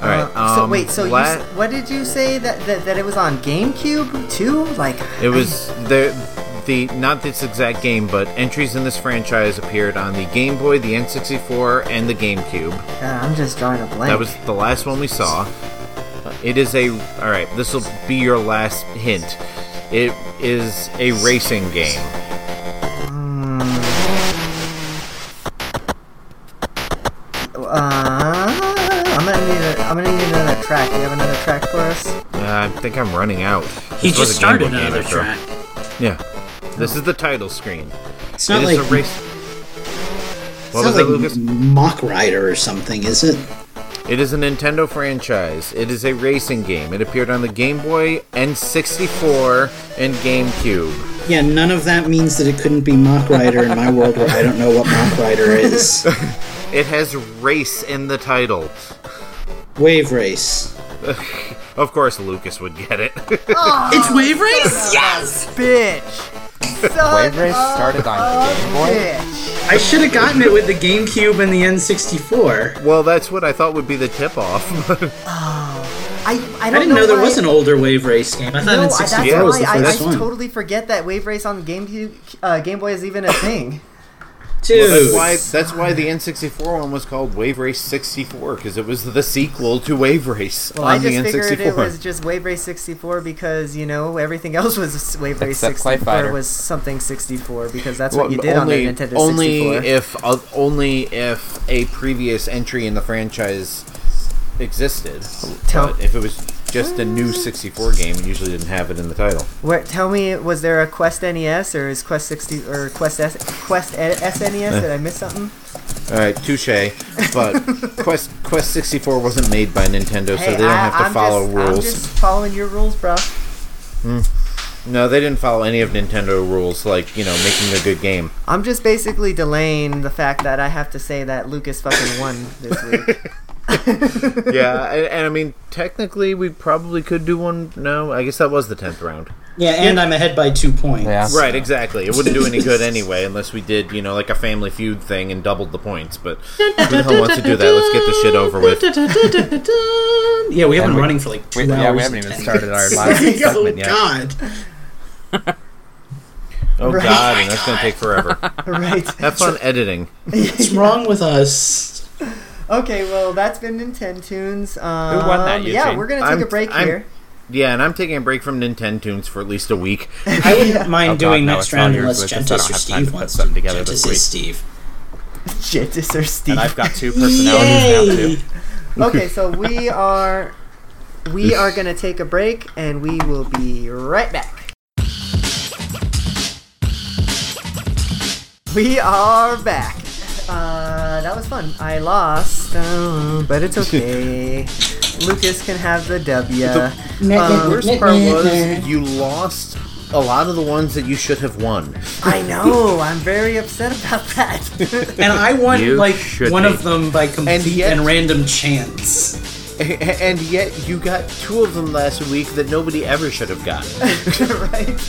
All right. Uh, so um, wait, so you, la- s- what did you say that, that that it was on GameCube too? Like It was the the not this exact game, but entries in this franchise appeared on the Game Boy, the N64, and the GameCube. God, I'm just drawing a blank. That was the last one we saw. It is a all right. This will be your last hint. It is a racing game. Uh, I'm gonna need a, I'm gonna need another track. Do you have another track for us? Uh, I think I'm running out. He This just a Game started Boy game another track. Yeah, this is the title screen. It's not It like, is a race. it's What not was that, like Lucas? Mach Rider or something, is it? It is a Nintendo franchise. It is a racing game. It appeared on the Game Boy, N64, and GameCube. Yeah, none of that means that it couldn't be Mach Rider in my world where I don't know what Mach Rider is. It has race in the title. Wave Race. Of course, Lucas would get it. It's Wave Race? Yes! Bitch. Son Wave Race started on of Game Boy? Bitch. I should have gotten it with the GameCube and the N64. well, that's what I thought would be the tip off. I I don't I didn't know, there why- was an older Wave Race game. I thought No, I, N64 that's was the why I, I one. totally forget that Wave Race on the GameCube, uh, Game Boy is even a thing. Dude, Well, that's why that's why the N64 one was called Wave Race 64 because it was the sequel to Wave Race Well, on I the N64. figured it was just Wave Race 64 because you know everything else was Wave Race Except 64 Fighter. was something 64 because that's Well, what you did only, on the Nintendo 64. only 64. if uh, only if a previous entry in the franchise existed. Tell- But if it was just a new 64 game, it usually didn't have it in the title. Where, tell me, was there a Quest NES or is Quest 60 or Quest S, Quest SNES? Did I miss something? All right, touche. But Quest Quest 64 wasn't made by Nintendo, so they don't I- have to I'm follow just, I'm rules. just following your rules, bro. Hmm. No, they didn't follow any of Nintendo rules, like you know, making a good game. I'm just basically delaying the fact that I have to say that Lucas fucking won this week. yeah, and, and I mean, technically, we probably could do one. No, I guess that was the tenth round. yeah, and I'm ahead by two points. Yeah. Right, exactly. It wouldn't do any good anyway, unless we did, you know, like a Family Feud thing and doubled the points. But who the hell wants to do that? Let's get the shit over with. Yeah, we haven't been running for like two We, hours. yeah, we haven't even started our minutes. last oh segment yet. God! Oh Right. God, and that's gonna take forever. right. Have fun editing. What's wrong with us? Okay, well, that's been Nintendo Tunes. Um, won that, Yeah, we're going to take I'm- a break I'm- here. Yeah, and I'm taking a break from Nintendo Tunes for at least a week. I wouldn't mind Oh, doing no, next it's all round unless Lucas. I don't Gentis or Steve to put wants something to. together Gentis this is week. Steve. Shit, or Steve. And I've got two personalities now Yay! too. okay, so we are we are gonna take a break, and we will be right back. We are back. Uh, that was fun. I lost, uh, but it's okay. Lucas can have the W. The Um, worst part was you lost a lot of the ones that you should have won. I know. I'm very upset about that. And I won You like one be. of them by complete and, yet- and random chance. And yet you got two of them last week that nobody ever should have gotten. right?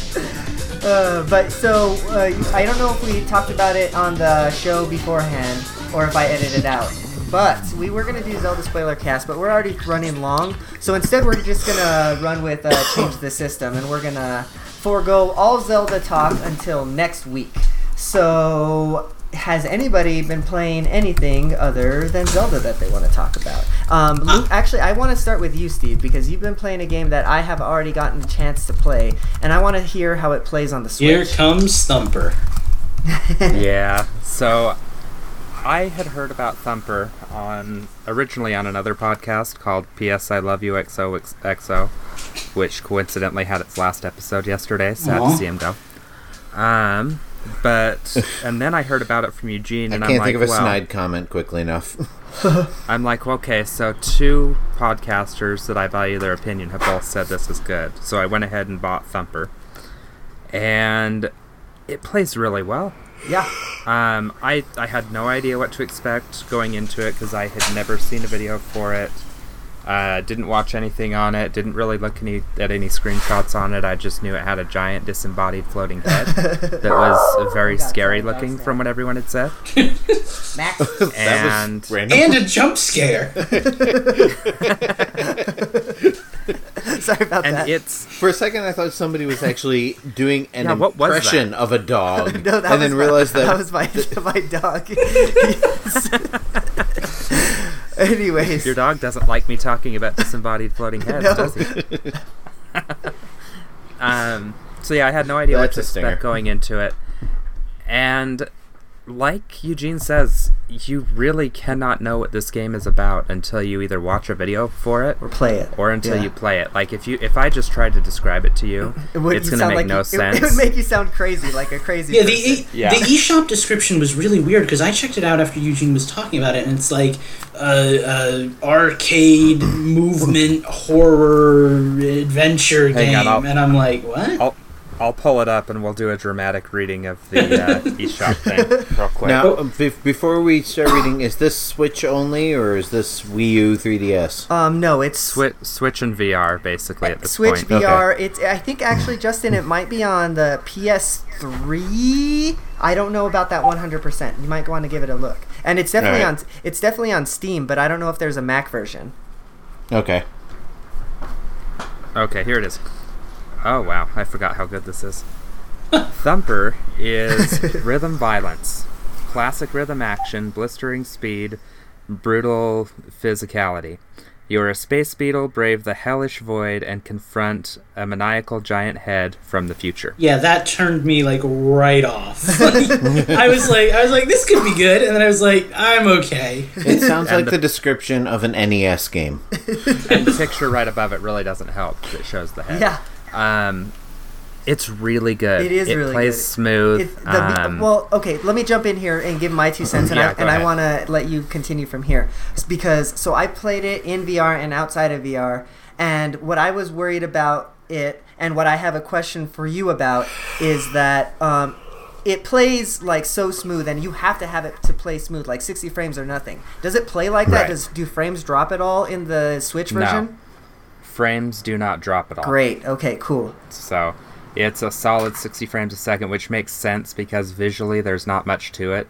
Uh, but so uh, I don't know if we talked about it on the show beforehand or if I edit it out. But we were gonna do Zelda spoiler cast, but we're already running long. So instead, we're just gonna run with uh, change the system, and we're gonna forego all Zelda talk until next week. So. Has anybody been playing anything other than Zelda that they want to talk about? Um, Luke, actually, I want to start with you, Steve, because you've been playing a game that I have already gotten a chance to play, and I want to hear how it plays on the Switch. Here comes Thumper. yeah. So I had heard about Thumper on originally on another podcast called PS I Love You XOXO, which coincidentally had its last episode yesterday. Sad Aw. to see him go. Um, but and then I heard about it from Eugene, and I and can't am like, think of a well, snide comment quickly enough. I'm like, okay, so two podcasters that I value their opinion have both said this is good. So I went ahead and bought Thumper, and it plays really well. Yeah. Um, I I had no idea what to expect going into it because I had never seen a video for it. Uh, didn't watch anything on it. Didn't really look any at any screenshots on it. I just knew it had a giant disembodied floating head that was very got scary some dogs from what everyone had said. Max. that And was. And a jump scare. Sorry about and that. it's For a second, I thought somebody was actually doing an Yeah, what was impression of a dog, no, that and was then my, realized that, that was my my dog. Anyways, your dog doesn't like me talking about disembodied floating heads, No. does he? um, so yeah, I had no idea what to expect going into it, and like Eugene says, you really cannot know what this game is about until you either watch a video for it or play it. or until Yeah. you play it. Like if you if I just tried to describe it to you, It would- it's gonna make like no you- sense. It, would make you sound crazy, like a crazy. Yeah, the e- Yeah. the eShop description was really weird because I checked it out after Eugene was talking about it, and it's like uh, uh, arcade movement horror adventure Hang game, on, and I'm like, what? I'll I'll pull it up and we'll do a dramatic reading of the uh, eShop thing real quick. now um, be- before we start reading, is this Switch only or is this Wii U 3DS? Um, no, it's Switch, Switch and VR basically at this Switch point. VR. It's I think actually Justin, it might be on the PS3. I don't know about that 100%. You might want to give it a look. And it's definitely Alright. on it's definitely on Steam, but I don't know if there's a Mac version. Okay. Okay, here it is. Oh wow, I forgot how good this is. Thumper is rhythm violence. classic rhythm action, blistering speed, brutal physicality. You are a space beetle, brave the hellish void, and confront a maniacal giant head from the future. Yeah, that turned me like right off. I was like, I was like, this could be good, and then I was like, I'm okay. It sounds And like the- the description of an NES game. and the picture right above it really doesn't help. It shows the head. Yeah. Um, it's really good. It is It really plays good. smooth. It, the, um, well, okay, let me jump in here and give my two cents, and Yeah, I and I want to let you continue from here because so I played it in VR and outside of VR, and what I was worried about it, and what I have a question for you about is that um, it plays like so smooth, and you have to have it to play smooth, like 60 frames or nothing. Does it play like that? Right. Does do frames drop at all in the Switch version? Frames do not drop at all. Great. Okay. Cool. So it's a solid 60 frames a second, which makes sense because visually there's not much to it.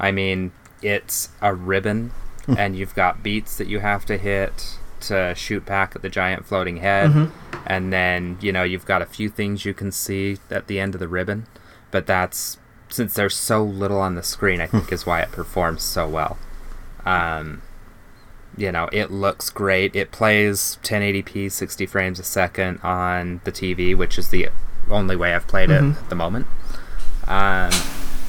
I mean, it's a ribbon, and you've got beats that you have to hit to shoot back at the giant floating head. And then, you know, you've got a few things you can see at the end of the ribbon. But that's, since there's so little on the screen, I think is why it performs so well. Um, you know, it looks great. It plays 1080p, 60 frames a second on the TV, which is the only way I've played it at the moment. Um,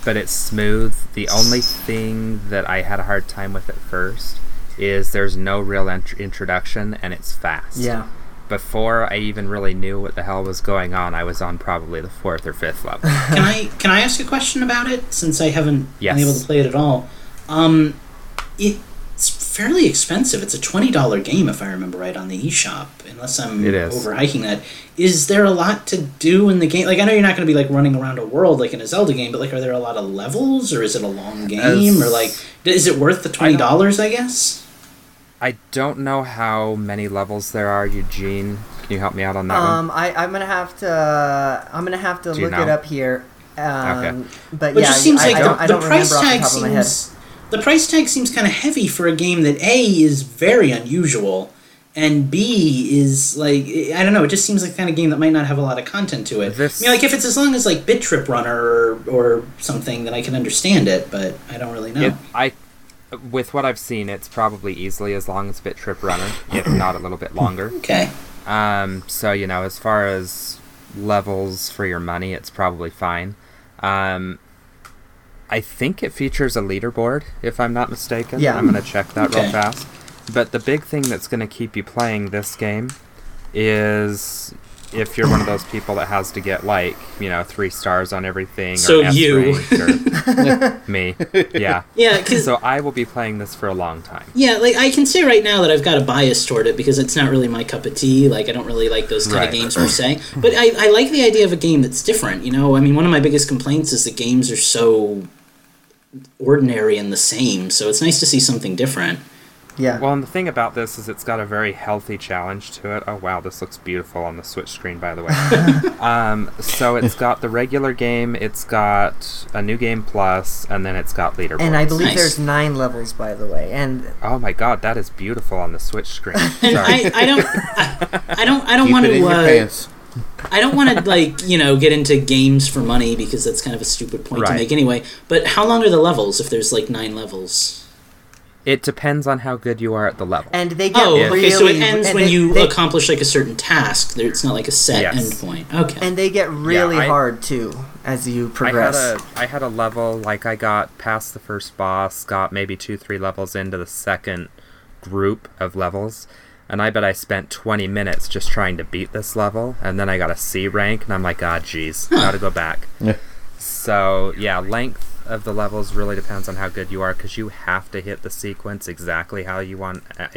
but it's smooth. The only thing that I had a hard time with at first is there's no real int- introduction and it's fast. Yeah. Before I even really knew what the hell was going on, I was on probably the fourth or fifth level. Can I can I ask a question about it since I haven't Yes. been able to play it at all? Um, it's fairly expensive. It's a twenty dollar game if I remember right on the eShop, unless I'm It is. overhiking that. Is there a lot to do in the game? Like I know you're not going to be like running around a world like in a Zelda game, but like are there a lot of levels or is it a long game As- or like is it worth the twenty dollars? I guess. I don't know how many levels there are, Eugene. Can you help me out on that one? Um, I, I'm gonna have to. I'm gonna have to Do you look it up here. Um, But But yeah, it just seems I, like I don't, I the, don't the remember price off the tag top of my head. The price tag seems kind of heavy for a game that a is very unusual and b is like I don't know. It just seems like the kind of game that might not have a lot of content to it. This- I mean, like if it's as long as like Bit Trip Runner or, or something, then I can understand it. But I don't really know. It, I, with what I've seen, it's probably easily as long as Bit Trip Runner, if not a little bit longer. okay. Um, so you know, as far as levels for your money, it's probably fine. Um, I think it features a leaderboard, if I'm not mistaken. Yeah. I'm gonna check that Okay. real fast. But the big thing that's gonna keep you playing this game is if you're one of those people that has to get like you know three stars on everything. So or you. or me, yeah. Yeah, So I will be playing this for a long time. Yeah, like I can say right now that I've got a bias toward it because it's not really my cup of tea. Like I don't really like those kind Right. of games per se. But I, I like the idea of a game that's different. You know, I mean, one of my biggest complaints is that games are so ordinary and the same. So it's nice to see something different. Yeah. Well, and the thing about this is it's got a very healthy challenge to it. Oh wow, this looks beautiful on the Switch screen, by the way. um, so it's got the regular game, it's got a new game plus, and then it's got leaderboards. and I believe Nice. there's nine levels, by the way. And oh my god, that is beautiful on the Switch screen. And Sorry. I, I don't I, I don't I don't Keep want to your uh, pants. I don't want to like you know get into games for money because that's kind of a stupid point to make anyway. But how long are the levels if there's like nine levels? It depends on how good you are at the level. and they get Oh, really okay. So it ends when they, you they, accomplish like a certain task. It's not like a set Yes. endpoint. Okay. and they get really I- hard too as you progress. I had a I had a level like I got past the first boss, got maybe two three levels into the second group of levels, and I bet I spent 20 minutes just trying to beat this level, and then I got a C rank, and I'm like, ah, jeez, gotta go back. Yeah. So yeah, length of the levels really depends on how good you are, because you have to hit the sequence exactly how you want, uh,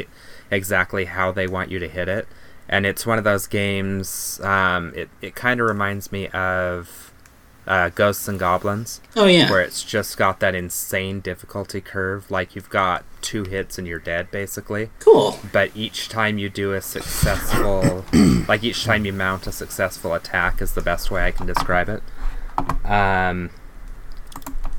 exactly how they want you to hit it. And it's one of those games. Um, it it kind of reminds me of uh, Ghosts and Goblins, oh yeah. where it's just got that insane difficulty curve. Like you've got two hits and you're dead, basically. Cool. But each time you do a successful, like each time you mount a successful attack, is the best way I can describe it. Um,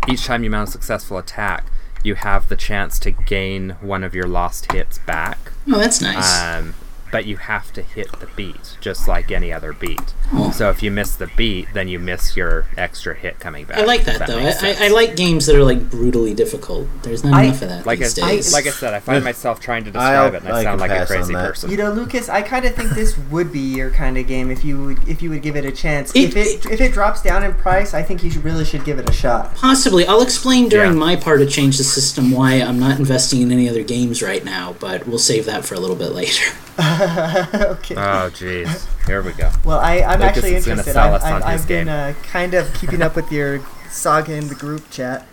each time you mount a successful attack, you have the chance to gain one of your lost hits back. Oh, that's nice. Um, but you have to hit the beat just like any other beat. So if you miss the beat, then you miss your extra hit coming back. I like if that, though. I, I. I like games that are like brutally difficult. There's not I- enough of that like these I, days. like I said, I find myself trying to I'll- describe it, and I I sound like a crazy person. You know, Lucas, I kind of think this would be your kind of game if you would if you would give it a chance. It- if it if it drops down in price, I think you should, really should give it a shot. Possibly. I'll explain during Yeah. my part of Change the System why I'm not investing in any other games right now, but we'll save that for a little bit later. okay. Oh, jeez. Here we go. well, I I'm Lucas actually interested. sell I've, I've, his I've been uh, kind of keeping up with your saga in the group chat.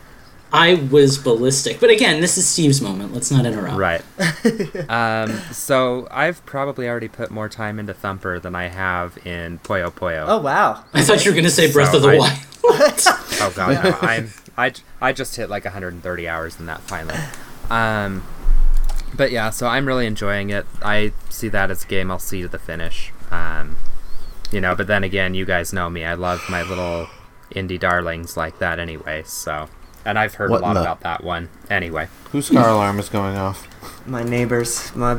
I was ballistic. But again, this is Steve's moment. Let's not interrupt. Right. um, so I've probably already put more time into Thumper than I have in Puyo Puyo. Oh wow. I thought you were going to say Breath So of the I- Wild. Oh god, no. I'm I, j- I just hit like 130 hours in that finally. Um, but yeah, so I'm really enjoying it. I see that as a game I'll see to the finish. Um, you know, but then again, you guys know me. I love my little indie darlings like that anyway. So, and I've heard What a lot the- about that one anyway. Whose car alarm is going off? My neighbors. My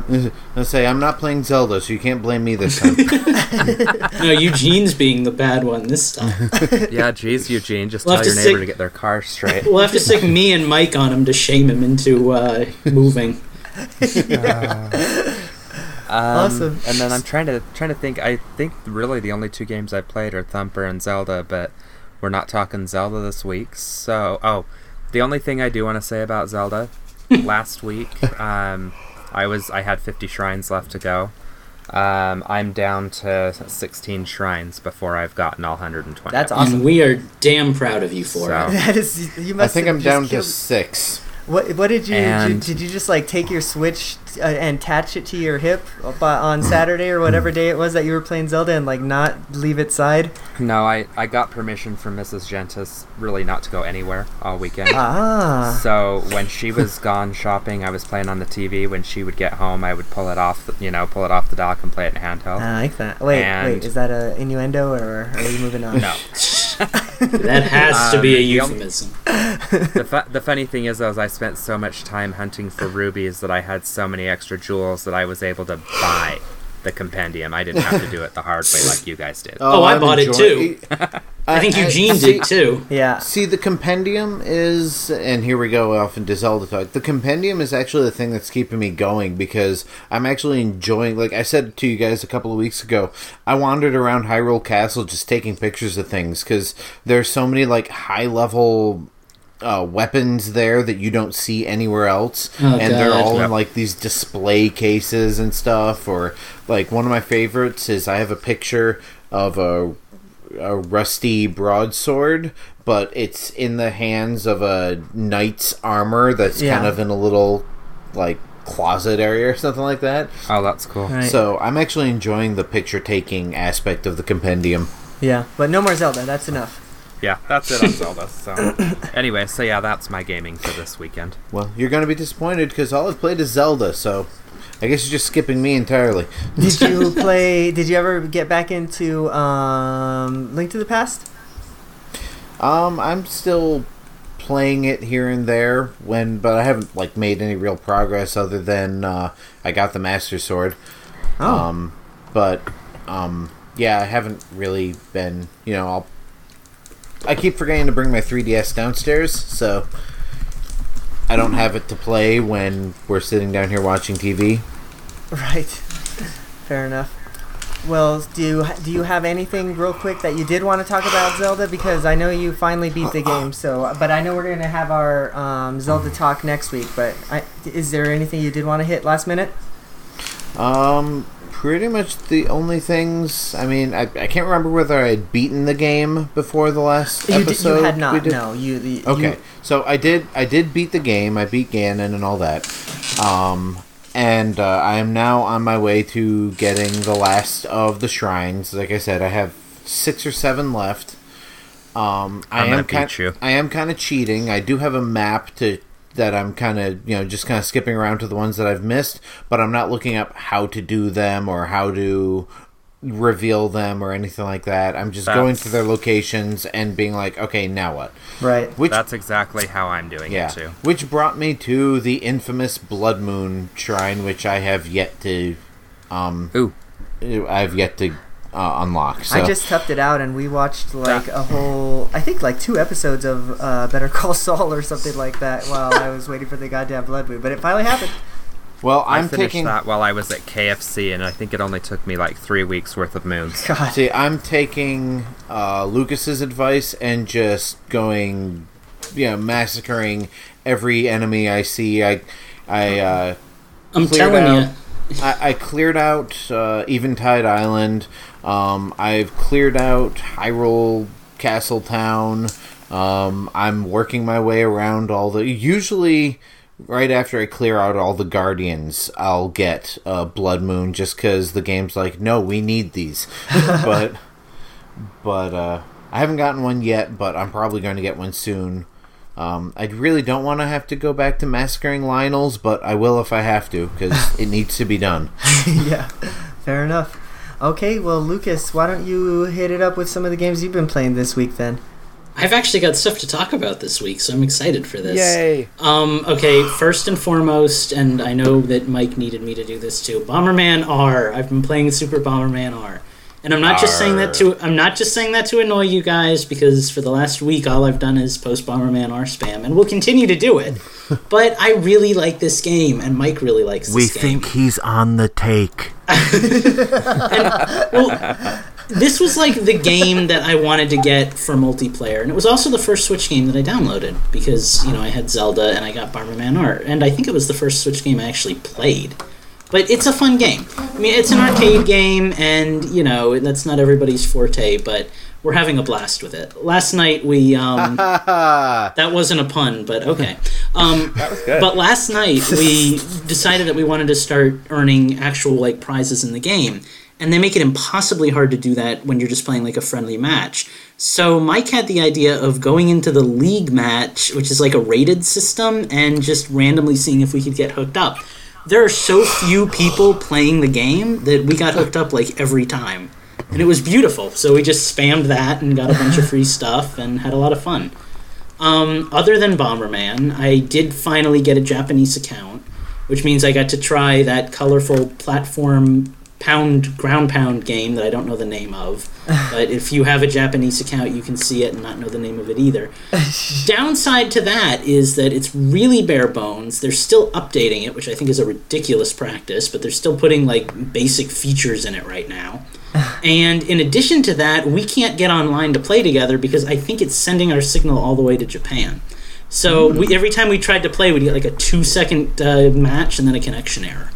Let's say I'm not playing Zelda, so you can't blame me this time. No, Eugene's being the bad one this time. yeah, geez, Eugene, just We'll tell your to neighbor sig- to get their car straight. We'll have to stick me and Mike on him to shame him into uh, moving. Um, Awesome. And then I'm trying to trying to think. I think really the only two games I played are Thumper and Zelda, but we're not talking Zelda this week. So, oh, the only thing I do want to say about Zelda, last week, um, I was I had 50 shrines left to go. Um, I'm down to 16 shrines before I've gotten all 120. That's And awesome. we are damn proud of you for So- it. That is. You must I think have I'm just down to six. What What did you did, did you just like take your Switch uh, and attach it to your hip bu- on Saturday or whatever day it was that you were playing Zelda and like not leave it side? No, I, I got permission from Mrs. Gentis really not to go anywhere all weekend. Ah. So when she was gone shopping, I was playing on the TV. When she would get home, I would pull it off, the, you know, pull it off the dock and play it in handheld. I like that. Wait, And- wait, is that a innuendo or are we moving on? no, That has to Um, be a euphemism. the fu- the funny thing is, though, is I spent so much time hunting for rubies that I had so many extra jewels that I was able to buy the compendium. I didn't have to do it the hard way like you guys did. Oh, I I'm bought it enjoying- I think Eugene see- did too. Yeah. See, the compendium is, and here we go off into Zelda talk. The compendium is actually the thing that's keeping me going because I'm actually enjoying. Like I said to you guys a couple of weeks ago, I wandered around Hyrule Castle just taking pictures of things because there's so many like high level uh, weapons there that you don't see anywhere else, Oh, and they're all Yep. in like these display cases and stuff. Or like one of my favorites is I have a picture of a a rusty broadsword, but it's in the hands of a knight's armor that's Yeah. kind of in a little like closet area or something like that. Oh, that's cool. Right. So I'm actually enjoying the picture taking aspect of the compendium. Yeah. But no more Zelda. That's enough. Yeah, that's it on Zelda. So anyway, so yeah, that's my gaming for this weekend. Well, you're going to be disappointed because all I've played is Zelda, so I guess you're just skipping me entirely. Did you play? Did you ever get back into um, Link to the Past? Um, I'm still playing it here and there when, but I haven't like made any real progress other than uh, I got the Master Sword. Oh. Um, but um, yeah, I haven't really been. You know, I'll. I keep forgetting to bring my 3DS downstairs, so I don't have it to play when we're sitting down here watching TV. Right. Fair enough. Well, do you do you have anything real quick that you did want to talk about Zelda? Because I know you finally beat the game. So, but I know we're gonna have our um, Zelda talk next week. But I, is there anything you did want to hit last minute? Um, pretty much the only things. I mean, I, I can't remember whether I had beaten the game before the last You, did, episode. you had we not. did. No, you. The, Okay, you- so I did. I did beat the game. I beat Ganon and all that. Um, and uh, I am now on my way to getting the last of the shrines. Like I said, I have six or seven left. Um, I I'm gonna am kind. beat you. I am kind of cheating. I do have a map to that I'm kind of you know just kind of skipping around to the ones that I've missed, but I'm not looking up how to do them or how to reveal them or anything like that. I'm just going to their locations and being like, okay, now what? right. Which That's exactly how I'm doing yeah, it too. which brought me to the infamous Blood Moon Shrine, which I have yet to um, Ooh. I've yet to uh, unlock. So. I just toughed it out, and we watched like a whole, I think like two episodes of uh, Better Call Saul or something like that while I was waiting for the goddamn blood moon. But it finally happened. well, I I'm finished taking. that while I was at KFC, and I think it only took me like three weeks worth of moons. God. See, I'm taking uh, Lucas's advice and just going, you know, massacring every enemy I see. I, I, uh, I'm Cleared telling out. you. I, I cleared out uh, Eventide Island. Um, I've cleared out Hyrule Castle Town. Um, I'm working my way around all the. Usually, right after I clear out all the Guardians, I'll get uh, Blood Moon just because the game's like, no, we need these. but, but uh, I haven't gotten one yet. But I'm probably going to get one soon. Um, I really don't want to have to go back to massacring Lynels, but I will if I have to because it needs to be done. yeah, fair enough. Okay, well, Lucas, why don't you hit it up with some of the games you've been playing this week then? I've actually got stuff to talk about this week, so I'm excited for this. Yay! Um, okay, first and foremost, and I know that Mike needed me to do this too. Bomberman R. I've been playing Super Bomberman R. And I'm not just saying that to I'm not just saying that to annoy you guys because for the last week all I've done is post Bomberman R spam and we'll continue to do it. but I really like this game and Mike really likes this game. We think he's on the take. well, this was like the game that I wanted to get for multiplayer, and it was also the first Switch game that I downloaded because you know I had Zelda and I got Bomberman R, and I think it was the first Switch game I actually played. But it's a fun game. I mean, it's an arcade game, and you know that's not everybody's forte, but we're having a blast with it. Last night we um, that wasn't a pun, but okay. Um, That was good. but last night we decided that we wanted to start earning actual like prizes in the game, and they make it impossibly hard to do that when you're just playing like a friendly match. So Mike had the idea of going into the league match, which is like a rated system, and just randomly seeing if we could get hooked up. There are so few people playing the game that we got hooked up like every time. And it was beautiful. So we just spammed that and got a bunch of free stuff and had a lot of fun. Um, other than Bomberman, I did finally get a Japanese account, which means I got to try that colorful platform pound ground pound game that I don't know the name of. but if you have a Japanese account, you can see it and not know the name of it either. Downside to that is that it's really bare bones. They're still updating it, which I think is a ridiculous practice, but they're still putting like basic features in it right now. And in addition to that, we can't get online to play together because I think it's sending our signal all the way to Japan. So we, every time we tried to play, we'd get like a two second uh, match and then a connection error.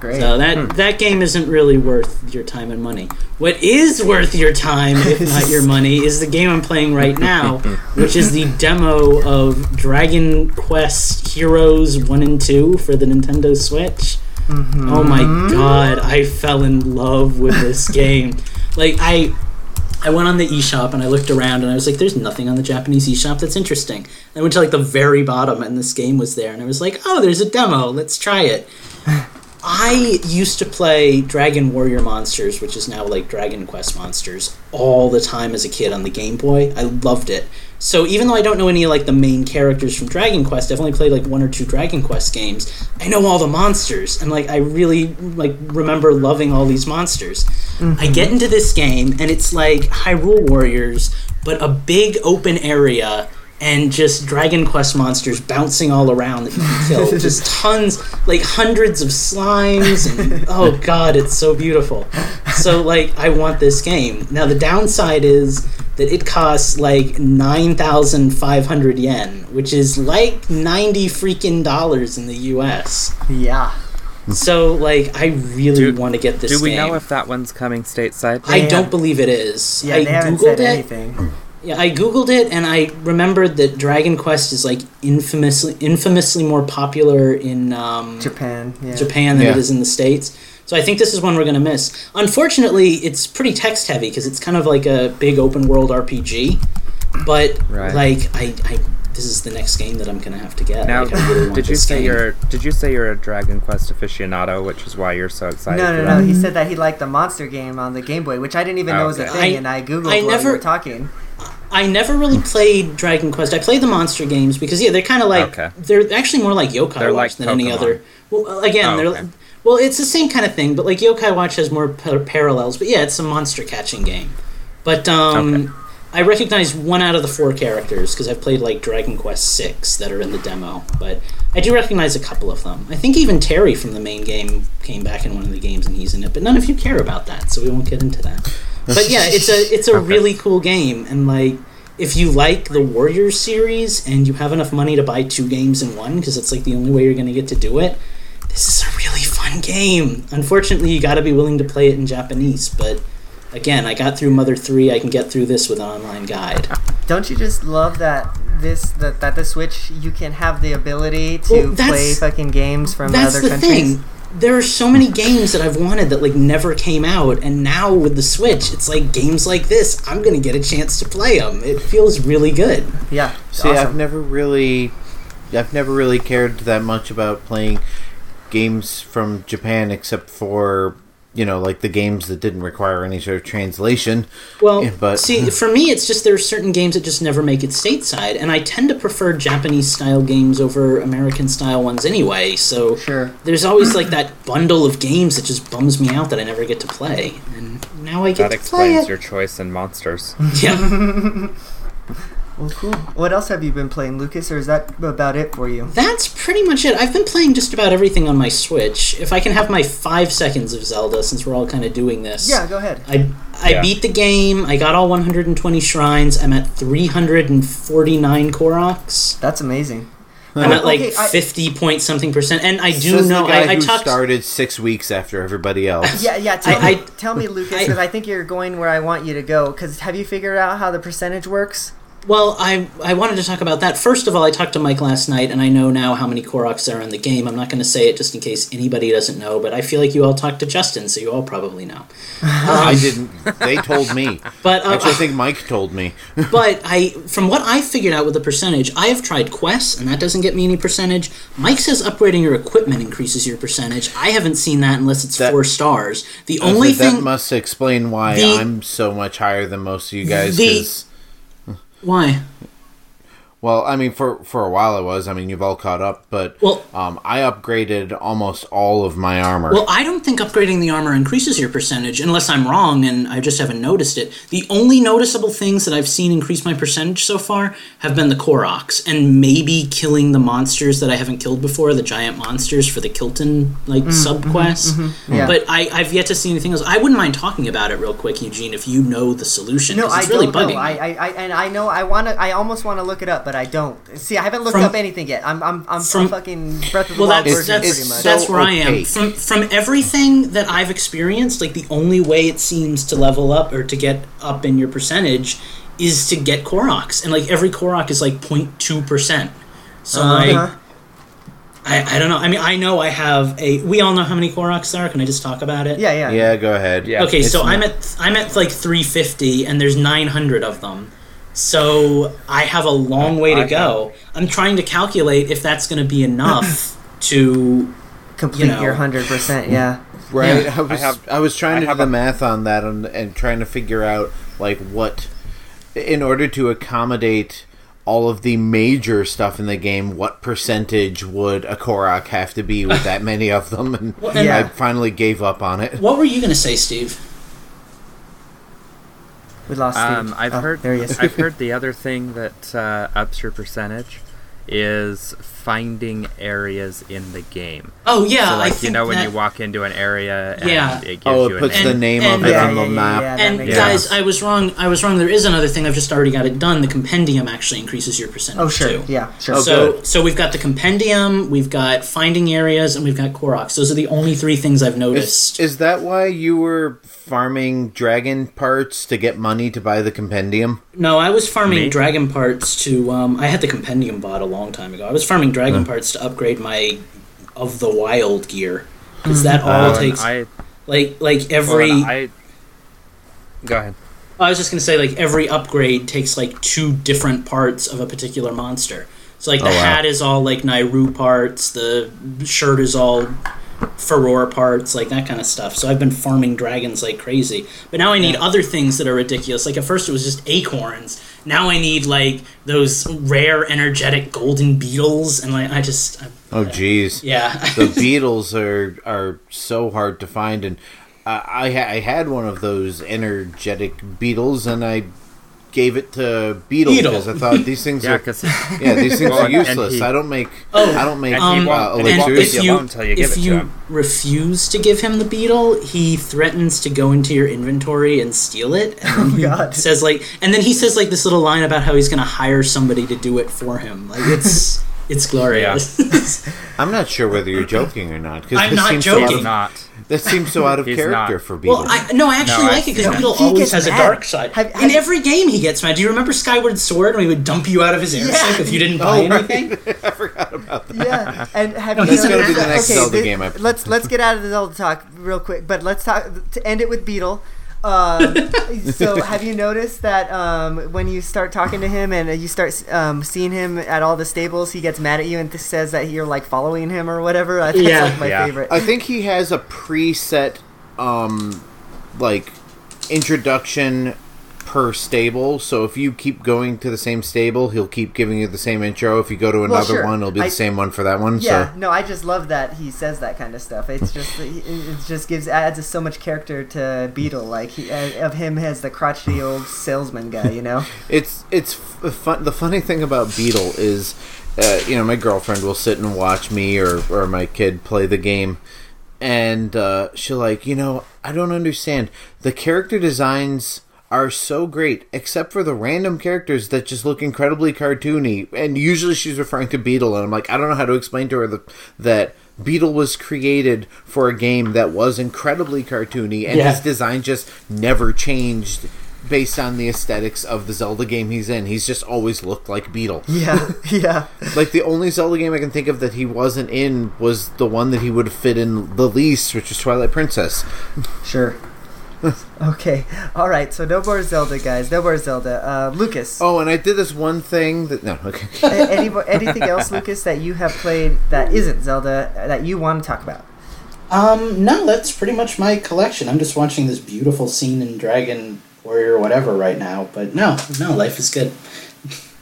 Great. So that hmm. that game isn't really worth your time and money. What is worth your time, if not your money, is the game I'm playing right now, which is the demo of Dragon Quest Heroes One and Two for the Nintendo Switch. Mm-hmm. Oh my god, I fell in love with this game. Like I I went on the eShop and I looked around and I was like, there's nothing on the Japanese eShop that's interesting. And I went to like the very bottom and this game was there and I was like, oh, there's a demo, let's try it. I used to play Dragon Warrior Monsters, which is now like Dragon Quest Monsters, all the time as a kid on the Game Boy. I loved it. So even though I don't know any of like the main characters from Dragon Quest, I've only played like one or two Dragon Quest games. I know all the monsters, and like I really like remember loving all these monsters. I mm-hmm. get into this game, and it's like Hyrule Warriors, but a big open area and just Dragon Quest monsters bouncing all around that you can kill. just tons, like hundreds of slimes, and oh god, it's so beautiful. So like, I want this game. Now the downside is that it costs like nine thousand five hundred yen, which is like ninety freaking dollars in the U.S. yeah. So like, I really want to get this. Do we game. know if that one's coming stateside? I don't believe it is. Yeah, I they haven't googled said it. anything. Yeah, I googled it and I remembered that Dragon Quest is like infamously infamously more popular in um, Japan. Yeah. Japan than Yeah. it is in the states. So I think this is one we're gonna miss. Unfortunately, it's pretty text heavy because it's kind of like a big open world RPG. But Right. like I, I, this is the next game that I'm gonna have to get. Now, Like, really did you say game. you're did you say you're a Dragon Quest aficionado, which is why you're so excited? No, for no, that? no. He said that he liked the monster game on the Game Boy, which I didn't even know was a thing, I- and I googled I while never- you were talking. I never really played Dragon Quest. I played the monster games because yeah, they're kind of like Okay. they're actually more like Yokai They're Watch like than any other. Well, again, Oh, they're okay. Well, it's the same kind of thing, but like Yokai Watch has more par- parallels. But yeah, it's a monster catching game. But um, Okay. I recognize one out of the four characters because I've played like Dragon Quest Six that are in the demo. But I do recognize a couple of them. I think even Terry from the main game came back in one of the games and he's in it. But none of you care about that, so we won't get into that. But yeah, it's a it's a really cool game, and like if you like the Warriors series and you have enough money to buy two games in one because it's like the only way you're going to get to do it, this is a really fun game. Unfortunately, you got to be willing to play it in Japanese, but again, I got through Mother 3, I can get through this with an online guide. Don't you just love that this that, that the Switch you can have the ability to Well, play fucking games from That's other the countries? thing. There are so many games that I've wanted that like never came out, and now with the Switch, it's like games like this. I'm gonna get a chance to play them. It feels really good. Yeah. it's See, I've never really, I've never really cared that much about playing games from Japan, except for you know, like the games that didn't require any sort of translation. Well, eh, but- see, for me, it's just there are certain games that just never make it stateside, and I tend to prefer Japanese style games over American style ones anyway. So Sure. there's always like that bundle of games that just bums me out that I never get to play, and now I get That to play explains your choice in monsters. Yeah, Well, cool. What else have you been playing, Lucas, or is that about it for you? that's pretty much it. I've been playing just about everything on my Switch. If I can have my five seconds of Zelda, since we're all kind of doing this. Yeah, go ahead. I I Yeah. beat the game. I got all 120 shrines. I'm at 349 Koroks. That's amazing. I'm at like Okay, I- 50 point something percent, and I do know the guy I, I who talked. started six weeks after everybody else. Yeah, yeah. Tell, I- me, I- tell me, Lucas, I- because I, think you're going where I want you to go. Because have you figured out how the percentage works? Well, I I wanted to talk about that. First of all, I talked to Mike last night, and I know now how many Koroks there are in the game. I'm not going to say it just in case anybody doesn't know, but I feel like you all talked to Justin, so you all probably know. I didn't. They told me. But uh, Actually, I think Mike told me. but I, from what I figured out with the percentage, I have tried quests, and that doesn't get me any percentage. Mike says upgrading your equipment increases your percentage. I haven't seen that unless it's That- four stars. The only that thing that must explain why The- I'm so much higher than most of you guys. The- why well, I mean, for for a while I was. I mean, you've all caught up, but Well- um, I upgraded almost all of my armor. Well, I don't think upgrading the armor increases your percentage, unless I'm wrong and I just haven't noticed it. The only noticeable things that I've seen increase my percentage so far have been the Koroks, and maybe killing the monsters that I haven't killed before, the giant monsters for the Kilton like mm-hmm, sub quest. Mm-hmm, mm-hmm. Yeah. But I, I've yet to see anything else. I wouldn't mind talking about it real quick, Eugene, if you know the solution. No, 'cause I it's really don't bugging know. I, me. I, I, and I know I want to. I almost want to look it up, but I don't. See, I haven't looked From- up anything yet. I'm, I'm, I'm, from- fucking Breath of the Well, Wild that's version that's, pretty much. that's So where I am. From from everything that I've experienced, like the only way it seems to level up or to get up in your percentage is to get Koroks, and like every Korok is like 0.2 percent. So Uh-huh. like. I, I don't know. I mean, I know I have a. We all know how many Koroks there are. Can I just talk about it? yeah, yeah, yeah, go ahead. Yeah. Okay, It's so not- I'm at I'm at like 350, and there's 900 of them. So I have a long way to go. I'm trying to calculate if that's going to be enough to. Complete you know. your hundred percent. Yeah. Right. Yeah. I was I, have- was trying I to do have the a- math on that and, and trying to figure out like what in order to accommodate all of the major stuff in the game, what percentage would a Korok have to be with that many of them? And and- I finally gave up on it. What were you going to say, Steve? We lost. Um, I've Oh, heard. There he is. I've heard the other thing that uh, ups your percentage is finding areas in the game. Oh yeah, so like think you know when you walk into an area and Yeah. it gives Oh, it a puts name. the name and- of it Yeah, on the yeah, yeah, map. yeah, And guys, sense. I was wrong. I was wrong. There is another thing. I've just already got it done. The compendium actually increases your percentage Oh sure. too. Yeah. Sure. Oh, so, good. so we've got the compendium, we've got finding areas, and we've got Koroks. Those are the only three things I've Is, noticed. is that why you were farming dragon parts to get money to buy the compendium? no, I was farming Me? dragon parts to. Um, I had the compendium bought a long time ago. I was farming dragon hmm. parts to upgrade my of the wild gear because that hmm. all Oh, takes I, like like every. and I. Go ahead. Oh, I was just gonna say like every upgrade takes like two different parts of a particular monster. So like the Oh, wow. hat is all like Naydra parts, the shirt is all Farosh parts, like that kind of stuff. So I've been farming dragons like crazy. But now I need other things that are ridiculous. Like at first it was just acorns. Now I need like those rare energetic golden beetles, and like I just I, Oh, jeez. yeah. the beetles are are so hard to find, and I I, I had one of those energetic beetles, and I gave it to Beedle, Beedle. because I thought these things Yeah, are yeah these things Well, are useless. he- I don't make Oh, I don't make and he Um, uh, and he won't electricity. leave you until you give if it to you him. refuse to give him the beetle, he threatens to go into your inventory and steal it. And then he God. says like, and then he says like this little line about how he's gonna hire somebody to do it for him. Like it's it's glorious. I'm not sure whether you're joking or not. Because I'm this not seems joking. So He's not. That seems so out of character not. for Beedle. well, I no, I actually No, I- like it because no. Beedle always gets has a dark side. Have- In every game, he gets mad. Do you remember Skyward Sword when he would dump you out of his airship if you didn't oh, buy Oh, right. anything? yeah, and have you That's gonna be the that- next okay, Zelda thi- game I- Let's let's get out of the Zelda talk real quick, but let's talk to end it with Beedle. Um, so have you noticed that um, when you start talking to him and you start um, seeing him at all the stables, he gets mad at you and th- says that you're like following him or whatever. I think Yeah. that's like my Yeah. favorite. I think he has a preset, um, like introduction per stable. So if you keep going to the same stable, he'll keep giving you the same intro. If you go to another sure. one, it'll be the I- same one for that one. Yeah, So no, I just love that he says that kind of stuff. It's just it just gives adds so much character to Beedle, like he, uh, of him as the crotchety old salesman guy, you know. it's it's fun. The funny thing about Beedle is, uh, you know, my girlfriend will sit and watch me or or my kid play the game. And uh, she'll like, you know, I don't understand. The character designs are so great, except for the random characters that just look incredibly cartoony. And usually she's referring to Beedle, and I'm like, I don't know how to explain to her that that Beedle was created for a game that was incredibly cartoony, and Yeah. his design just never changed based on the aesthetics of the Zelda game he's in. He's just always looked like Beedle. Yeah, yeah. Like the only Zelda game I can think of that he wasn't in was the one that he would fit in the least, which was Twilight Princess. Sure. okay. All right. So no more Zelda, guys. No more Zelda. Uh, Lucas. Oh, and I did this one thing that no, okay. any, anything else, Lucas, that you have played that isn't Zelda that you want to talk about? Um, no, that's pretty much my collection. I'm just watching this beautiful scene in Dragon Warrior or whatever right now. But no, no, life is good.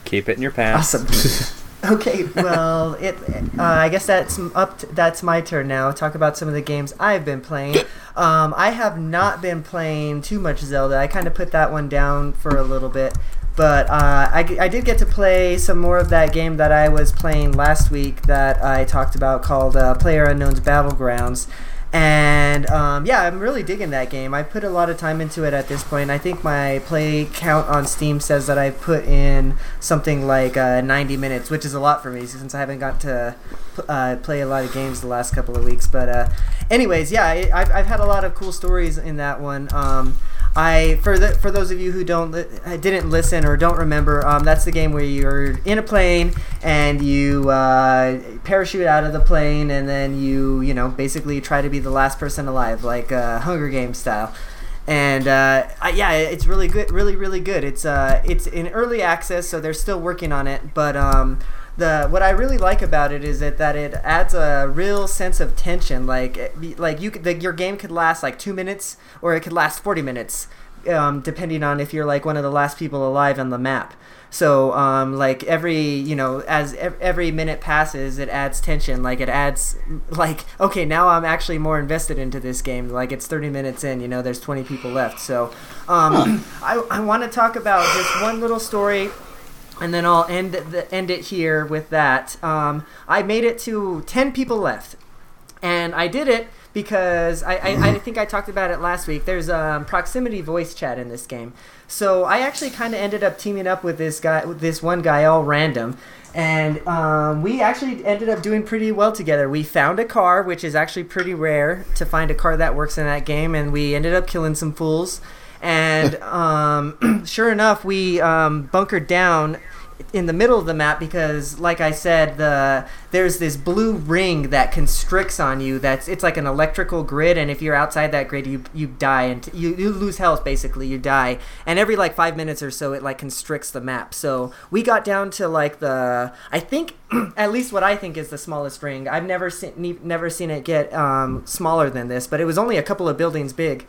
Keep it in your pants. Awesome. okay, well, it. Uh, I guess that's up. To, that's my turn now. Talk about some of the games I've been playing. Um, I have not been playing too much Zelda. I kind of put that one down for a little bit, but uh, I, I did get to play some more of that game that I was playing last week that I talked about called uh, Player Unknown's Battlegrounds. And um, yeah, I'm really digging that game. I put a lot of time into it at this point. I think my play count on Steam says that I put in something like uh, 90 minutes, which is a lot for me since I haven't got to uh, play a lot of games the last couple of weeks. But uh, anyways, yeah, I, I've, I've had a lot of cool stories in that one. Um, I for the for those of you who don't li- didn't listen or don't remember, um, that's the game where you're in a plane and you uh, parachute out of the plane and then you you know basically try to be the last person alive, like uh, Hunger Games style. And uh, I, yeah, it's really good, really really good. It's uh, it's in early access, so they're still working on it, but um, the what I really like about it is that, that it adds a real sense of tension. Like like you the, your game could last like two minutes or it could last forty minutes, um, depending on if you're like one of the last people alive on the map. So um, like every you know as ev- every minute passes, it adds tension. Like it adds like okay now I'm actually more invested into this game. Like it's thirty minutes in, you know there's twenty people left. So um, I I want to talk about just one little story and then I'll end the, end it here with that. Um, I made it to ten people left, and I did it because I, I, I think I talked about it last week. There's um, proximity voice chat in this game, so I actually kind of ended up teaming up with this guy, with this one guy, all random. And um, we actually ended up doing pretty well together. We found a car, which is actually pretty rare to find a car that works in that game, and we ended up killing some fools. And um, sure enough, we um, bunkered down in the middle of the map because, like I said, the there's this blue ring that constricts on you. That's it's like an electrical grid, and if you're outside that grid, you you die and you, you lose health. Basically, you die. And every like five minutes or so, it like constricts the map. So we got down to like the I think at least what I think is the smallest ring. I've never seen ne- never seen it get um, smaller than this, but it was only a couple of buildings big.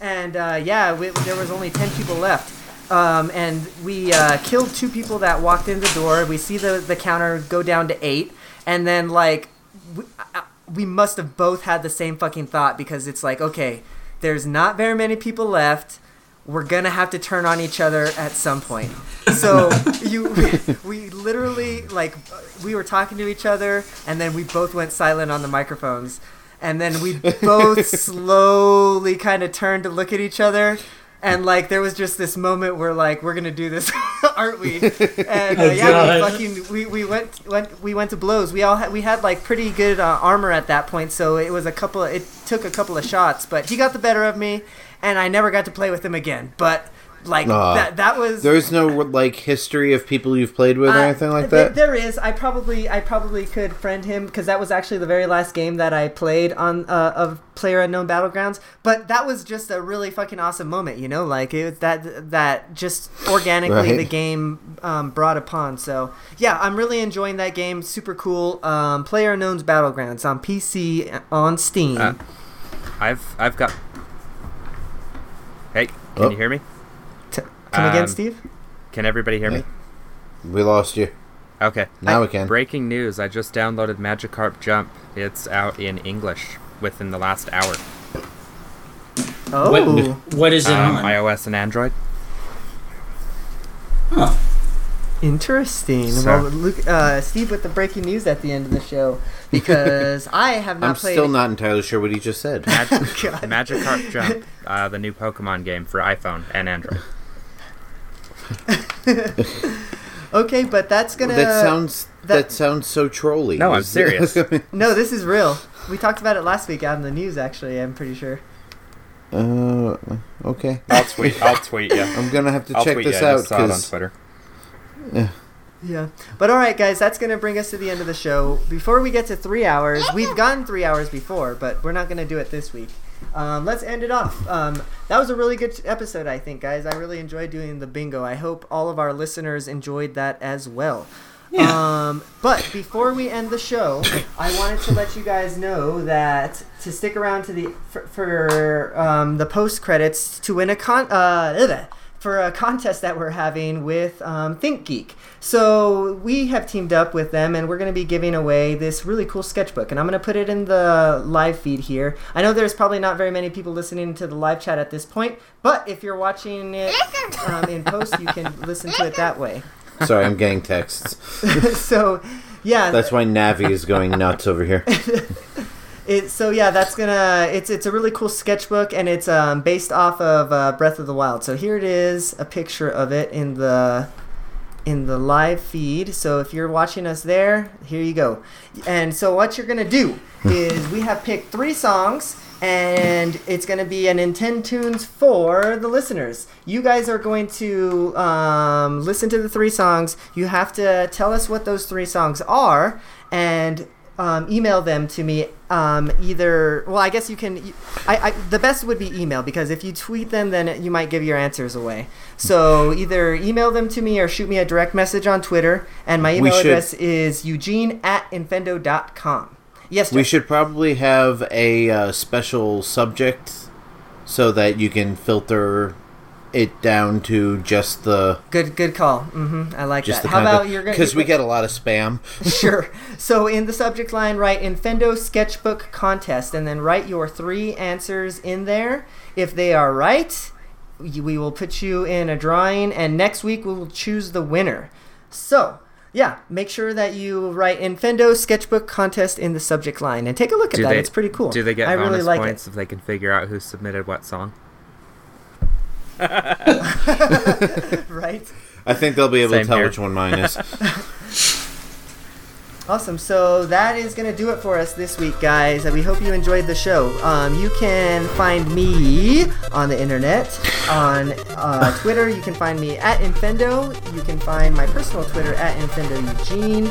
And uh, yeah, we, there was only ten people left. um, and we uh, killed two people that walked in the door. We see the the counter go down to eight, and then like we, uh, we must have both had the same fucking thought because it's like okay, there's not very many people left. We're gonna have to turn on each other at some point. So you, we literally like we were talking to each other, and then we both went silent on the microphones, and then we both slowly kind of turned to look at each other, and like there was just this moment where like we're gonna do this, aren't we? And uh, yeah, we fucking we, we went went we went to blows. We all had we had like pretty good uh, armor at that point, so it was a couple. It took a couple of shots, but he got the better of me, and I never got to play with him again. But like Aw. that that was There's no like history of people you've played with or uh, anything like th- that. There is. I probably I probably could friend him because that was actually the very last game that I played on uh, of Player Unknown Battlegrounds. But that was just a really fucking awesome moment, you know. Like it was that that just organically Right. the game um, brought upon. So yeah, I'm really enjoying that game. Super cool. Um, Player Unknown's Battlegrounds on PC on Steam. Uh, I've I've got. Hey, can Oh. you hear me? T- come again, um, Steve? Can everybody hear me? we lost you. Okay. Now we can. Breaking news! I just downloaded Magikarp Jump. It's out in English within the last hour. Oh, What, what is it Um, on? iOS and Android. Huh. interesting. So- Well, Luke, uh, Steve with the breaking news at the end of the show because I have not I'm played. still not entirely sure what he just said. Mag- God. Magikarp Jump, uh, the new Pokemon game for iPhone and Android. Okay, but that's gonna. that sounds that, that- sounds so trolly. No, I'm serious. No, this is real. We talked about it last week out in the news. Actually, I'm pretty sure. uh, okay. I'll tweet. I'll tweet Yeah, I'm gonna have to I'll check tweet this you. I out just saw it on because Twitter. Yeah. But all right, guys, that's gonna bring us to the end of the show. Before we get to three hours, we've gone three hours before, but we're not gonna do it this week. Um, let's end it off. Um, that was a really good episode, I think, guys. I really enjoyed doing the bingo. I hope all of our listeners enjoyed that as well. Yeah. Um, but before we end the show, I wanted to let you guys know that to stick around to the for, for um, the post credits to win a con uh, for a contest that we're having with um, ThinkGeek. So we have teamed up with them, and we're going to be giving away this really cool sketchbook. And I'm going to put it in the live feed here. I know there's probably not very many people listening to the live chat at this point, but if you're watching it um, in post, you can listen to it that way. sorry, I'm getting texts. so yeah That's why Navi is going nuts over here. it, so yeah that's gonna it's it's a really cool sketchbook and it's um, based off of uh, breath of the wild so here it is a picture of it in the in the live feed so if you're watching us there here you go and so what you're gonna do is we have picked three songs and it's to be an Nintendo Tunes for the listeners. You guys are going to um, listen to the three songs. You have to tell us what those three songs are and um, email them to me. Um, either, well, I guess you can. I, I the best would be email because if you tweet them, then you might give your answers away. So either email them to me or shoot me a direct message on Twitter. And my email address is eugene at infendo.com. Yes, We should probably have a uh, special subject so that you can filter it down to just the Good, good call. Mm-hmm. I like just that. the How about of you're gonna? because we get a lot of spam. sure. So in the subject line, write Infendo Sketchbook Contest, and then write your three answers in there. If they are right, we will put you in a drawing, and next week we will choose the winner. So. Yeah, make sure that you write Infendo Sketchbook Contest in the subject line and take a look at Do that. they- it's pretty cool. Do they get I bonus really like points if they can figure out who submitted what song? It. right? I think they'll be able Same to tell here. which one mine is. Awesome. So that is going to do it for us this week, guys. We hope you enjoyed the show. Um, you can find me on the internet, on uh, Twitter. You can find me at Infendo. You can find my personal Twitter at Infendo Eugene.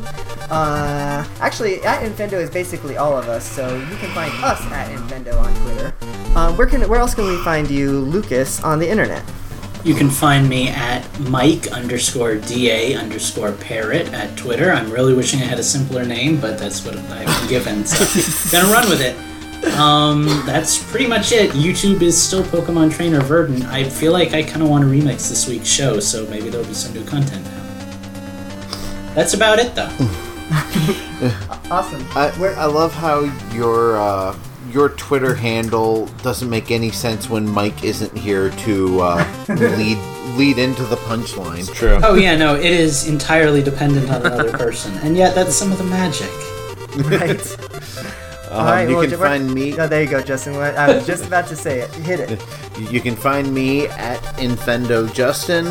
Uh, actually, at Infendo is basically all of us. So you can find us at Infendo on Twitter. Um, where can where else can we find you, Lucas, on the internet? You can find me at Mike underscore DA underscore parrot at Twitter. I'm really wishing I had a simpler name, but that's what I've been given, so gonna run with it. Um, that's pretty much it. YouTube is still Pokemon Trainer Verdant. I feel like I kind of want to remix this week's show, so maybe there'll be some new content now. That's about it, though. Awesome. I, I love how your uh, your Twitter handle doesn't make any sense when Mike isn't here to uh, lead lead into the punchline. True. Oh yeah, no, it is entirely dependent on another person, and yet that's some of the magic. Right. Um, All right, you well, can Ju- find me. Oh, there you go, Justin. What- I was just about to say it. Hit it. You can find me at Infendo Justin.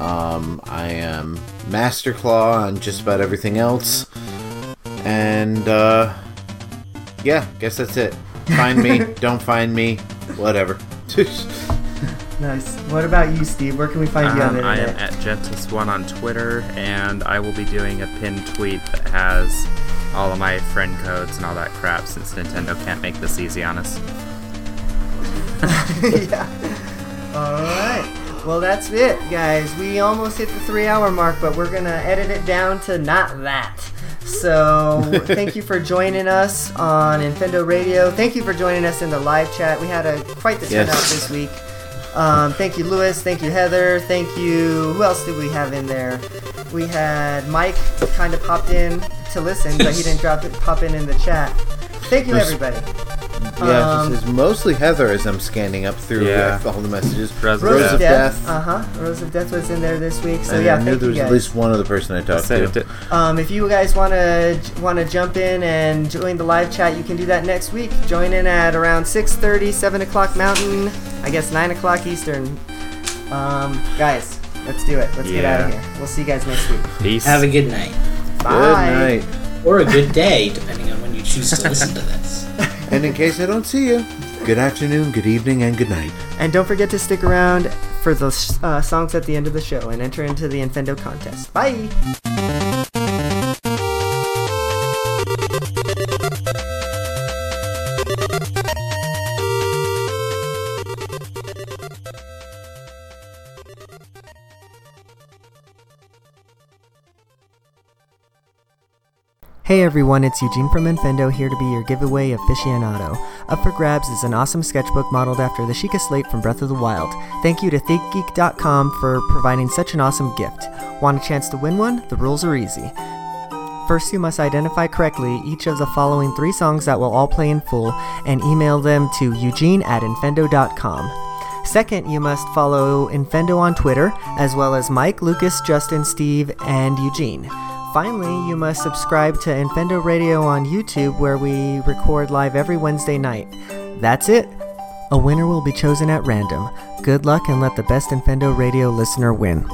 Um, I am Masterclaw on just about everything else. And uh, yeah, guess that's it. Find me, don't find me, whatever. Nice. What about you, Steve? Where can we find you on the Um, I am at Gentis1 on Twitter, and I will be doing a pinned tweet that has all of my friend codes and all that crap since Nintendo can't make this easy on us. yeah. All right. Well, that's it, guys. We almost hit the three-hour mark, but we're gonna edit it down to not that. So, thank you for joining us on Infendo Radio. Thank you for joining us in the live chat. We had a quite the Yes. turnout this week. Um, thank you, Lewis. Thank you, Heather. Thank you. Who else did we have in there? We had Mike kind of popped in to listen, but he didn't drop it, pop in in the chat. Thank you, everybody. Yeah, Um, this is mostly Heather as I'm scanning up through Yeah. uh, all the messages. Rose Rose, Rose of of Death. Death. Uh huh. Rose of Death was in there this week. So And yeah, I knew thank there you was at guys. least one other person I talked Saved to. it. Um, if you guys want to want to jump in and join the live chat, you can do that next week. Join in at around 6:30, 7 o'clock Mountain. I guess 9 o'clock Eastern. Um, guys, let's do it. Let's get out of here. We'll see you guys next week. Peace. Have a good night, Bye. Good night. or a good day, depending on when you choose to listen to this. And in case I don't see you, good afternoon, good evening, and good night. And don't forget to stick around for the uh, songs at the end of the show and enter into the Infendo contest. Bye. Hey everyone, it's Eugene from Infendo here to be your giveaway aficionado. Up for grabs is an awesome sketchbook modeled after the Sheikah Slate from Breath of the Wild. Thank you to ThinkGeek.com for providing such an awesome gift. Want a chance to win one? The rules are easy. First, you must identify correctly each of the following three songs that will all play in full and email them to eugene at infendo.com. Second, you must follow Infendo on Twitter, as well as Mike, Lucas, Justin, Steve, and Eugene. Finally, you must subscribe to Infendo Radio on YouTube, where we record live every Wednesday night. That's it. A winner will be chosen at random. Good luck and let the best Infendo Radio listener win.